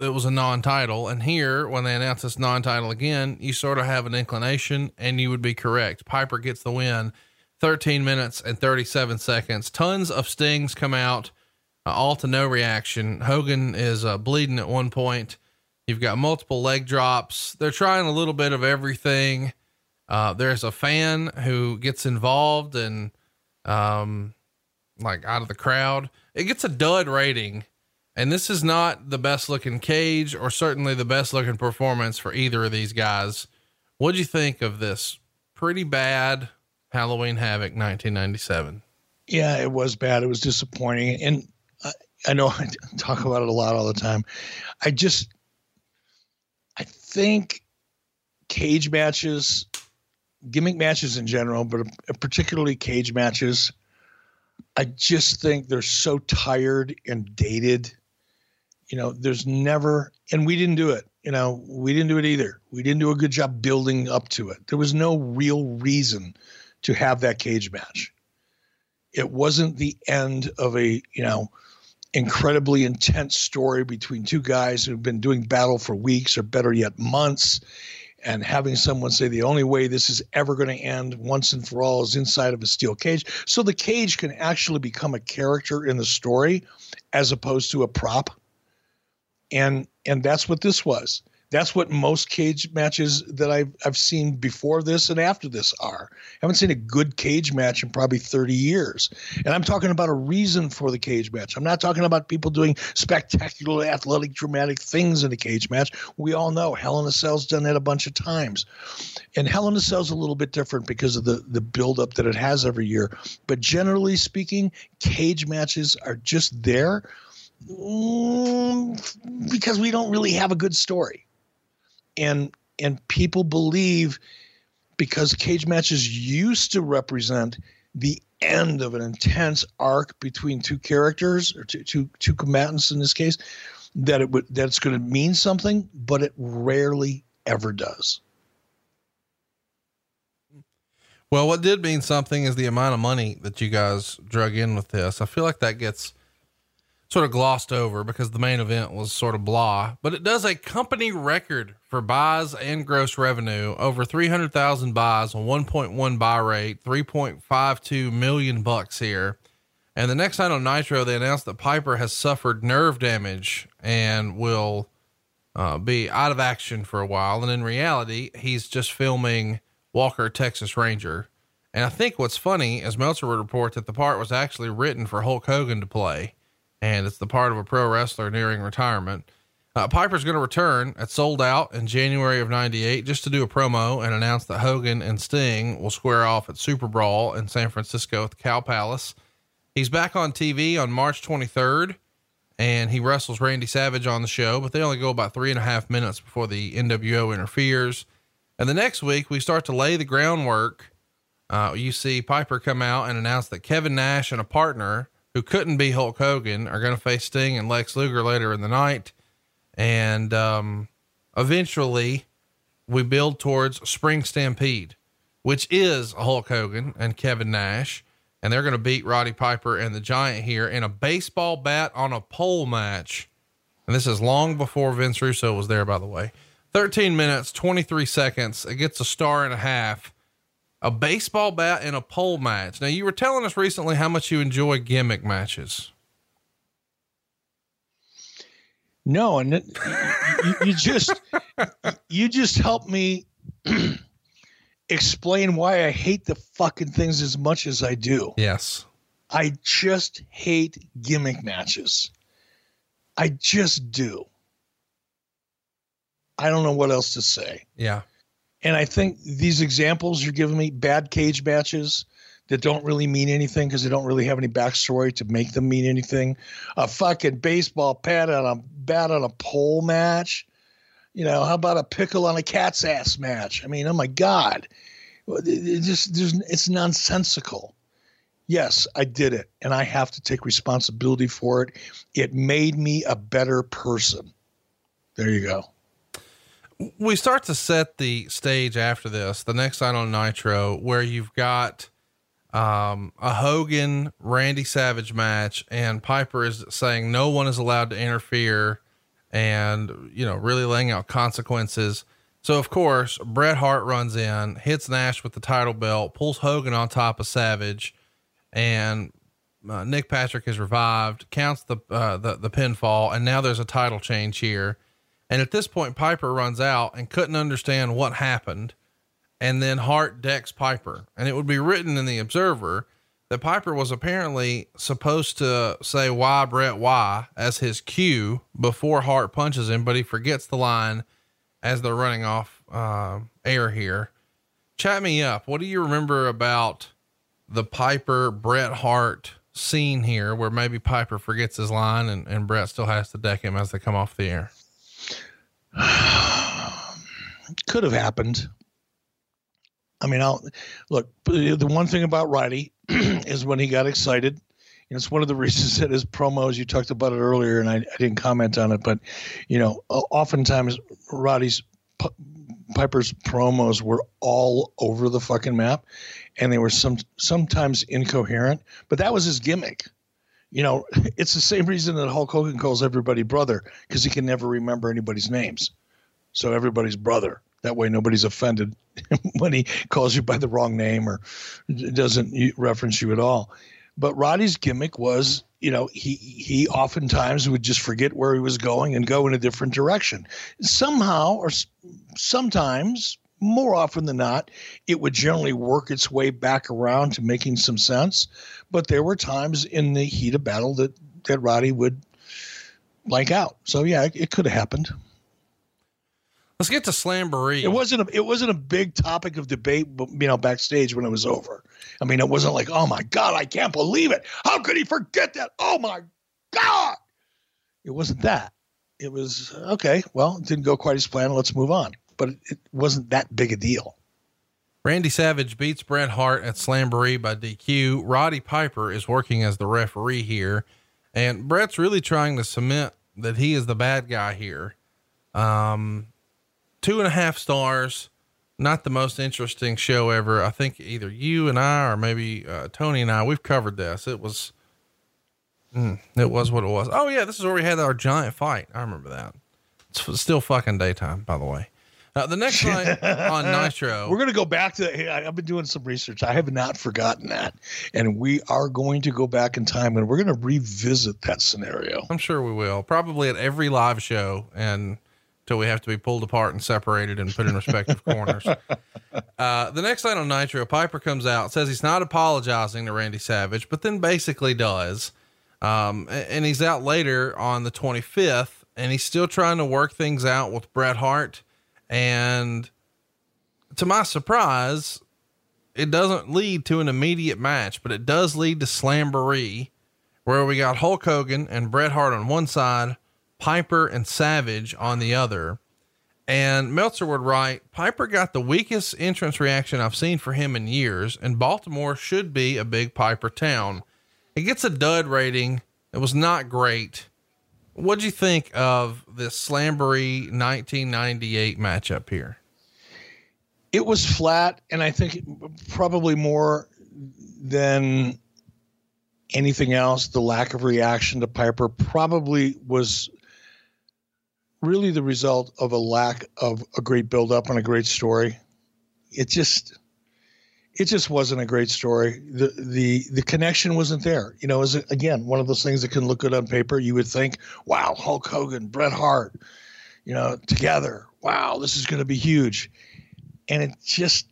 it was a non-title, and here when they announce this non-title again, you sort of have an inclination, and you would be correct. Piper gets the win, 13 minutes and 37 seconds. Tons of stings come out, uh, all to no reaction. Hogan is uh, bleeding at one point. You've got multiple leg drops. They're trying a little bit of everything. Uh, there's a fan who gets involved and, um, like out of the crowd. It gets a dud rating and this is not the best looking cage or certainly the best looking performance for either of these guys. What'd you think of this pretty bad Halloween Havoc 1997? Yeah, it was bad. It was disappointing. And I, I know I talk about it a lot all the time. I just, I think cage matches, gimmick matches in general, but particularly cage matches, I just think they're so tired and dated you know, there's never, and we didn't do it. You know, we didn't do it either. We didn't do a good job building up to it. There was no real reason to have that cage match. It wasn't the end of a, you know, incredibly intense story between two guys who've been doing battle for weeks or better yet months and having someone say the only way this is ever going to end once and for all is inside of a steel cage so the cage can actually become a character in the story as opposed to a prop and and that's what this was. That's what most cage matches that I've I've seen before this and after this are. I haven't seen a good cage match in probably 30 years. And I'm talking about a reason for the cage match. I'm not talking about people doing spectacular athletic dramatic things in a cage match. We all know Hell in a Cell's done that a bunch of times. And Hell in a Cell's a little bit different because of the the buildup that it has every year. But generally speaking, cage matches are just there Mm, because we don't really have a good story. And and people believe because cage matches used to represent the end of an intense arc between two characters or two, two, two combatants in this case that it would that it's going to mean something but it rarely ever does. Well what did mean something is the amount of money that you guys drug in with this. I feel like that gets sort of glossed over because the main event was sort of blah, but it does a company record for buys and gross revenue over 300,000 buys on 1.1 buy rate, 3.52 million bucks here. And the next night on Nitro, they announced that Piper has suffered nerve damage and will uh, be out of action for a while. And in reality, he's just filming Walker, Texas Ranger. And I think what's funny is Meltzer would report that the part was actually written for Hulk Hogan to play and it's the part of a pro wrestler nearing retirement. Uh, Piper's going to return at Souled Out in January of 98 just to do a promo and announce that Hogan and Sting will square off at Super Brawl in San Francisco at the Cow Palace. He's back on TV on March 23rd and he wrestles Randy Savage on the show, but they only go about three and a half minutes before the NWO interferes. And the next week, we start to lay the groundwork. Uh, you see Piper come out and announce that Kevin Nash and a partner who couldn't be Hulk Hogan, are going to face Sting and Lex Luger later in the night. And um, eventually, we build towards Spring Stampede, which is Hulk Hogan and Kevin Nash. And they're going to beat Roddy Piper and the Giant here in a baseball bat on a pole match. And this is long before Vince Russo was there, by the way. 13 minutes, 23 seconds. It gets a star and a half a baseball bat and a pole match. Now, you were telling us recently how much you enjoy gimmick matches. No, and it, you, you just you just helped me explain why I hate the fucking things as much as I do. Yes. I just hate gimmick matches. I just do. I don't know what else to say. Yeah. And I think these examples you're giving me, bad cage matches that don't really mean anything because they don't really have any backstory to make them mean anything. A fucking baseball bat on a bat on a pole match? You know, how about a pickle on a cat's ass match? I mean, oh my God. It just there's it's nonsensical. Yes, I did it and I have to take responsibility for it. It made me a better person. There you go. We start to set the stage after this, the next night on Nitro, where you've got um, a Hogan Randy Savage match, and Piper is saying no one is allowed to interfere and, you know, really laying out consequences. So, of course, Bret Hart runs in, hits Nash with the title belt, pulls Hogan on top of Savage, and uh, Nick Patrick is revived, counts the, uh, the, the pinfall, and now there's a title change here. And at this point, Piper runs out and couldn't understand what happened. And then Hart decks Piper. And it would be written in the Observer that Piper was apparently supposed to say, Why, Bret, why, as his cue before Hart punches him, but he forgets the line as they're running off uh, air here. Chat me up. What do you remember about the Piper Bret Hart scene here where maybe Piper forgets his line and, and Bret still has to deck him as they come off the air? Could have happened. I mean, I'll look. The one thing about Roddy is when he got excited, and it's one of the reasons that his promos. You talked about it earlier, and I, I didn't comment on it, but you know, oftentimes Roddy's Piper's promos were all over the fucking map, and they were some sometimes incoherent. But that was his gimmick. You know, it's the same reason that Hulk Hogan calls everybody brother because he can never remember anybody's names. So everybody's brother. That way, nobody's offended when he calls you by the wrong name or doesn't reference you at all. But Roddy's gimmick was, you know, he he oftentimes would just forget where he was going and go in a different direction. Somehow, or sometimes, more often than not, it would generally work its way back around to making some sense. But there were times in the heat of battle that that Roddy would blank out. So yeah, it, it could have happened. Let's get to Slamboree. It wasn't a it wasn't a big topic of debate, you know, backstage when it was over. I mean, it wasn't like, oh my god, I can't believe it. How could he forget that? Oh my god! It wasn't that. It was okay. Well, it didn't go quite as planned. Let's move on. But it, it wasn't that big a deal. Randy Savage beats Bret Hart at Slamboree by DQ. Roddy Piper is working as the referee here, and Bret's really trying to cement that he is the bad guy here. Um, two and a half stars. Not the most interesting show ever. I think either you and I, or maybe uh, Tony and I, we've covered this. It was, mm, it was what it was. Oh yeah, this is where we had our giant fight. I remember that. It's still fucking daytime, by the way. Uh, the next night on Nitro, we're going to go back to. Hey, I've been doing some research. I have not forgotten that, and we are going to go back in time and we're going to revisit that scenario. I'm sure we will. Probably at every live show, and till we have to be pulled apart and separated and put in respective corners. Uh, the next night on Nitro, Piper comes out, says he's not apologizing to Randy Savage, but then basically does. Um, and he's out later on the 25th, and he's still trying to work things out with Bret Hart. And to my surprise, it doesn't lead to an immediate match, but it does lead to Slamboree, where we got Hulk Hogan and Bret Hart on one side, Piper and Savage on the other. And Meltzer would write Piper got the weakest entrance reaction I've seen for him in years, and Baltimore should be a big Piper town. It gets a dud rating. It was not great. What'd you think of this Slamboree 1998 matchup here? It was flat, and I think probably more than anything else, the lack of reaction to Piper probably was really the result of a lack of a great build up and a great story. It just it just wasn't a great story. The the the connection wasn't there. You know, as again one of those things that can look good on paper. You would think, wow, Hulk Hogan, Bret Hart, you know, together. Wow, this is going to be huge, and it just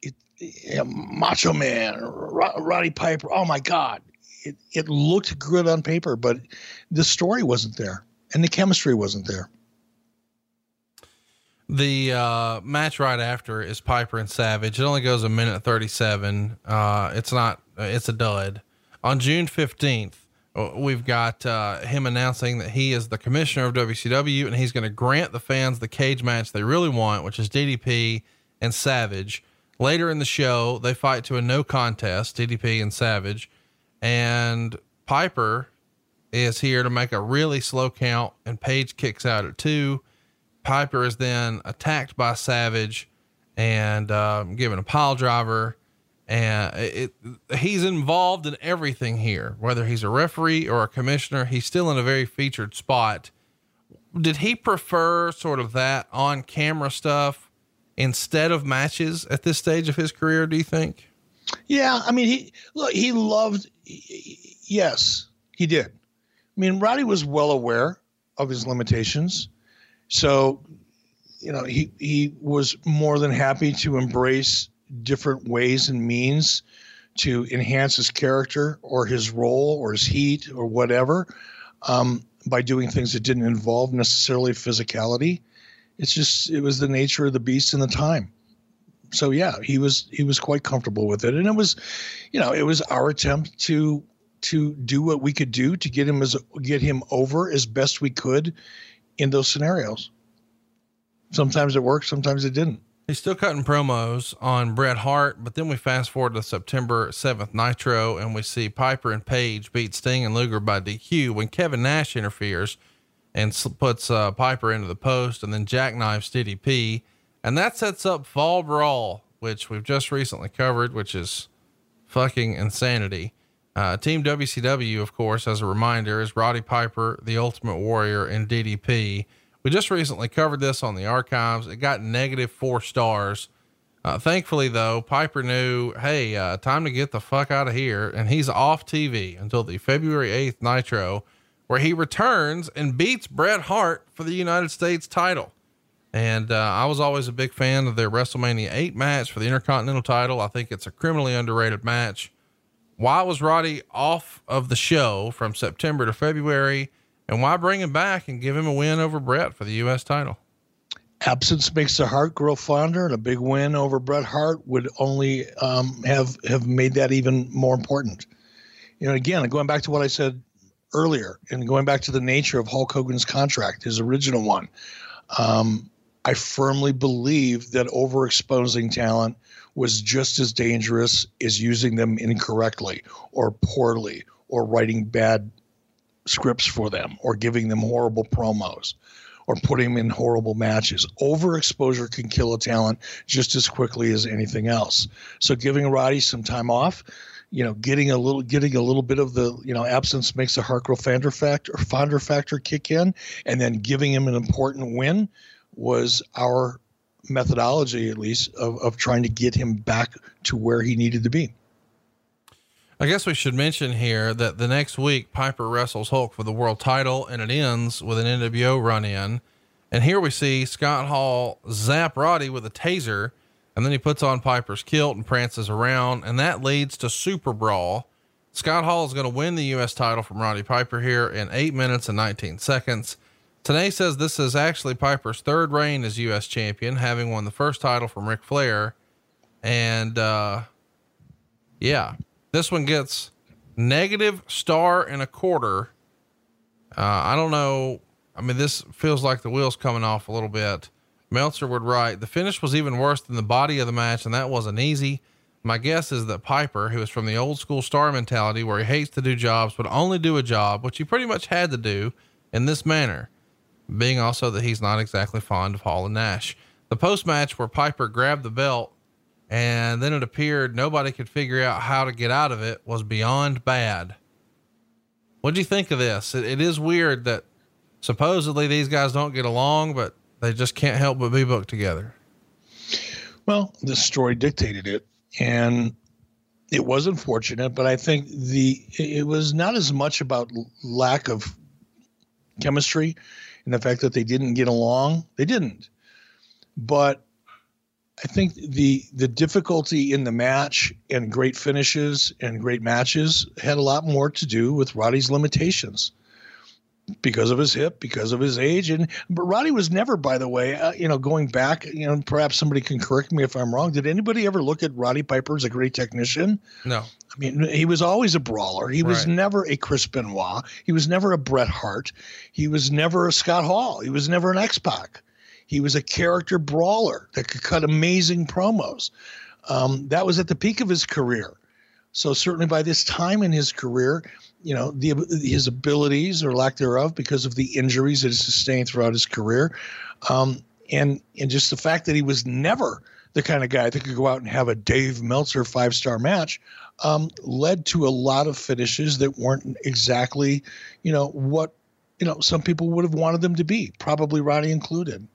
it, it Macho Man, Roddy Piper. Oh my God, it it looked good on paper, but the story wasn't there and the chemistry wasn't there. The uh, match right after is Piper and Savage. It only goes a minute 37. Uh, it's not, it's a dud. On June 15th, uh, we've got uh, him announcing that he is the commissioner of WCW and he's going to grant the fans the cage match they really want, which is DDP and Savage. Later in the show, they fight to a no contest, DDP and Savage, and Piper is here to make a really slow count, and Page kicks out at two. Piper is then attacked by Savage and um, given a pile driver. And it, it, he's involved in everything here, whether he's a referee or a commissioner, he's still in a very featured spot. Did he prefer sort of that on camera stuff instead of matches at this stage of his career? Do you think? Yeah. I mean, he, look, he loved, yes, he did. I mean, Roddy was well aware of his limitations. So, you know, he, he was more than happy to embrace different ways and means to enhance his character or his role or his heat or whatever um, by doing things that didn't involve necessarily physicality. It's just it was the nature of the beast and the time. So yeah, he was he was quite comfortable with it, and it was, you know, it was our attempt to to do what we could do to get him as get him over as best we could in those scenarios. Sometimes it worked, sometimes it didn't. He's still cutting promos on Bret Hart, but then we fast forward to September 7th Nitro and we see Piper and Page beat Sting and Luger by DQ when Kevin Nash interferes and puts uh, Piper into the post and then jackknives DDP. And that sets up Fall Brawl, which we've just recently covered, which is fucking insanity. Uh, Team WCW, of course, as a reminder, is Roddy Piper, the Ultimate Warrior, and DDP. We just recently covered this on the archives. It got negative four stars. Uh, thankfully, though, Piper knew, hey, uh, time to get the fuck out of here. And he's off TV until the February 8th Nitro, where he returns and beats Bret Hart for the United States title. And uh, I was always a big fan of their WrestleMania 8 match for the Intercontinental title. I think it's a criminally underrated match. Why was Roddy off of the show from September to February? And why bring him back and give him a win over Bret for the U.S. title? Absence makes the heart grow fonder, and a big win over Bret Hart would only um, have have made that even more important. You know, again, going back to what I said earlier, and going back to the nature of Hulk Hogan's contract, his original one, um, I firmly believe that overexposing talent was just as dangerous as using them incorrectly or poorly or writing bad scripts for them or giving them horrible promos or putting them in horrible matches. Overexposure can kill a talent just as quickly as anything else. So giving Roddy some time off, you know, getting a little getting a little bit of the, you know, absence makes the heart grow fonder factor fonder factor kick in and then giving him an important win was our methodology at least of, of trying to get him back to where he needed to be. I guess we should mention here that the next week Piper wrestles Hulk for the world title and it ends with an NWO run in. And here we see Scott Hall zap Roddy with a taser and then he puts on Piper's kilt and prances around and that leads to Super Brawl. Scott Hall is going to win the U.S. title from Roddy Piper here in eight minutes and 19 seconds. Tenay says this is actually Piper's third reign as U.S. champion, having won the first title from Ric Flair. And, uh, yeah, this one gets negative star and a quarter. Uh, I don't know. I mean, this feels like the wheels coming off a little bit. Meltzer would write, the finish was even worse than the body of the match, and that wasn't easy. My guess is that Piper, who is from the old school star mentality where he hates to do jobs, would only do a job, which he pretty much had to do in this manner being also that he's not exactly fond of Hall and Nash. The post match where Piper grabbed the belt and then it appeared nobody could figure out how to get out of it was beyond bad. What do you think of this? It, it is weird that supposedly these guys don't get along, but they just can't help but be booked together. Well, the story dictated it, and it was unfortunate, but I think the it was not as much about lack of chemistry and the fact that they didn't get along. They didn't. But I think the the difficulty in the match and great finishes and great matches had a lot more to do with Roddy's limitations. Because of his hip, because of his age. And but Roddy was never, by the way, uh, you know, going back, you know, perhaps somebody can correct me if I'm wrong. Did anybody ever look at Roddy Piper as a great technician? No. I mean, he was always a brawler. He was Right. never a Chris Benoit. He was never a Bret Hart. He was never a Scott Hall. He was never an X Pac. He was a character brawler that could cut amazing promos. Um, that was at the peak of his career. So certainly by this time in his career, you know, the his abilities or lack thereof because of the injuries that he sustained throughout his career, um, and and just the fact that he was never the kind of guy that could go out and have a Dave Meltzer five star match, um, led to a lot of finishes that weren't exactly, you know, what you know some people would have wanted them to be, probably Roddy included.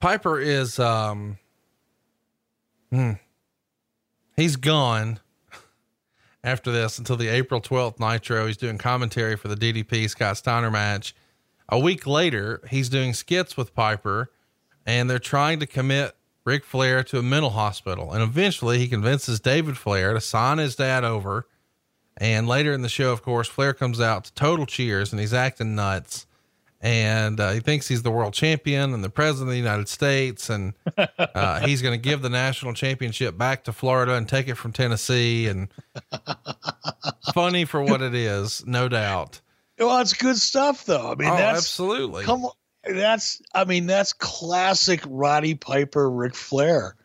Piper is, um, hmm, he's gone after this until the April 12th Nitro. He's doing commentary for the DDP Scott Steiner match. A week later, he's doing skits with Piper and they're trying to commit Ric Flair to a mental hospital. And eventually he convinces David Flair to sign his dad over. And later in the show, of course, Flair comes out to total cheers and he's acting nuts. And uh, he thinks he's the world champion and the president of the United States. And uh, he's going to give the national championship back to Florida and take it from Tennessee. And funny for what it is, no doubt. Well, it's good stuff, though. I mean, oh, that's absolutely. come on. That's I mean, that's classic Roddy Piper, Ric Flair.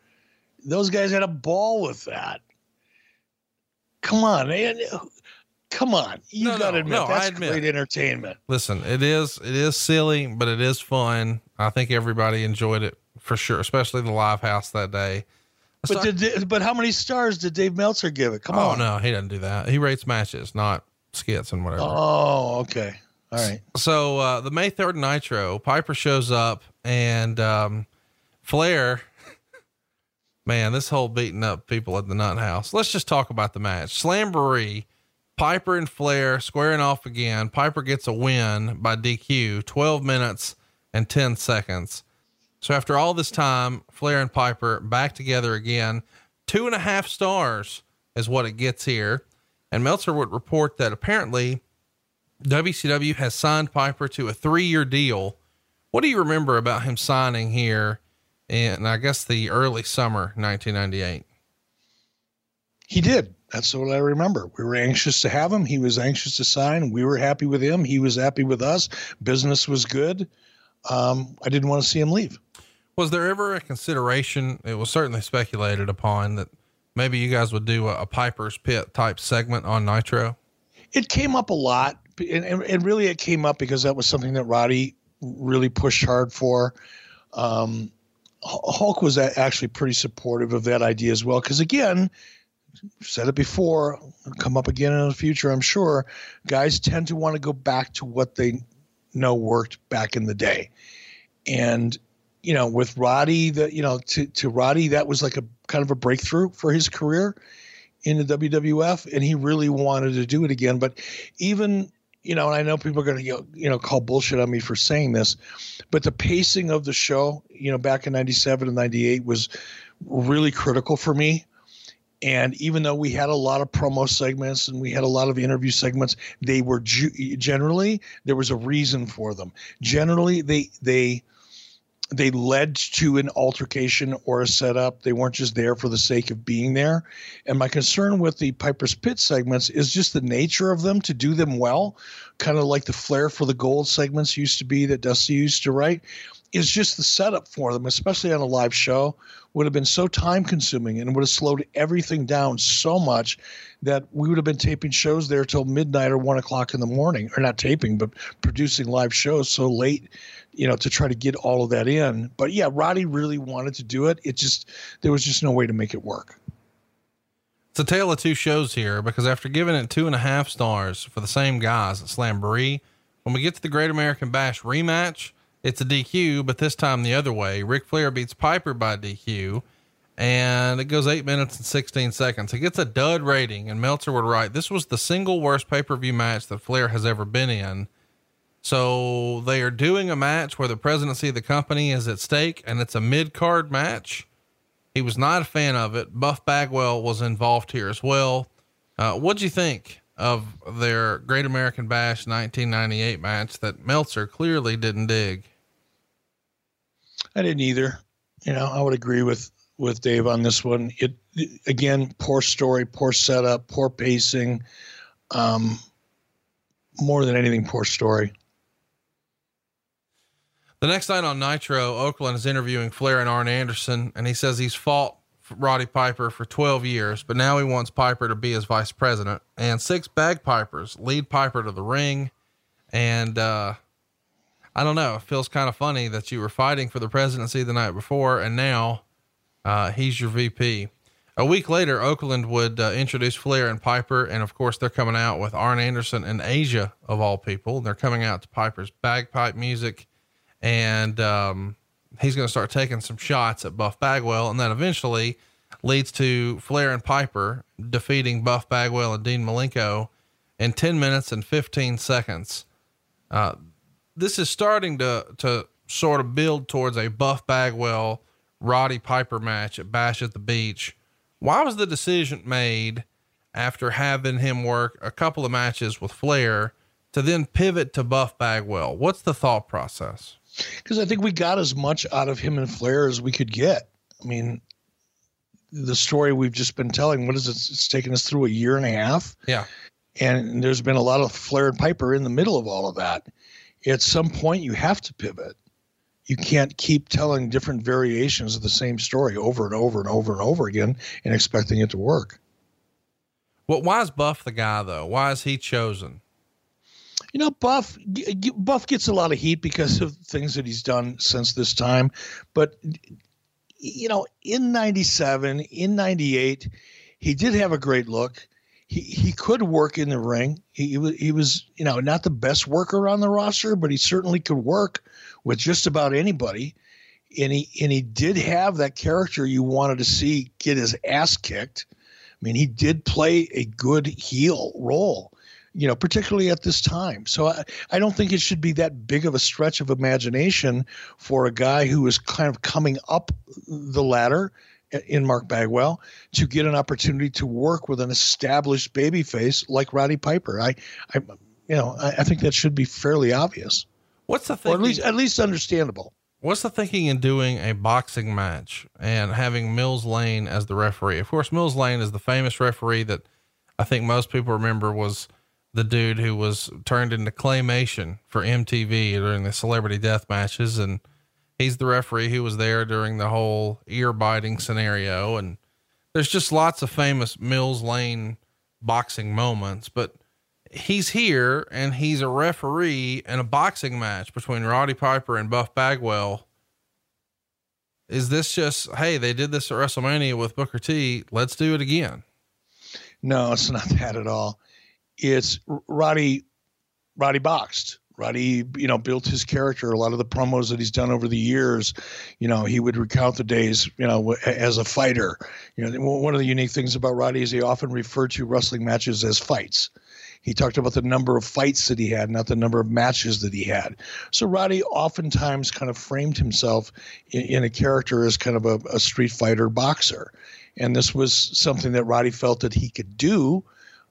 Those guys had a ball with that. Come on, man. Come on. You No, gotta no, admit no, I that's admit. great entertainment. Listen, it is it is silly, but it is fun. I think everybody enjoyed it for sure, especially the live house that day. Let's But talk- did, but how many stars did Dave Meltzer give it? Come on. oh on. no, he doesn't do that. He rates matches, not skits and whatever. Oh, okay. All right. So uh, the May third Nitro, Piper shows up and um, Flair. Man, this whole beating up people at the Nut House. Let's just talk about the match. Slamboree, Piper and Flair squaring off again. Piper gets a win by DQ, 12 minutes and 10 seconds. So after all this time, Flair and Piper back together again. Two and a half stars is what it gets here. And Meltzer would report that apparently WCW has signed Piper to a three year deal. What do you remember about him signing here in, I guess, the early summer 1998? He did. That's what I remember. We were anxious to have him. He was anxious to sign. We were happy with him. He was happy with us. Business was good. Um, I didn't want to see him leave. Was there ever a consideration? It was certainly speculated upon that maybe you guys would do a, a Piper's Pit type segment on Nitro. It came up a lot, and, and, and really it came up because that was something that Roddy really pushed hard for. Um, Hulk was actually pretty supportive of that idea as well. Because again, said it before, come up again in the future, I'm sure. Guys tend to want to go back to what they know worked back in the day, and you know, with Roddy, that you know, to to Roddy, that was like a kind of a breakthrough for his career in the WWF, and he really wanted to do it again. But even you know, and I know people are going to you know call bullshit on me for saying this, but the pacing of the show, you know, back in '97 and '98 was really critical for me. And even though we had a lot of promo segments and we had a lot of interview segments, they were ju- generally there was a reason for them. Generally, they they they led to an altercation or a setup. They weren't just there for the sake of being there. And my concern with the Piper's Pit segments is just the nature of them to do them well, kind of like the Flair for the Gold segments used to be that Dusty used to write. Is just the setup for them, especially on a live show, would have been so time consuming and would have slowed everything down so much that we would have been taping shows there till midnight or one o'clock in the morning, or not taping, but producing live shows so late, you know, to try to get all of that in. But yeah, Roddy really wanted to do it. It just, there was just no way to make it work. It's a tale of two shows here because after giving it two and a half stars for the same guys at Slamboree, when we get to the Great American Bash rematch, it's a DQ, but this time the other way. Ric Flair beats Piper by DQ, and it goes eight minutes and 16 seconds. It gets a dud rating, and Meltzer would write, This was the single worst pay per view match that Flair has ever been in. So they are doing a match where the presidency of the company is at stake, and it's a mid card match. He was not a fan of it. Buff Bagwell was involved here as well. Uh, what'd you think of their Great American Bash 1998 match that Meltzer clearly didn't dig. I didn't either. You know, I would agree with with Dave on this one. It again, poor story, poor setup, poor pacing. Um, more than anything, poor story. The next night on Nitro, Okerlund is interviewing Flair and Arn Anderson, and he says he's fought Roddy Piper for 12 years, but now he wants Piper to be his vice president. And six bagpipers lead Piper to the ring. And uh, I don't know, it feels kind of funny that you were fighting for the presidency the night before, and now uh, he's your VP. A week later, Okerlund would uh, introduce Flair and Piper, and of course, they're coming out with Arn Anderson and Asya, of all people. They're coming out to Piper's bagpipe music, and um, he's going to start taking some shots at Buff Bagwell, and that eventually leads to Flair and Piper defeating Buff Bagwell and Dean Malenko in 10 minutes and 15 seconds. Uh, this is starting to to sort of build towards a Buff Bagwell Roddy Piper match at Bash at the Beach. Why was the decision made after having him work a couple of matches with Flair to then pivot to Buff Bagwell? What's the thought process? Because I think we got as much out of him and Flair as we could get. I mean, the story we've just been telling, what is it? It's taken us through a year and a half. Yeah. And there's been a lot of Flair and Piper in the middle of all of that. At some point, you have to pivot you can't keep telling different variations of the same story over and over and over and over again and expecting it to work. Well, why is Buff the guy though? Why is he chosen? You know, Buff Buff gets a lot of heat because of things that he's done since this time, but you know, in 97, in 98, he did have a great look. He, he could work in the ring. He, he was, he was, you know, not the best worker on the roster, but he certainly could work with just about anybody. And he and he did have that character you wanted to see get his ass kicked. I mean, he did play a good heel role, you know, particularly at this time. So I, I don't think it should be that big of a stretch of imagination for a guy who is kind of coming up the ladder in Mark Bagwell to get an opportunity to work with an established babyface like Roddy Piper. I, I you know, I, I think that should be fairly obvious. What's the thinking? Or at least, at least understandable. What's the thinking in doing a boxing match and having Mills Lane as the referee? Of course, Mills Lane is the famous referee that I think most people remember was the dude who was turned into claymation for MTV during the celebrity death matches. And he's the referee who was there during the whole ear biting scenario. And there's just lots of famous Mills Lane boxing moments, but he's here and he's a referee in a boxing match between Roddy Piper and Buff Bagwell. Is this just, hey, they did this at WrestleMania with Booker T. Let's do it again? No, it's not that at all. It's Roddy, Roddy boxed. Roddy, you know, built his character. A lot of the promos that he's done over the years, you know, he would recount the days, you know, as a fighter. You know, one of the unique things about Roddy is he often referred to wrestling matches as fights. He talked about the number of fights that he had, not the number of matches that he had. So Roddy oftentimes kind of framed himself in, in a character as kind of a, a street fighter boxer. And this was something that Roddy felt that he could do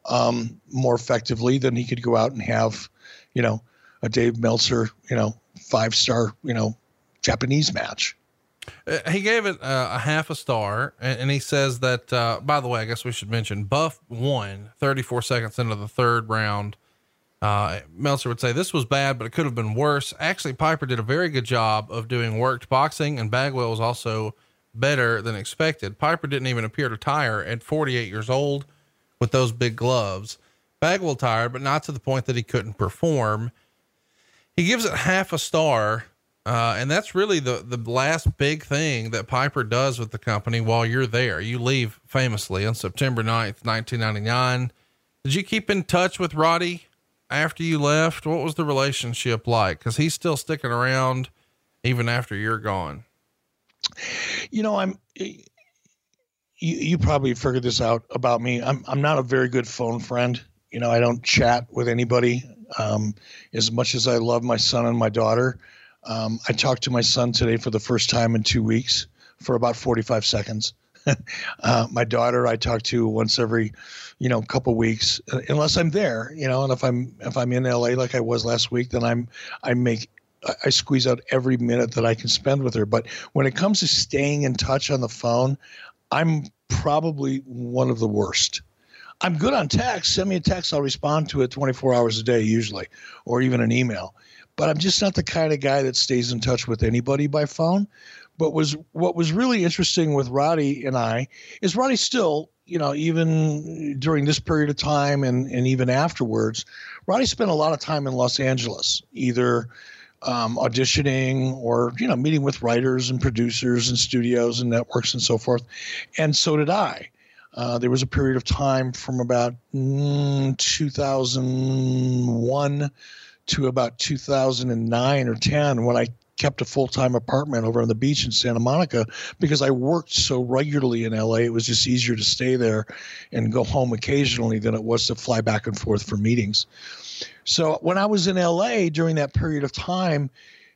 um, more effectively than he could go out and have, you know, a Dave Meltzer, you know, five star, you know, Japanese match. Uh, he gave it uh, a half a star, and, and he says that. Uh, by the way, I guess we should mention Buff won 34 seconds into the third round. Uh, Meltzer would say this was bad, but it could have been worse. Actually, Piper did a very good job of doing worked boxing, and Bagwell was also better than expected. Piper didn't even appear to tire at 48 years old with those big gloves. Bagwell tired, but not to the point that he couldn't perform. He gives it half a star uh, and that's really the, the last big thing that Piper does with the company while you're there. You leave famously on September 9th, 1999. Did you keep in touch with Roddy after you left? What was the relationship like? Cause he's still sticking around even after you're gone. You know, I'm, you, you probably figured this out about me. I'm, I'm not a very good phone friend. You know, I don't chat with anybody. Um, as much as I love my son and my daughter, um, I talked to my son today for the first time in two weeks for about 45 seconds. uh, my daughter I talk to once every, you know, couple weeks, uh, unless I'm there, you know, and if I'm if I'm in LA like I was last week, then I'm I make I squeeze out every minute that I can spend with her. But when it comes to staying in touch on the phone, I'm probably one of the worst. I'm good on text. Send me a text, I'll respond to it 24 hours a day usually, or even an email. But I'm just not the kind of guy that stays in touch with anybody by phone. But was what was really interesting with Roddy and I is Roddy still, you know, even during this period of time and, and even afterwards, Roddy spent a lot of time in Los Angeles, either um, auditioning or you know meeting with writers and producers and studios and networks and so forth. And so did i. Uh, there was a period of time from about mm, 2001 to about 2009 or 10 when i kept a full-time apartment over on the beach in santa monica because i worked so regularly in la it was just easier to stay there and go home occasionally than it was to fly back and forth for meetings so when I was in LA during that period of time,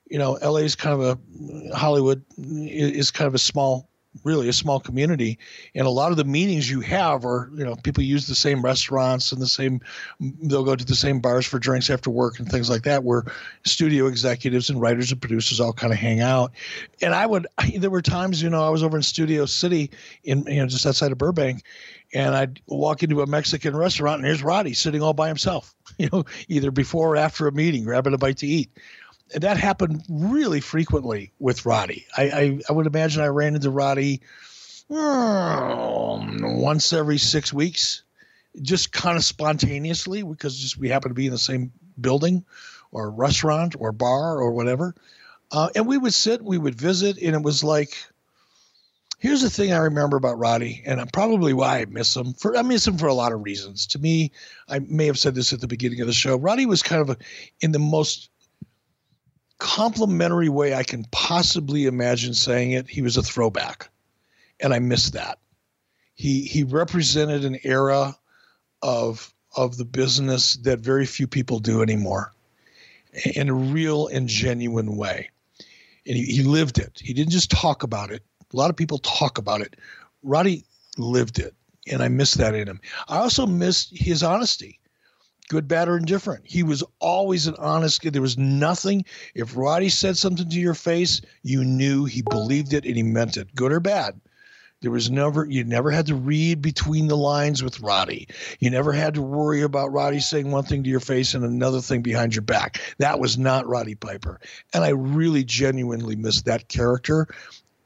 you know, LA is kind of a Hollywood is kind of a small, really a small community, and a lot of the meetings you have are, you know, people use the same restaurants and the same, they'll go to the same bars for drinks after work and things like that, where studio executives and writers and producers all kind of hang out. And I would, there were times, you know, I was over in Studio City in, you know, just outside of Burbank, and I'd walk into a Mexican restaurant and here's Roddy sitting all by himself, you know, either before or after a meeting, grabbing a bite to eat. And that happened really frequently with Roddy. I, I, I would imagine I ran into Roddy um, once every six weeks, just kind of spontaneously because just we happen to be in the same building or restaurant or bar or whatever. Uh, and we would sit, we would visit, and it was like – Here's the thing I remember about Roddy, and probably why I miss him. For I miss him for a lot of reasons. To me, I may have said this at the beginning of the show. Roddy was kind of a, in the most complimentary way I can possibly imagine saying it. He was a throwback, and I miss that. He he represented an era of of the business that very few people do anymore, in a real and genuine way. And he, he lived it. He didn't just talk about it a lot of people talk about it. Roddy lived it, and I miss that in him. I also miss his honesty, good, bad, or indifferent. He was always an honest kid. There was nothing. If Roddy said something to your face, you knew he believed it and he meant it, good or bad. There was never you never had to read between the lines with Roddy. You never had to worry about Roddy saying one thing to your face and another thing behind your back. That was not Roddy Piper. And I really genuinely miss that character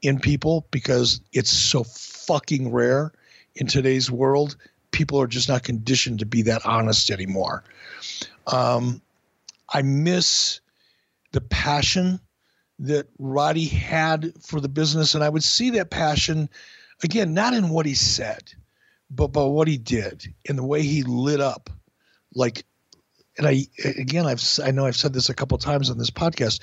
in people because it's so fucking rare in today's world. People are just not conditioned to be that honest anymore. Um, I miss the passion that Roddy had for the business, and I would see that passion again, not in what he said, but by what he did, in the way he lit up like and I again I've I know I've said this a couple times on this podcast.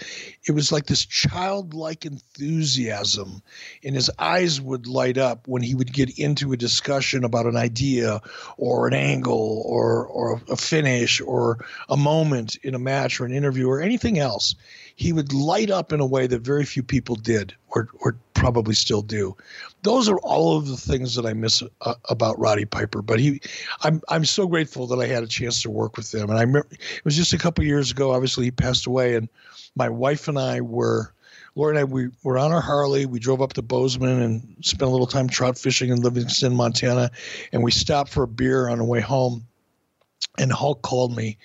It was like this childlike enthusiasm, and his eyes would light up when he would get into a discussion about an idea or an angle or or a finish or a moment in a match or an interview or anything else. He would light up in a way that very few people did or or probably still do. Those are all of the things that I miss uh, about Roddy Piper. But he, I'm I'm so grateful that I had a chance to work with him. And I remember it was just a couple years ago. Obviously, he passed away, and my wife and I were. Laura and I, we were on our Harley. We drove up to Bozeman and spent a little time trout fishing in Livingston, Montana. And we stopped for a beer on the way home. And Hulk called me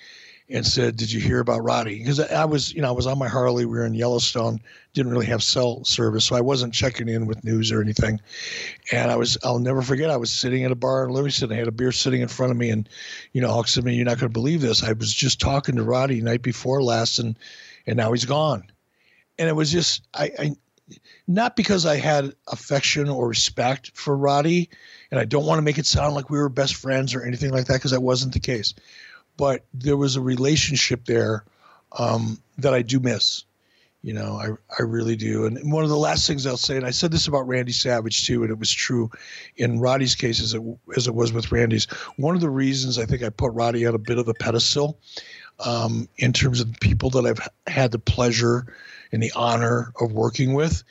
and said, "Did you hear about Roddy?" Because I was, you know, I was on my Harley. We were in Yellowstone, didn't really have cell service, so I wasn't checking in with news or anything. And I was, I'll never forget. I was sitting at a bar in Livingston. I had a beer sitting in front of me, and you know, Hawk said to me, "You're not going to believe this. I was just talking to Roddy night before last, and and now he's gone." And it was just, I, I not because I had affection or respect for Roddy, and I don't want to make it sound like we were best friends or anything like that, because that wasn't the case but there was a relationship there um, that I do miss. You know, I, I really do. And one of the last things I'll say, and I said this about Randy Savage too, and it was true in Roddy's case as it, as it was with Randy's. One of the reasons I think I put Roddy on a bit of a pedestal um, in terms of the people that I've had the pleasure and the honor of working with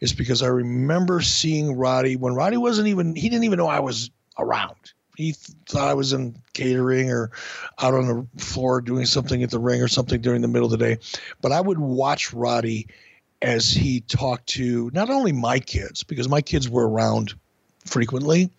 is because I remember seeing Roddy when Roddy wasn't even he didn't even know I was around. He thought I was in catering or out on the floor doing something at the ring or something during the middle of the day. But I would watch Roddy as he talked to not only my kids because my kids were around frequently,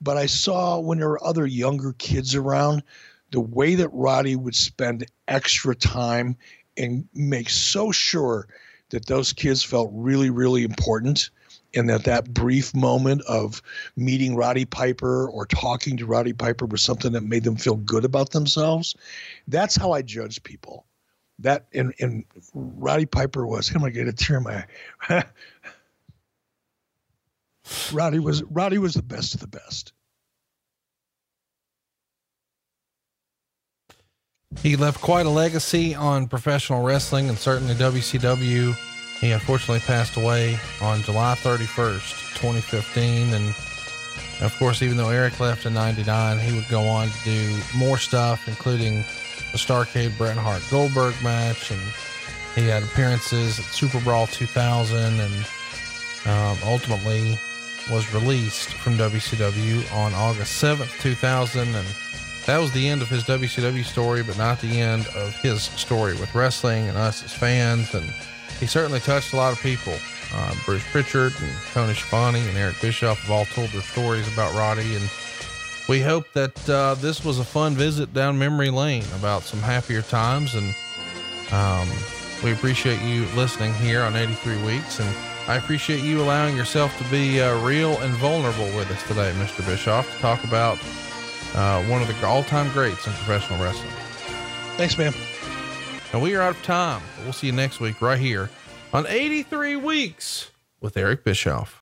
but I saw when there were other younger kids around the way that Roddy would spend extra time and make so sure that those kids felt really, really important and that that brief moment of meeting Roddy Piper or talking to Roddy Piper was something that made them feel good about themselves. That's how I judge people. That and, and Roddy Piper was him. I get a tear in my eye. Roddy was Roddy was the best of the best. He left quite a legacy on professional wrestling and certainly WCW. He unfortunately passed away on July 31st, 2015. And of course, even though Eric left in 99, he would go on to do more stuff, including the Starrcade Bret Hart Goldberg match. And he had appearances at Super Brawl 2000 and um, ultimately was released from WCW on August 7th, 2000. And that was the end of his WCW story, but not the end of his story with wrestling and us as fans. And he certainly touched a lot of people. Uh, Bruce Pritchard and Tony Schiavone and Eric Bischoff have all told their stories about Roddy. And we hope that uh, this was a fun visit down memory lane about some happier times. And um, we appreciate you listening here on 83 Weeks. And I appreciate you allowing yourself to be uh, real and vulnerable with us today, Mr. Bischoff, to talk about uh, one of the all-time greats in professional wrestling. Thanks, man. And we are out of time. We'll see you next week right here on 83 Weeks with Eric Bischoff.